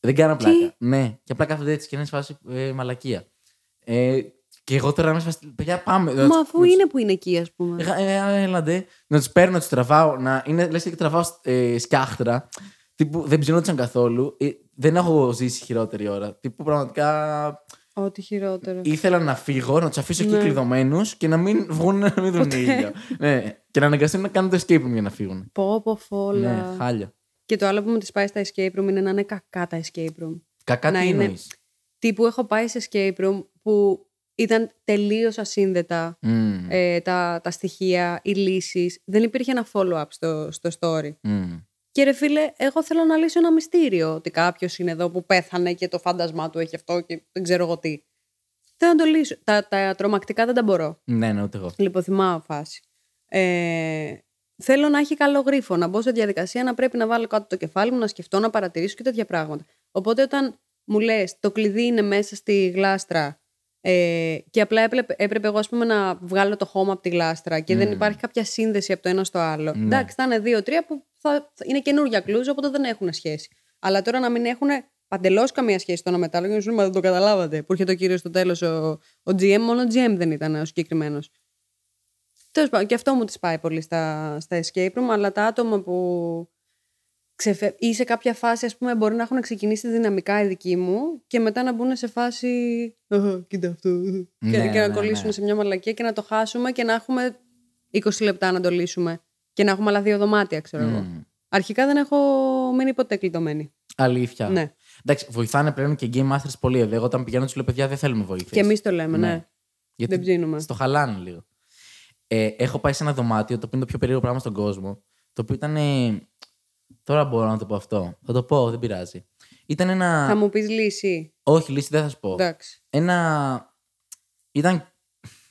Δεν κάνω Τι; πλάκα. Ναι, και απλά κάθονται έτσι και είναι σε φάση ε, μαλακία. Ε, και εγώ τώρα είμαι σε φάση. Παιδιά, πάμε. Μα αφού είναι που είναι εκεί, ας πούμε. Ε, ε, έλαντε. Να τους παίρνω, να τους τραβάω. Να είναι, λες και τραβάω ε, σκιάχτρα. Τύπου δεν ψινόντουσαν καθόλου. Ε, δεν έχω ζήσει χειρότερη ώρα. Τύπου πραγματικά. Ό,τι χειρότερο. Ήθελα να φύγω, να τους αφήσω εκεί Ναι. κλειδωμένους και να μην βγουν να μην δουν ίδιο. ναι. Και να αναγκαστούν να κάνουν το escape room για να φύγουν. Πω, πω, φόλα. Ναι, χάλια. Και το άλλο που μου τη πάει στα escape room είναι να είναι κακά τα escape room. Κακά Να τι είναι- εννοείς; Τύπου έχω πάει σε escape room που ήταν τελείως ασύνδετα Μμμ, ε, τα, τα στοιχεία, οι λύσεις. Δεν υπήρχε ένα follow-up στο, στο story. μμμ. Και ρε φίλε, εγώ θέλω να λύσω ένα μυστήριο. Ότι κάποιος είναι εδώ που πέθανε και το φάντασμά του έχει αυτό και δεν ξέρω εγώ τι. Θέλω να το λύσω. Τα, τα τρομακτικά δεν τα μπορώ. Ναι, ναι, ούτε εγώ. Λιποθυμάω φάση. Ε, θέλω να έχει καλό γρίφο, να μπω σε διαδικασία να πρέπει να βάλω κάτω το κεφάλι μου, να σκεφτώ, να παρατηρήσω και τέτοια πράγματα. Οπότε όταν μου λες, το κλειδί είναι μέσα στη γλάστρα ε, και απλά έπρεπε, έπρεπε εγώ ας πούμε, να βγάλω το χώμα από τη γλάστρα και δεν Μμμ. υπάρχει κάποια σύνδεση από το ένα στο άλλο. Ναι. Εντάξει, θα είναι δύο-τρία που θα, θα είναι καινούργια κλούζ, οπότε δεν έχουν σχέση. Αλλά τώρα να μην έχουν παντελώς καμία σχέση το ένα με το άλλο, και να σου λένε, Μα δεν το καταλάβατε. Που έρχεται ο κύριος στο τέλος, ο, ο GM, μόνο ο GM δεν ήταν ο συγκεκριμένος. Τέλος πάντων, και αυτό μου τη πάει πολύ στα, στα escape room, αλλά τα άτομα που ξεφε... ή σε κάποια φάση, ας πούμε, μπορεί να έχουν ξεκινήσει δυναμικά οι δικοί μου και μετά να μπουν σε φάση. «Αχα, Κοίτα αυτό. Ναι, και, και να ναι, κολλήσουν ναι. σε μια μαλακία και να το χάσουμε και να έχουμε 20 λεπτά να το λύσουμε. Και να έχουμε άλλα δύο δωμάτια, ξέρω εγώ. Μμμ. Αρχικά δεν έχω μείνει ποτέ κλειδωμένη. Αλήθεια. Ναι. Εντάξει, βοηθάνε πλέον και game masters πολύ. εδώ. Εγώ όταν πηγαίνω τους λέω παιδιά δεν θέλουμε βοήθεια. Και εμείς το λέμε, ναι. Ναι. Γιατί Δεν ψήνουμε. στο χαλάνε λίγο. Ε, έχω πάει σε ένα δωμάτιο το οποίο είναι το πιο περίεργο πράγμα στον κόσμο. Το οποίο ήταν. ε, Τώρα μπορώ να το πω αυτό. Θα το πω, δεν πειράζει. Ήταν ένα. Θα μου πεις λύση. Όχι, λύση δεν θα σου πω. Εντάξει. Ένα. Ήταν.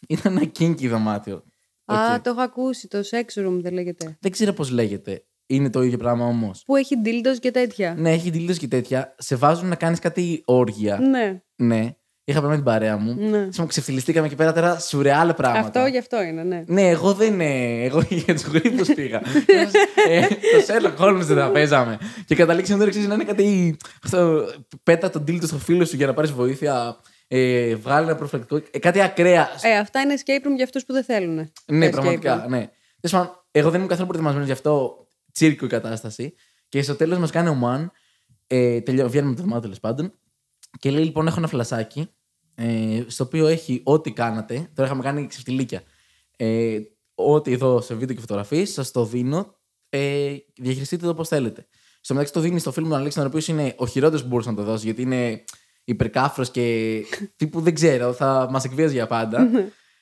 Ήταν ένα kinky δωμάτιο. Α, Οκ. το έχω ακούσει. Το sex room δεν λέγεται. Δεν ξέρω πώς λέγεται. Είναι το ίδιο πράγμα όμως. Που έχει dildos και τέτοια. Ναι, έχει δηλώσει και τέτοια. Σε βάζουν να κάνεις κάτι όργια. Ναι, Ναι. Είχα πάει με την παρέα μου. ναι. Σήμερα ξεφτυλιστήκαμε εκεί πέρα τώρα σουρεάλ πράγματα. Αυτό γι' αυτό είναι, ναι. Ναι, εγώ δεν. ε, Εγώ *laughs* για τους γρήγορου πήγα. *laughs* ε, το Sherlock Holmes δεν τα παίζαμε. Και καταλήξαμε τώρα εξής, να είναι κάτι. Αυτό, πέτα τον τίλτο στο φίλο σου για να πάρεις βοήθεια. Ε, βγάλει ένα προφυλακτικό. Ε, κάτι ακραία. Ε, αυτά είναι escape room για αυτούς που δεν θέλουν. ναι, πραγματικά. Ναι. Τέλος πάντων, εγώ δεν ήμουν καθόλου προετοιμασμένος γι' αυτό. Τσίρκο η κατάσταση. Και στο τέλος μας κάνει ο Μαν. Ε, τελειώ, βγαίνουμε από το δωμάτιο τέλος πάντων. Και λέει: Λοιπόν, έχω ένα φλασάκι. Ε, στο οποίο έχει ό,τι κάνατε. Τώρα είχαμε κάνει ξεφτιλίκια. Ε, ό,τι εδώ σε βίντεο και φωτογραφίες, σας το δίνω. Ε, διαχειριστείτε το όπω θέλετε. Στο μεταξύ το δίνεις στο φίλο μου τον Αλέξανδρο, ο οποίος είναι ο χειρότερος που μπορούσε να το δώσει, γιατί είναι υπερκάφρος και τύπου δεν ξέρω, θα μας εκβίαζε για πάντα.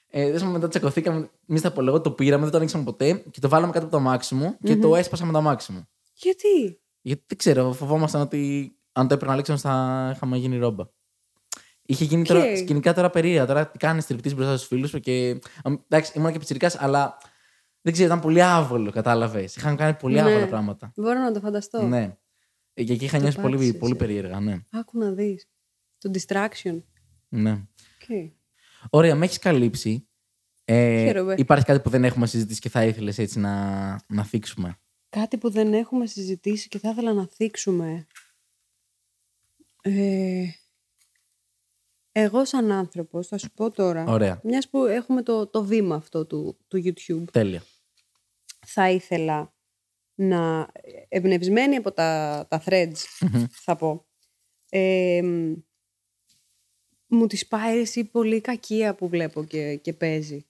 ε, δες μου, μετά τσακωθήκαμε, εμείς τα απολεγώ, το πήραμε, δεν το ανοίξαμε ποτέ και το βάλαμε κάτω από το αμάξι μου και το έσπασα με το αμάξι μου. Γιατί; Γιατί δεν ξέρω, φοβόμασταν ότι αν το έπαιρνα Αλέξανδρο θα είχαμε γίνει ρόμπα. Είχε γίνει τώρα, Οκ. σκηνικά τώρα περίεργα. Τώρα τι κάνεις τριπτή μπροστά στους φίλους σου και. αμ, Εντάξει, ήμουν και πιτσυρικά, αλλά δεν ξέρω, ήταν πολύ άβολο, κατάλαβες. Είχαν κάνει πολύ Ναι. άβολα πράγματα. Μπορώ να το φανταστώ. Ναι. Ε, Και εκεί είχα Το νιώσει πολύ, πάτησες, πολύ ε. περίεργα, ναι. Άκου να δεις. Το distraction. ναι. Okay. Ωραία, με έχεις καλύψει. Ε, Χαίρομαι. υπάρχει κάτι που δεν έχουμε συζητήσει και θα ήθελες έτσι να, να θίξουμε; Κάτι που δεν έχουμε συζητήσει και θα ήθελα να θίξουμε. Ε, εγώ σαν άνθρωπος, θα σου πω τώρα, Ωραία. μιας που έχουμε το, το βήμα αυτό του, του YouTube, Τέλεια. θα ήθελα να, εμπνευσμένη από τα, τα threads, Μμμ. θα πω, ε, μου τη πάει εσύ πολύ κακία που βλέπω και, και παίζει.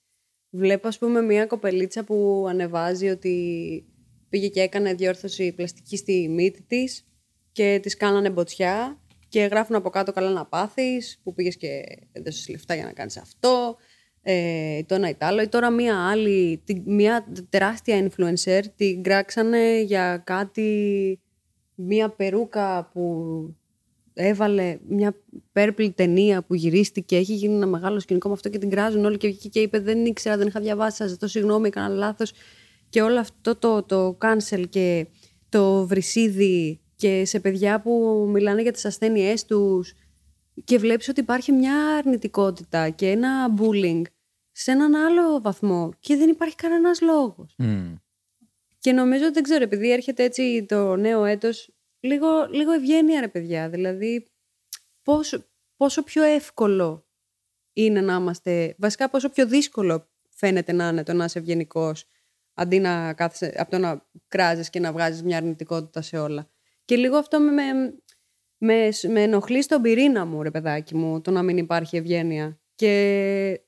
Βλέπω, ας πούμε, μια κοπελίτσα που ανεβάζει ότι πήγε και έκανε διόρθωση πλαστική στη μύτη της και της κάνανε μποτσιά και γράφουν από κάτω καλά να πάθεις, που πήγες και έδωσες λεφτά για να κάνεις αυτό, ε, το ένα ή το άλλο. Ή τώρα μία άλλη, τη- μία τεράστια influencer την κράξανε για κάτι, μία περούκα που έβαλε μια purple ταινία που γυρίστηκε, έχει γίνει ένα μεγάλο σκηνικό με αυτό και την κράζουν όλοι. Και βγήκε και είπε δεν ήξερα, δεν είχα διαβάσει, σας ζητώ συγγνώμη, έκανα λάθος και όλο αυτό το, το cancel και το βρυσίδι και σε παιδιά που μιλάνε για τις ασθένειές τους και βλέπεις ότι υπάρχει μια αρνητικότητα και ένα bullying σε έναν άλλο βαθμό και δεν υπάρχει κανένας λόγος. Μμ. Και νομίζω ότι δεν ξέρω, επειδή έρχεται έτσι το νέο έτος, λίγο, λίγο ευγένεια ρε παιδιά. Δηλαδή, πόσο, πόσο πιο εύκολο είναι να είμαστε, βασικά πόσο πιο δύσκολο φαίνεται να είναι το να είσαι ευγενικός αντί να κάθεσαι, από το να κράζεις και να βγάζεις μια αρνητικότητα σε όλα. Και λίγο αυτό με, με- με, σ- με ενοχλεί στον πυρήνα μου, ρε παιδάκι μου, το να μην υπάρχει ευγένεια. Και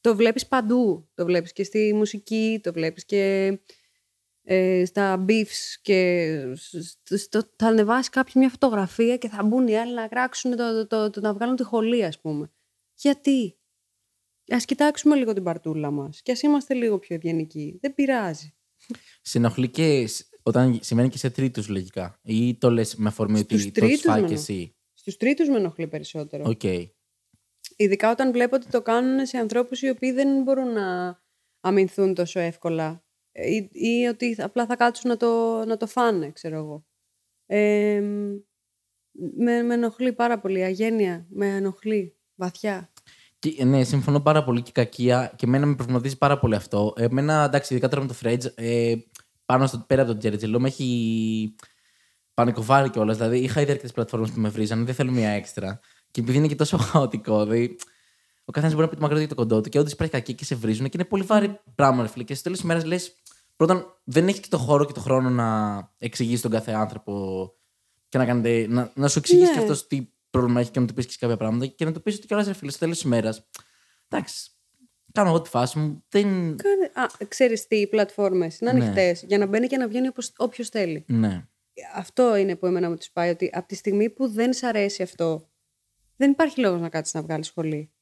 το βλέπεις παντού. Το βλέπεις και στη μουσική, το βλέπεις και ε, στα beefs και στο, στο- θα ανεβάσει κάποιοι μια φωτογραφία και θα μπουν οι άλλοι να κράξουν το, το, το, το να βγάλουν τη χολή, ας πούμε. Γιατί; Ας κοιτάξουμε λίγο την παρτούλα μας και ας είμαστε λίγο πιο ευγενικοί. Δεν πειράζει. Σε ενοχλεί και σ- όταν συμβαίνει και σε τρίτους λογικά. Ή το λες με αφορμή Στους ότι το έχεις τρίτους φάει με και ενοχλεί. εσύ; Στους τρίτους με ενοχλεί περισσότερο. ΟΚ. Ειδικά όταν βλέπω ότι το κάνουν σε ανθρώπους οι οποίοι δεν μπορούν να αμυνθούν τόσο εύκολα Ε, ή, ή ότι απλά θα κάτσουν να το, να το φάνε, ξέρω εγώ. Ε, με, με ενοχλεί πάρα πολύ. Αγένεια με ενοχλεί βαθιά. Και, ναι, συμφωνώ πάρα πολύ και η κακία και εμένα με προβληματίζει πάρα πολύ αυτό. Εμένα, εντάξει, ειδικά τώρα με το Fredge, ε, πάνω στο, πέρα από τον Τζέρετζελό, με έχει πανικοβάρει κιόλας. Δηλαδή, είχα ήδη αρκετές πλατφόρμες που με βρίζανε, δεν θέλω μία έξτρα. Και επειδή είναι και τόσο *laughs* χαοτικό, δηλαδή, ο καθένας μπορεί να πει το μακρύ του και το κοντό του και όντως υπάρχει κακία και σε βρίζουν και είναι πολύ βάρη πράγμα, ρε φίλε. Και στο τέλος της ημέρα λες, πρώτον, δεν έχεις και το χώρο και το χρόνο να εξηγήσει τον κάθε άνθρωπο και να, κάνετε, να, να σου εξηγήσει Ναι. και αυτός τι πρόβλημα έχει και να του πεις και εσύ κάποια πράγματα και να του πεις ότι κιόλας ρε φίλε, στο τέλος της ημέρα. Εντάξει, κάνω εγώ τη φάση μου. Δεν. Κάνε... Α, ξέρεις τι, οι πλατφόρμες είναι Ναι. ανοιχτές για να μπαίνει και να βγαίνει όποιος θέλει. Ναι. Αυτό είναι που εμένα μου τις πάει, ότι από τη στιγμή που δεν σ' αρέσει αυτό, δεν υπάρχει λόγος να κάτσεις να βγάλεις σχολή.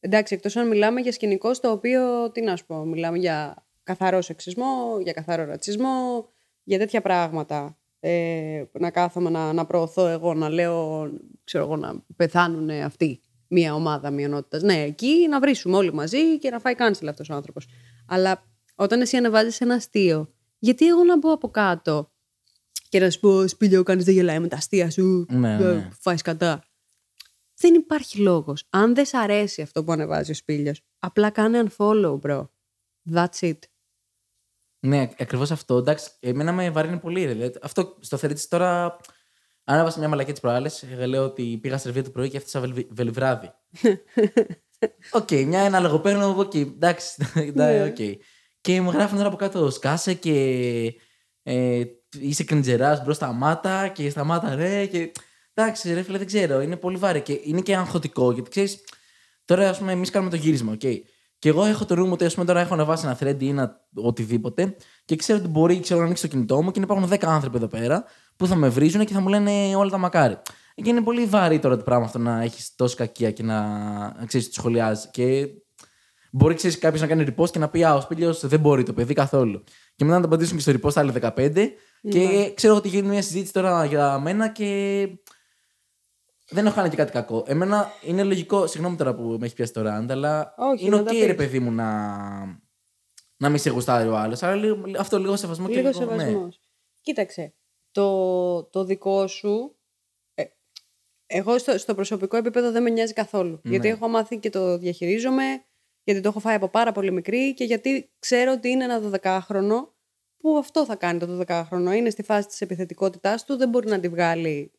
Εντάξει, εκτός αν μιλάμε για σκηνικό στο οποίο, τι να σου πω, μιλάμε για καθαρό σεξισμό, για καθαρό ρατσισμό, για τέτοια πράγματα. Ε, να κάθομαι να, να προωθώ εγώ, να λέω, ξέρω εγώ, να πεθάνουν αυτοί, μια ομάδα μειονότητας. Ναι, εκεί να βρίσουμε όλοι μαζί και να φάει cancel αυτός ο άνθρωπος. Αλλά όταν εσύ ανεβάζεις ένα αστείο, γιατί εγώ να μπω από κάτω και να σου πω σπήλιο κάνεις δεν γελάει με τα αστεία σου, Ναι, ε, ναι. φάεις κατά. Δεν υπάρχει λόγος. Αν δεν σ' αρέσει αυτό που ανεβάζει ο Σπήλιος, απλά κάνε unfollow, bro. That's it. Ναι, ακριβώς αυτό. Εντάξει, εμένα με βαρύνει πολύ. Ρε. Δηλαδή, αυτό στο θερί της τώρα. Ανέβασα μια μαλακία τις προάλλες. Λέω ότι πήγα Σερβία το πρωί και έφτιασα βελβι- βελιβράδι. *laughs* ΟΚ, μια ένα λογοπαίγνω από εκεί. Εντάξει, *laughs* εντάξει, ΟΚ. Και μου γράφουν τώρα από κάτω σκάσε και ε, είσαι cringeράς bro σταμάτα και σταμάτα ρε. Και... Εντάξει, ρε φίλε, δεν ξέρω. Είναι πολύ βαρύ και είναι και αγχωτικό γιατί ξέρεις. Τώρα, ας πούμε, εμείς κάνουμε το γύρισμα, ΟΚ. Και εγώ έχω το νου μου ότι ας πούμε, τώρα έχω ανεβάσει ένα thread ή ένα οτιδήποτε και ξέρω ότι μπορεί ξέρω, να ανοίξει το κινητό μου και να υπάρχουν 10 άνθρωποι εδώ πέρα που θα με βρίζουν και θα μου λένε όλα τα κακά. Και είναι πολύ βαρύ τώρα το πράγμα αυτό να έχεις τόση κακία και να, να ξέρεις τι σχολιάζεις. Και μπορεί ξέρεις κάποιος να κάνει repost και να πει Α, ο Σπίλιος δεν μπορεί το παιδί καθόλου. Και μετά να το απαντήσουν και στο repost άλλοι 15. Και ξέρω ότι γίνει μια συζήτηση τώρα για μένα και δεν έχω κάνει και κάτι κακό. Εμένα είναι λογικό, συγγνώμη τώρα που με έχεις πιάσει το rant, αλλά Όχι, είναι να ΟΚ, τα ρε πεις. παιδί μου, να, να μην σε γουστάρει ο άλλος. Αλλά λίγο, αυτό λίγο σεβασμό και Λίγο λίγο. σεβασμός. Ναι. Κοίταξε, το, το δικό σου. ε, εγώ στο, στο προσωπικό επίπεδο δεν με νοιάζει καθόλου. Ναι. Γιατί έχω μάθει και το διαχειρίζομαι, γιατί το έχω φάει από πάρα πολύ μικρή και γιατί ξέρω ότι είναι ένα 12χρονο που αυτό θα κάνει το 12χρονο. Είναι στη φάση της επιθετικότητάς του, δεν μπορεί να τη βγάλει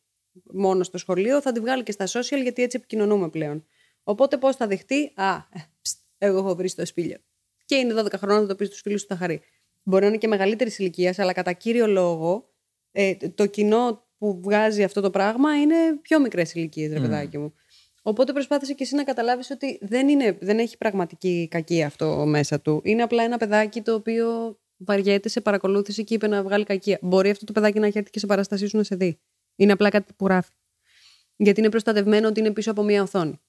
μόνο στο σχολείο, θα τη βγάλει και στα social γιατί έτσι επικοινωνούμε πλέον. Οπότε πώς θα δεχτεί, α, ε, ψτ, εγώ έχω βρει στο σπήλιο. Και είναι 12 χρόνων, θα το πεις στους φίλους του, θα χαρεί. Μπορεί να είναι και μεγαλύτερης ηλικίας, αλλά κατά κύριο λόγο ε, το κοινό που βγάζει αυτό το πράγμα είναι πιο μικρές ηλικίες, ρε παιδάκι μου. Οπότε προσπάθησε και εσύ να καταλάβεις ότι δεν, είναι, δεν έχει πραγματική κακία αυτό μέσα του. Είναι απλά ένα παιδάκι το οποίο βαριέται, σε παρακολούθησε και είπε να βγάλει κακία. Μπορεί αυτό το παιδάκι να έχει έρθει και σε παραστασή σου να σε δει. Είναι απλά κάτι που γράφει. Γιατί είναι προστατευμένο ότι είναι πίσω από μία οθόνη.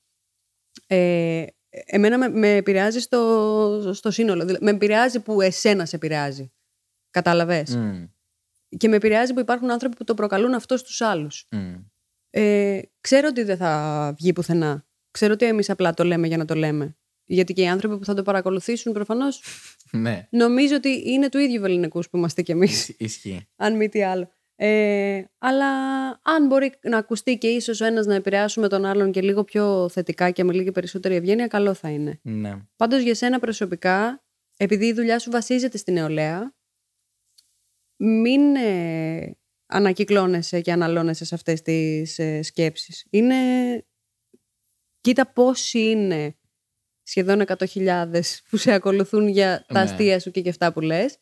Ε, εμένα με, με επηρεάζει στο, στο σύνολο. Δηλαδή, με επηρεάζει που εσένα σε επηρεάζει. Κατάλαβες; Μμ, Και με επηρεάζει που υπάρχουν άνθρωποι που το προκαλούν αυτό στους άλλους. μμ. Ε, ξέρω ότι δεν θα βγει πουθενά. Ξέρω ότι εμείς απλά το λέμε για να το λέμε. Γιατί και οι άνθρωποι που θα το παρακολουθήσουν προφανώς *laughs* Ναι, νομίζω ότι είναι του ίδιου βεληνικούς που είμαστε κι εμείς, ισχύει. αν μη τι άλλο. Ε, αλλά αν μπορεί να ακουστεί και ίσως ο ένας να επηρεάσουμε τον άλλον και λίγο πιο θετικά και με λίγη περισσότερη ευγένεια, καλό θα είναι. Ναι. Πάντως για σένα προσωπικά, επειδή η δουλειά σου βασίζεται στη νεολαία, μην ε, ανακυκλώνεσαι και αναλώνεσαι σε αυτές τις ε, σκέψεις. Είναι... Κοίτα πόσοι είναι σχεδόν 100.000 που σε ακολουθούν για τα Ναι. αστεία σου και για αυτά που λες.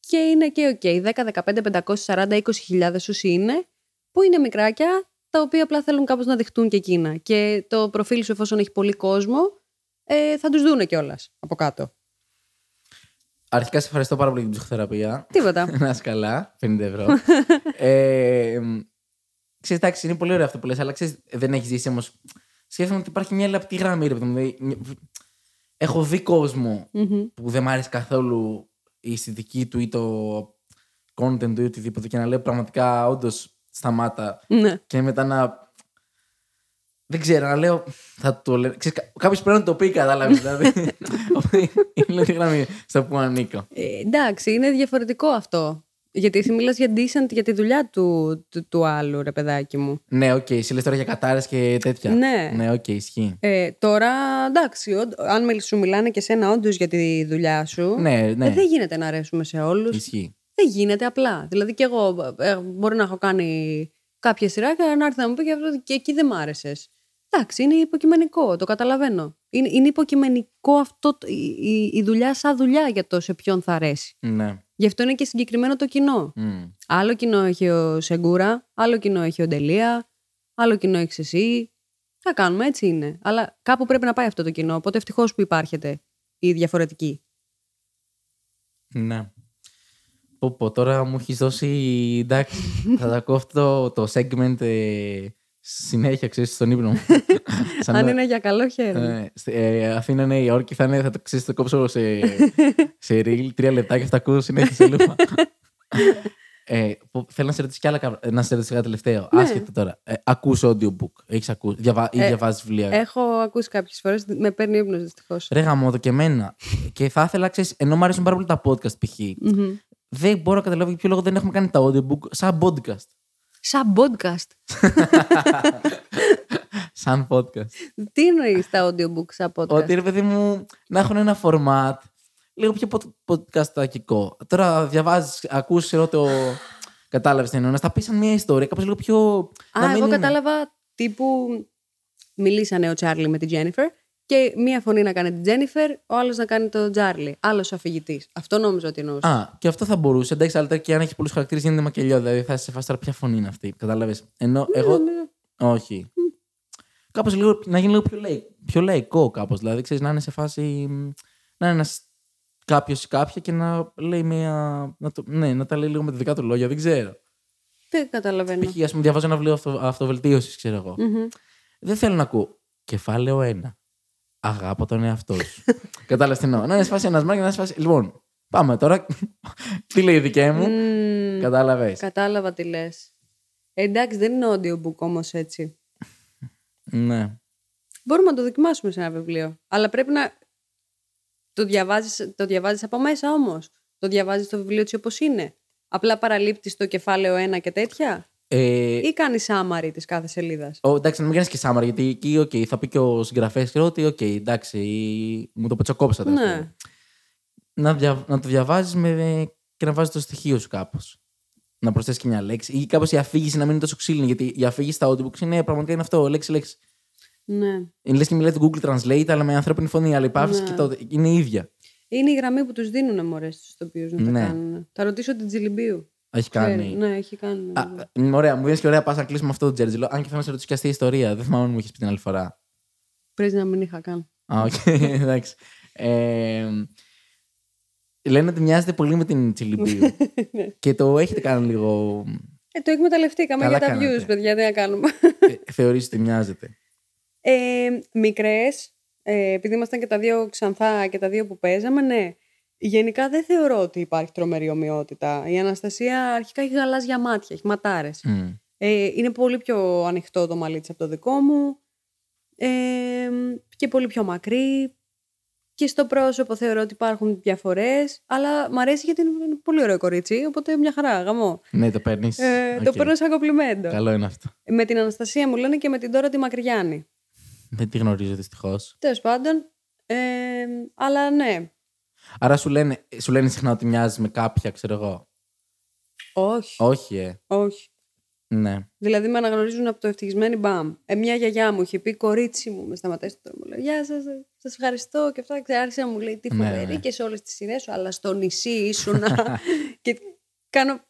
Και είναι και οκ. 10, 15, 540, 20.000 όσοι είναι, που είναι μικράκια τα οποία απλά θέλουν κάπως να δειχτούν και εκείνα. Και το προφίλ σου, εφόσον έχει πολύ κόσμο, ε, θα τους δούνε κιόλας από κάτω. Αρχικά σε ευχαριστώ πάρα πολύ για την ψυχοθεραπεία. Τίποτα. *laughs* Να είσαι καλά, 50 ευρώ. *laughs* ε, ξέρεις, εντάξει, είναι πολύ ωραίο αυτό που λες, αλλά ξέρεις, δεν έχεις ζήσει όμως. Σκέφτομαι ότι υπάρχει μια λεπτή γραμμή, ρε παιδί μου. Δηλαδή, Έχω δει κόσμο Μμμ. που δεν μ' άρεσε καθόλου η αισθητική του ή το content του ή οτιδήποτε και να λέω πραγματικά όντως σταμάτα Ναι. και μετά να. Δεν ξέρω, να λέω. Θα το λέω. Κάποιος πρέπει να το πει, κατάλαβες. Δηλαδή. Οπότε *laughs* είναι λεπτή γραμμή στο που ανήκω. Ε, εντάξει, είναι διαφορετικό αυτό. Γιατί εσύ μιλάς για decent για τη δουλειά του, του, του άλλου, ρε παιδάκι μου. Ναι, οκ, εσύ λες τώρα για κατάρες και τέτοια. Ναι. Ναι, οκ, ισχύει. Ε, τώρα, εντάξει, όντ- αν μιλ- σου μιλάνε και σένα όντως για τη δουλειά σου, Ναι, ναι. ε, δεν γίνεται να αρέσουμε σε όλους. Ισχύει. Δεν γίνεται απλά. Δηλαδή και εγώ ε, μπορεί να έχω κάνει κάποια σειρά και να έρθει να μου πει και, αυτό, και εκεί δεν μ' άρεσες. Εντάξει, είναι υποκειμενικό, το καταλαβαίνω. Είναι, είναι υποκειμενικό αυτό το- η, η, η δουλειά σαν δουλειά για το σε ποιον θα αρέσει. Ναι. Γι' αυτό είναι και συγκεκριμένο το κοινό. Μμ. Άλλο κοινό έχει ο Σεγκούρα, άλλο κοινό έχει ο Ντελία, άλλο κοινό έχεις εσύ. Θα κάνουμε, έτσι είναι. Αλλά κάπου πρέπει να πάει αυτό το κοινό. Οπότε ευτυχώς που υπάρχετε οι διαφορετικοί. Ναι. Πω, πω, τώρα μου έχεις δώσει. Εντάξει, θα τα ακούω αυτό το, το segment ε, συνέχεια, ξέρεις, στον ύπνο μου. *laughs* Σαν Αν να- είναι για καλό χέρι. Ε, στε- ε, Αθήνα, Νέα Υόρκη, θα, είναι, θα το ξέρεις, το κόψω σε, *laughs* σε reel, τρία λεπτά και θα τα ακούω συνέχεια σε λούπα. *laughs* ε, που, θέλω να σε ρωτήσω κι άλλα, κα- να σε ρωτήσω κάτι τελευταίο. Ναι. Άσχετο τώρα. Ε, ακούς audiobook. Έχεις ακούσει. Διαβα, ή Ε, διαβάζεις βιβλία; Έχω ακούσει κάποιες φορές. Με παίρνει ύπνος δυστυχώς. Ρε γαμώτο και εμένα. και θα ήθελα, ξέρεις, ενώ μου αρέσουν πάρα πολύ τα podcast π.χ. Δεν μπορώ να καταλάβω για ποιο λόγο δεν έχουμε κάνει τα audiobook σαν podcast. Σαν podcast. *laughs* σαν podcast. Τι εννοείς τα audiobook σαν podcast; Ότι ρε παιδί μου να έχουν ένα format λίγο πιο podcastακικό. Τώρα διαβάζεις, ακούς ξέρω το. Κατάλαβες τι εννοώ. Να στα πεις σαν μια ιστορία, κάπως λίγο πιο. Α, να μην εγώ είναι- κατάλαβα τύπου. Μιλήσανε ο Τσάρλι με την Τζένιφερ και μία φωνή να κάνει την Τζένιφερ, ο άλλος να κάνει τον Τσάρλι. Άλλος αφηγητής. Αυτό νόμιζα ότι εννοούσε. Α, και αυτό θα μπορούσε. Εντάξει, αλλά τώρα και αν έχει πολλούς χαρακτήρες γίνεται μακελιό. Δηλαδή θα σε φάσει τώρα ποια φωνή είναι αυτή. Κατάλαβες. Ενώ εγώ. Ναι, Όχι. Κάπως λίγο να γίνει λίγο πιο, λαϊ... πιο λαϊκό, κάπως. Δηλαδή ξέρεις να είναι σε φάση. μ, Να είναι ένας κάποιος ή κάποια και να λέει μια. Να, το... ναι, να τα λέει λίγο με τη δικά του λόγια. Δεν ξέρω. Δεν καταλαβαίνω. Π.χ. ας πούμε, διαβάζω ένα βιβλίο αυτο... αυτοβελτίωσης, ξέρω εγώ. Μμμ. Δεν θέλω να ακούω. Κεφάλαιο 1. Αγάπω τον εαυτό σου. Κατάλαβε τι εννοώ. Να είναι σε φάση ένας μάγκη, να είναι σε φάση. Λοιπόν, πάμε τώρα. *laughs* τι λέει η δικαία μου; Μμμ. Κατάλαβες. Κατάλαβα τι λες. εντάξει, δεν είναι audiobook όμως έτσι. Ναι. Μπορούμε να το δοκιμάσουμε σε ένα βιβλίο. Αλλά πρέπει να. Το διαβάζεις, το διαβάζεις από μέσα όμως. Το διαβάζεις το βιβλίο έτσι όπως είναι. Απλά παραλείπτεις το κεφάλαιο 1 και τέτοια. Ε, Ή κάνει summary της κάθε σελίδας. ο, εντάξει, να μην κάνεις και summary, γιατί εκεί okay, θα πει και ο συγγραφέας και ότι, οκ, εντάξει, μου το πετσοκόψατε. ας Ναι. πούμε. Να, δια, να το διαβάζεις και να βάζεις το στοιχείο σου κάπως. Να προσθέσεις και μια λέξη. Ή κάπως η αφήγηση να μην είναι τόσο ξύλινη. Γιατί η αφήγηση στα audiobooks είναι πραγματικά είναι αυτό, λέξη-λέξη. Ναι. Λες και μιλάει το Google Translate, αλλά με ανθρώπινη φωνή. Αλλά η παύση Ναι. και το, είναι η ίδια. Είναι η γραμμή που τους δίνουν μωρέ στους τοπίου να τα Ναι. κάνουν. Θα ρωτήσω την Τσιλιμπίου. Έχει Ξέρει. κάνει. Ναι, έχει κάνει. Α, μ, ωραία, μου δίνει και ωραία πας να κλείσουμε αυτό το τζέρτζελο. Αν και θέλω να σε ρωτήσω και αστεία ιστορία. Δεν θυμάμαι αν μου έχει πει την άλλη φορά. Πρέπει να μην είχα καν. Α, οκ, *laughs* εντάξει. Ε, λένε ότι μοιάζετε πολύ με την Τσιλιμπίου. *laughs* και το έχετε κάνει λίγο. Ε, το εκμεταλλευτήκαμε Καλά για τα κάνατε. views, παιδιά, τι να κάνουμε. Ε, θεωρείς ότι μοιάζεται. Ε, Μικρές, ε, επειδή ήμασταν και τα δύο ξανθά και τα δύο που παίζαμε, ναι. Γενικά δεν θεωρώ ότι υπάρχει τρομερή ομοιότητα. Η Αναστασία αρχικά έχει γαλάζια μάτια, έχει ματάρες. Μμ. Ε, είναι πολύ πιο ανοιχτό το μαλλί της από το δικό μου ε, και πολύ πιο μακρύ και στο πρόσωπο θεωρώ ότι υπάρχουν διαφορές αλλά μου αρέσει γιατί είναι πολύ ωραίο κορίτσι οπότε μια χαρά, γαμό. Ναι, το παίρνεις. Ε, Το παίρνω σαν κομπλιμέντο. Καλό είναι αυτό. Με την Αναστασία μου λένε και με την Τώρα τη Μακριγιάννη. Δεν τη γνωρίζω δυστυχώς. Τέλος πάντων, ε, αλλά ναι. Άρα σου λένε, σου λένε συχνά ότι μοιάζει με κάποια, ξέρω εγώ. Όχι, Όχι, ε. όχι. Ναι. Δηλαδή με αναγνωρίζουν από το ευτυχισμένη μπαμ. Ε, μια γιαγιά μου είχε πει κορίτσι μου, με σταματάει στο μου λέει Γεια σας, σας ευχαριστώ. Και αυτά και άρχισε να μου λέει τι Ναι, φοβερή ναι. και σε όλες τις σειρές σου, αλλά στο νησί ήσουνα. *laughs* και κάνω.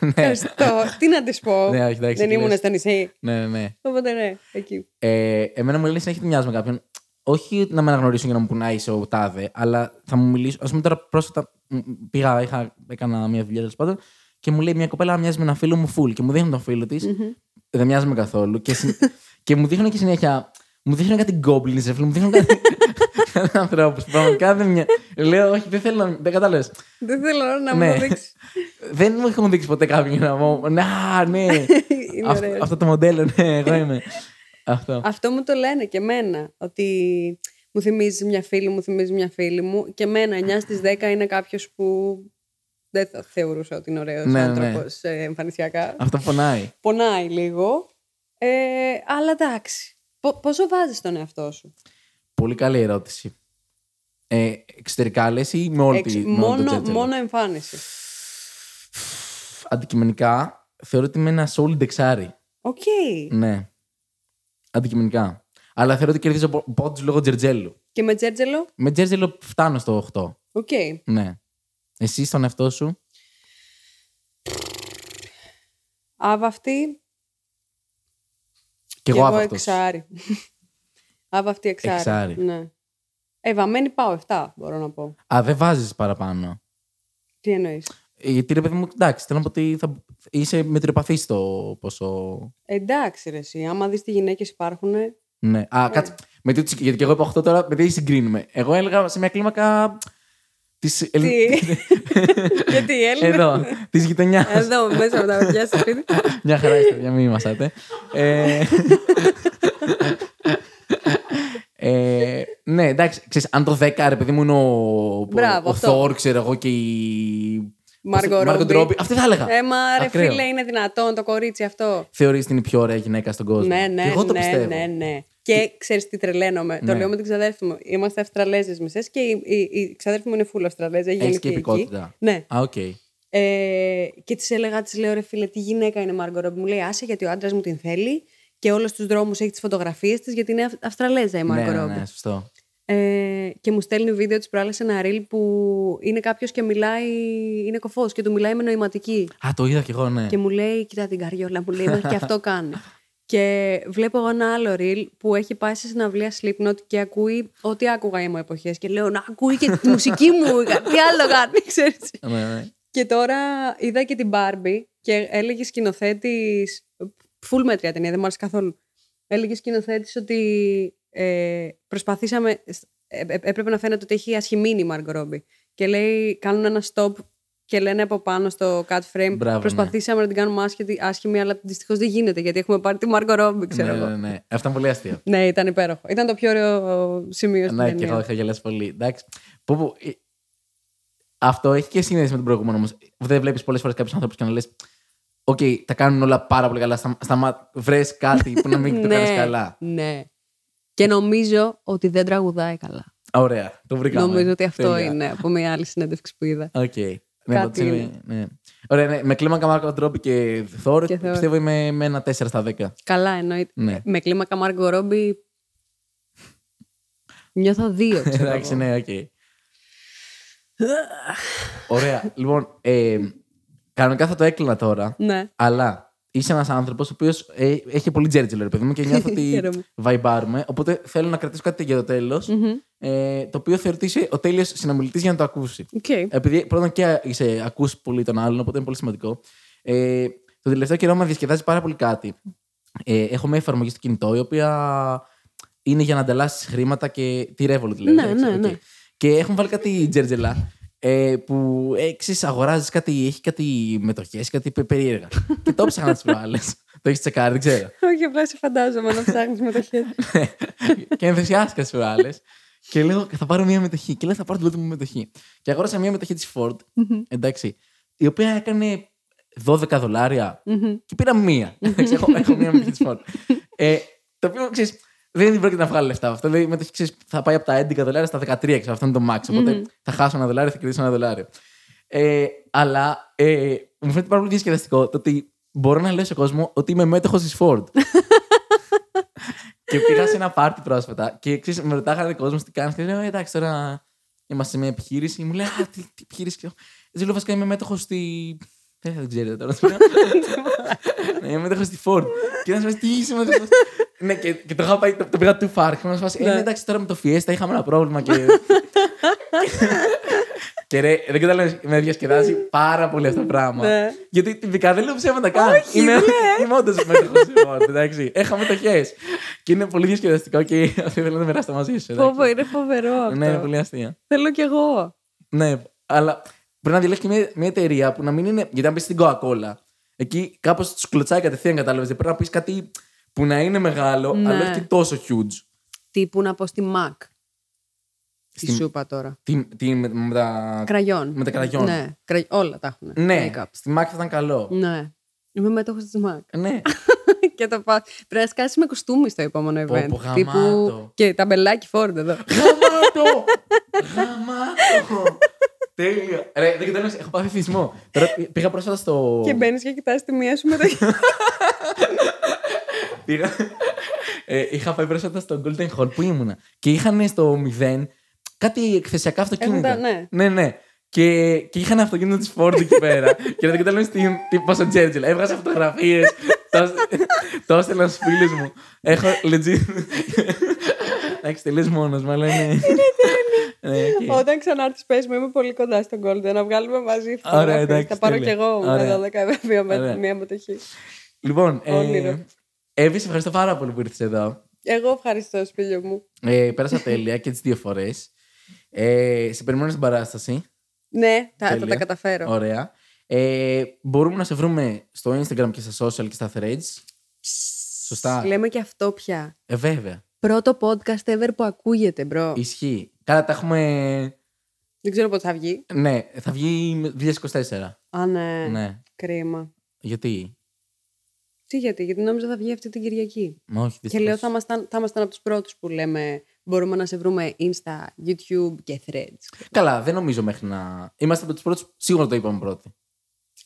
Ευχαριστώ. Τι να της πω; Ναι, όχι, εντάξει, Δεν τι ήμουν λες. στο νησί. ναι, ναι, ναι. Οπότε ναι, εκεί. Ε, εμένα μου λένε συνέχεια ότι μοιάζω με κάποιον. Όχι να με αναγνωρίσουν για να μου πουνάει είσαι ο τάδε, αλλά θα μου μιλήσω. Α πούμε τώρα πρόσφατα μ, πήγα, είχα, έκανα μια δουλειά τέλος πάντων και μου λέει μια κοπέλα μοιάζει με ένα φίλο μου φουλ και μου δείχνει τον φίλο της. Δεν μοιάζουμε καθόλου. Και, συ- *laughs* και μου δείχνουν και συνέχεια. Μου δείχνουν κάτι γκόμπλιν, ρε φίλε, μου δείχνουν κάτι. κάτι *laughs* ανθρώπους. Πραγματικά δεν μια. Λέω, όχι, δεν θέλω να. Δεν κατάλαβες. Δεν θέλω να Ναι. μου δείξεις. *laughs* δεν μου έχουν δείξει ποτέ κάποιον να πω. Να, ναι. Είναι Αυτό, ωραίο. αυτό το μοντέλο, ναι, εγώ είμαι. Αυτό. Αυτό μου το λένε και εμένα. Ότι μου θυμίζει μια φίλη μου, θυμίζει μια φίλη μου. Και εμένα 9 στις 10 είναι κάποιος που δεν θα θεωρούσα ότι είναι ωραίος Ναι, ναι. άνθρωπος εμφανισιακά. Αυτό πονάει. Πονάει λίγο. Ε, αλλά εντάξει. Πο- πόσο βάζεις τον εαυτό σου; Πολύ καλή ερώτηση. Ε, εξωτερικά λες ή με όλη Εξ- τη με όλο το μόνο, τζέρτζελο; μόνο εμφάνιση. Αντικειμενικά θεωρώ ότι είμαι ένα solid δεξάρι. Οκ. Ναι. Αντικειμενικά. Αλλά θεωρώ ότι κερδίζω πόντους λόγω τζερτζέλου. Και με τζέρτζελο. Με τζέρτζελο φτάνω στο 8. Οκ. Ναι. Εσύ στον εαυτό σου; Άβα αυτή. Και εγώ αυτός. εξάρι. *laughs* Άβα αυτή εξάρι. Εξάρι. Ναι. Ε, βαμμένη πάω 7, μπορώ να πω. Α, δεν βάζεις παραπάνω. Τι εννοείς; Ε, Γιατί ρε παιδί μου, εντάξει, θέλω να πω ότι θα... είσαι μετριοπαθής στο πόσο. Εντάξει, ρε, εσύ. Άμα δεις τι γυναίκες υπάρχουν. Ναι. Α, κάτσε. Με τι, γιατί και εγώ είπα 8 τώρα, με τι συγκρίνουμε. Εγώ έλεγα σε μια κλίμακα. Της... Τι; Γιατί *laughs* οι Έλληνε. Εδώ, της γειτονιάς. Εδώ, μέσα από τα παιδιά στο σπίτι. *laughs* Μια χαρά είστε, για μην μασάτε. Ε, *laughs* ε, ναι, εντάξει, ξέρεις, αν το 10 ρε παιδί μου είναι ο, Μπράβο, ο αυτό. Θόρ, ξέρω εγώ, και η. Μάργκο Ρόμπι. Ρόμπι. Αυτή θα έλεγα. Ε, μα ρε Ακραίο. φίλε, είναι δυνατόν το κορίτσι αυτό. Θεωρείς την πιο ωραία γυναίκα στον κόσμο. Ναι, ναι, Και εγώ το ναι, πιστεύω. ναι, ναι. Και ξέρεις τι τρελαίνομαι. Το Ναι. λέω με την ξαδέρφη μου. Είμαστε Αυστραλέζες μισές και η, η, η ξαδέρφη μου είναι φουλ Αυστραλέζα. Έχεις γεννηθεί και εκεί. υπηκότητα. Ναι. Α, οκ. Ε, και της έλεγα, της λέω ρε φίλε, τι γυναίκα είναι η Μάργκο Ρόμπι. Μου λέει, άσε γιατί ο άντρας μου την θέλει και όλους τους δρόμους έχει τις φωτογραφίες της γιατί είναι Αυ- Αυστραλέζα η Ναι, Μάργκο ναι, Ρόμπι. ναι, σωστό. Ε, και μου στέλνει βίντεο της προάλλες ένα reel που είναι κάποιος και μιλάει, είναι κοφός και του μιλάει με νοηματική. Α, το είδα κι εγώ, ναι. Και μου λέει, κοίτα την καριόλα, μου λέει, μέχρι και αυτό κάνει. και βλέπω εγώ ένα άλλο reel που έχει πάει σε συναυλία Slipknot και ακούει ό,τι άκουγα ήμουν εποχές και λέω να ακούει και τη μουσική μου, τι άλλο κάνει, ξέρεις. Ναι, ναι. Και τώρα είδα και την Barbie και έλεγε σκηνοθέτης. Φουλ μέτρια ταινία, δεν μου άρεσε καθόλου. Έλεγε σκηνοθέτης ότι ε, προσπαθήσαμε. ε, ε, έπρεπε να φαίνεται ότι έχει ασχημίνει η Margot Robbie. Και λέει, κάνουν ένα stop και λένε από πάνω στο cut frame. Μπράβο, ναι. προσπαθήσαμε να την κάνουμε άσχετη, άσχημη, αλλά δυστυχώς δεν γίνεται γιατί έχουμε πάρει τη Margot Robbie, ξέρω ναι, εγώ. ναι, ναι. Αυτό είναι πολύ αστείο. Ναι, ήταν υπέροχο. Ήταν το πιο ωραίο σημείο στην Ναι, και ταινία. εγώ είχα γελάσει πολύ. Εντάξει. Πω, πω, ε, Αυτό έχει και σύνδεση με τον προηγούμενο όμως. Δεν βλέπεις πολλές φορές κάποιους ανθρώπους και να λες: Οκ, τα κάνουν όλα πάρα πολύ καλά. Στα, στα, Βρες κάτι που να μην το *laughs* κάνεις καλά. ναι. Και νομίζω ότι δεν τραγουδάει καλά. Α, Ωραία, το βρήκαμε. Νομίζω ότι αυτό Τέλεια. είναι από μια άλλη συνέντευξη που είδα. Οκ. Ναι, Κάτι το τσίρι- είναι. ναι. Ωραία, ναι. με κλίμακα Μάργκο Ρόμπι και Θόρ, Και Thor. πιστεύω είμαι με ένα 4 στα 10. Καλά, εννοείται. Ναι. Με κλίμακα Μάργκο Ρόμπι. Νιώθω δύο, ξέρω *laughs* Εντάξει, εγώ. ναι, οκ. Ωραία. Λοιπόν, ε, κανονικά θα το έκλεινα τώρα, Ναι. αλλά είσαι ένας άνθρωπος ο οποίος έχει πολύ τζέρτζελο, ρε παιδί μου, και νιώθω *laughs* ότι Χαίρομαι. βαϊμπάρουμε. Οπότε θέλω να κρατήσω κάτι για το τέλος, ε, το οποίο θεωρεί ότι είσαι ο τέλειος συνομιλητής για να το ακούσει. Οκ. Επειδή πρώτον και είσαι ακούς πολύ τον άλλον, οπότε είναι πολύ σημαντικό. Ε, το τελευταίο καιρό με διασκεδάζει πάρα πολύ κάτι. Ε, έχω μια εφαρμογή στο κινητό η οποία είναι για να ανταλλάσσεις χρήματα και τη Revolut δηλαδή. Ναι, εντάξει, ναι, οκ. ναι. Και έχουν βάλει κάτι τζέρτζελα ε, που έξι αγοράζεις κάτι, έχει κάτι μετοχές, κάτι πε- περίεργα. *laughs* και το ψάχνα τις προάλλες. το έχεις τσεκάρει, δεν ξέρω. Όχι, απλά σε φαντάζομαι να ψάχνεις μετοχές. *laughs* και ενθουσιάστηκα στις προάλλες. Και λέω, θα πάρω μια μετοχή. Και λέω, θα πάρω την πρώτη μου μετοχή. Και αγόρασα μια μετοχή της Ford. εντάξει. Η οποία έκανε 12 δολάρια. και πήρα μία. Εντάξει, έχω, έχω μία μετοχή της Ford. *laughs* ε, το οποίο ξέρεις, δεν πρόκειται να βγάλω λεφτά. Αυτό δηλαδή, η μετοχή ξέρεις, θα πάει από τα 11 δολάρια στα 13. Ξέρω, αυτό είναι το max. οποτε θα χάσω ένα δολάριο, θα κερδίσω ένα δολάριο. Ε, αλλά ε, μου φαίνεται πάρα πολύ διασκεδαστικό το ότι μπορώ να λέω σε κόσμο ότι είμαι μέτοχος της Ford. *laughs* και πήγα σε ένα πάρτι πρόσφατα και ξέρεις, με ρωτάγανε κόσμος τι κάνεις. Και λέω: «Ε, Εντάξει, τώρα είμαστε σε μια επιχείρηση. Μου λέει: Α, τι, τι επιχείρηση. Και λέω: «Έτσι λέω: Βασικά είμαι μέτοχος στη. Δεν θα την ξέρετε τώρα. *laughs* ναι, μετέχω στη Ford. Και να σα τι είσαι μετέχω. ναι, και, και το είχα πάει, το, το πήγα του φάρ. Και να σα Ναι. ε, ναι, εντάξει, τώρα με το Fiesta είχαμε ένα πρόβλημα και. *laughs* και ρε, δεν καταλαβαίνεις, με διασκεδάζει πάρα πολύ αυτό το πράγμα. Ναι. Γιατί τυπικά δεν λέω ψέματα καν. Όχι, είμαι ναι. είμαι όντως μέτοχο στη Ford, εντάξει. Έχω μετοχές. και είναι πολύ διασκεδαστικό και *laughs* αυτό ήθελα να το μοιράσω μαζί σου. εντάξει. Φόβο, είναι φοβερό αυτό. Ναι, είναι πολύ αστεία. Θέλω κι εγώ. Ναι, αλλά πρέπει να διαλέξει μια, μια εταιρεία που να μην είναι. Γιατί αν πεις στην Coca-Cola, εκεί κάπως τους κλωτσάει κατευθείαν, κατάλαβες. Πρέπει να πεις κάτι που να είναι μεγάλο, Ναι. αλλά όχι και τόσο huge. Τύπου να πω στη Mac. Τη Στη- σούπα τώρα. Τι, τι με, με τα. Κραγιόν. με τα κραγιόν. Ναι, κρα- όλα τα έχουν. Ναι, Make-up. στη Mac θα ήταν καλό. Ναι. Είμαι μέτοχος της Mac. ναι. *laughs* και το πα... Πρέπει να σκάσει με κουστούμι στο επόμενο Πω, event. πω, γαμάτο. Και ταμπελάκι φόρντ εδώ. Γαμάτο! Γαμάτο! Τέλεια. Ρε, δεν καταλαβαίνεις, έχω πάθει θυσμό. Τώρα πή- πήγα πρόσφατα στο. και μπαίνεις και κοιτάς τη μία σου με το. *laughs* Πήγα... ε, είχα πάει πρόσφατα στο Golden Hall που ήμουνα. Και είχαν στο 0 κάτι εκθεσιακά αυτοκίνητα. Έχουν τα- ναι. ναι, ναι. Και, και είχαν αυτοκίνητο της Ford εκεί πέρα. *laughs* και δεν καταλαβαίνεις τι, τι πόσο τζέρτζελο. Έβγαζα φωτογραφίες. *laughs* το, το έστελνα στους φίλους μου. Έχω legit. Εντάξει, τελείω μόνος μου, αλλά *laughs* είναι. Ναι, οκ. Όταν ξανάρθει, πες μου, είμαι πολύ κοντά στον Golden. Να βγάλουμε μαζί Ωραία, φωτογραφίες. εντάξει, Θα πάρω κι τέλεια. εγώ Ωραία. με 12 βέβαια με Ωραία. μία μετοχή. Λοιπόν, ε, Όνειρο. Εύη, σε ευχαριστώ πάρα πολύ που ήρθες εδώ. Εγώ ευχαριστώ, Σπήλιο μου. Ε, πέρασα τέλεια και τις δύο φορές. Ε, σε περιμένω στην παράσταση. Ναι, θα, θα Τέλεια. τα καταφέρω. Ωραία. Ε, μπορούμε να σε βρούμε στο Instagram και στα social και στα Threads. Σωστά. Λέμε και αυτό πια. Ε, βέβαια. Πρώτο podcast ever που ακούγεται, bro. Ισχύει. Καλά, τα έχουμε. Δεν ξέρω πότε θα βγει. Ναι, θα βγει με 2024. Α, ναι. Ναι. Κρίμα. Γιατί; Τι γιατί, γιατί νόμιζα θα βγει αυτή την Κυριακή. Μα όχι, Και δυστυχώς. λέω θα ήμασταν, θα ήμασταν από τους πρώτους που λέμε μπορούμε να σε βρούμε Insta, YouTube και Threads. Καλά, δεν νομίζω μέχρι να. Είμαστε από τους πρώτους. Σίγουρα το είπαμε πρώτοι.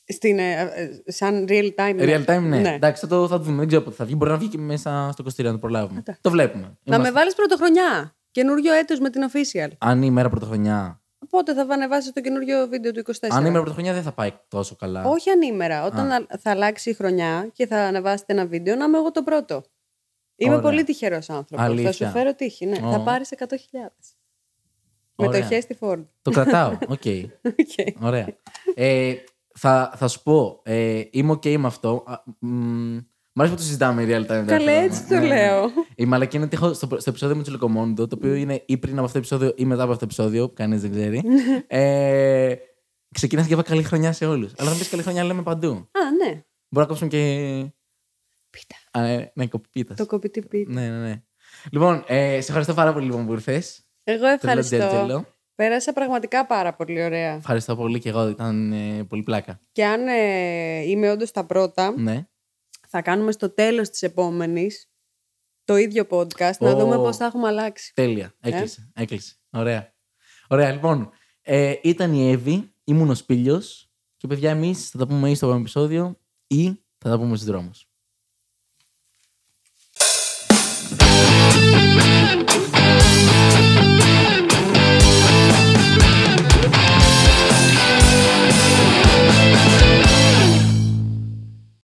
Στην, ε, ε, σαν real time. ναι. Real time, ναι. ναι. Εντάξει, θα το, θα το δούμε. Δεν ξέρω πότε θα βγει. Μπορεί να βγει και μέσα στο 23 να το προλάβουμε. Εντάξει. Το βλέπουμε. Να Είμαστε- με βάλεις πρωτοχρονιά. Καινούριο έτος με την official. Αν είναι η μέρα πρωτοχρονιά. Οπότε θα ανεβάσει το καινούριο βίντεο του 24. Αν είναι η μέρα πρωτοχρονιά δεν θα πάει τόσο καλά. Όχι ανήμερα. Όταν α- θα αλλάξει η χρονιά και θα ανεβάσετε ένα βίντεο, να είμαι εγώ το πρώτο. Είμαι Ωραία. πολύ τυχερός άνθρωπος. Θα Αλήθεια. σου φέρω τύχη. Ναι. Ω. Θα πάρει 100.000. Ωραία. Μετοχές στη Ford. Το κρατάω. *laughs* Οκ. Οκ. Ωραία. Ε, θα, θα σου πω, ε, είμαι OK με αυτό. Α, μ, Μ' αρέσει που το συζητάμε real time. Καλέ, δεύτερο. έτσι το Ναι, ναι. λέω. Η μαλακία είναι ότι έχω στο, στο επεισόδιο με τους Λεκομόντο, το οποίο είναι ή πριν από αυτό το επεισόδιο ή μετά από αυτό το επεισόδιο, που κανείς δεν ξέρει. *laughs* ε, ξεκίνησα και είπα καλή χρονιά σε όλους. Αλλά αν πεις καλή χρονιά, λέμε παντού. Α, ναι. Μπορεί να κόψουμε και. Πίτα. Α, ε, ναι, κοπίπίτα. Το κοπητή πίτα. Ναι, ναι, ναι. Λοιπόν, ε, σε ευχαριστώ πάρα πολύ λοιπόν, που ήρθες. Εγώ ευχαριστώ. Ευχαριστώ. Πέρασα πραγματικά πάρα πολύ ωραία. Ευχαριστώ πολύ και εγώ. Ήταν ε, πολύ πλάκα. Και αν ε, είμαι όντως τα πρώτα, Ναι. θα κάνουμε στο τέλος της επόμενης το ίδιο podcast, να Ω. δούμε πώς θα έχουμε αλλάξει. Τέλεια. Έκλεισε. Έκλεισε. Ωραία. Ωραία, λοιπόν. Ε, ήταν η Εύη, ήμουν ο Σπήλιος και παιδιά, εμείς θα τα πούμε ή στο επόμενο επεισόδιο ή θα τα πούμε στους δρόμους.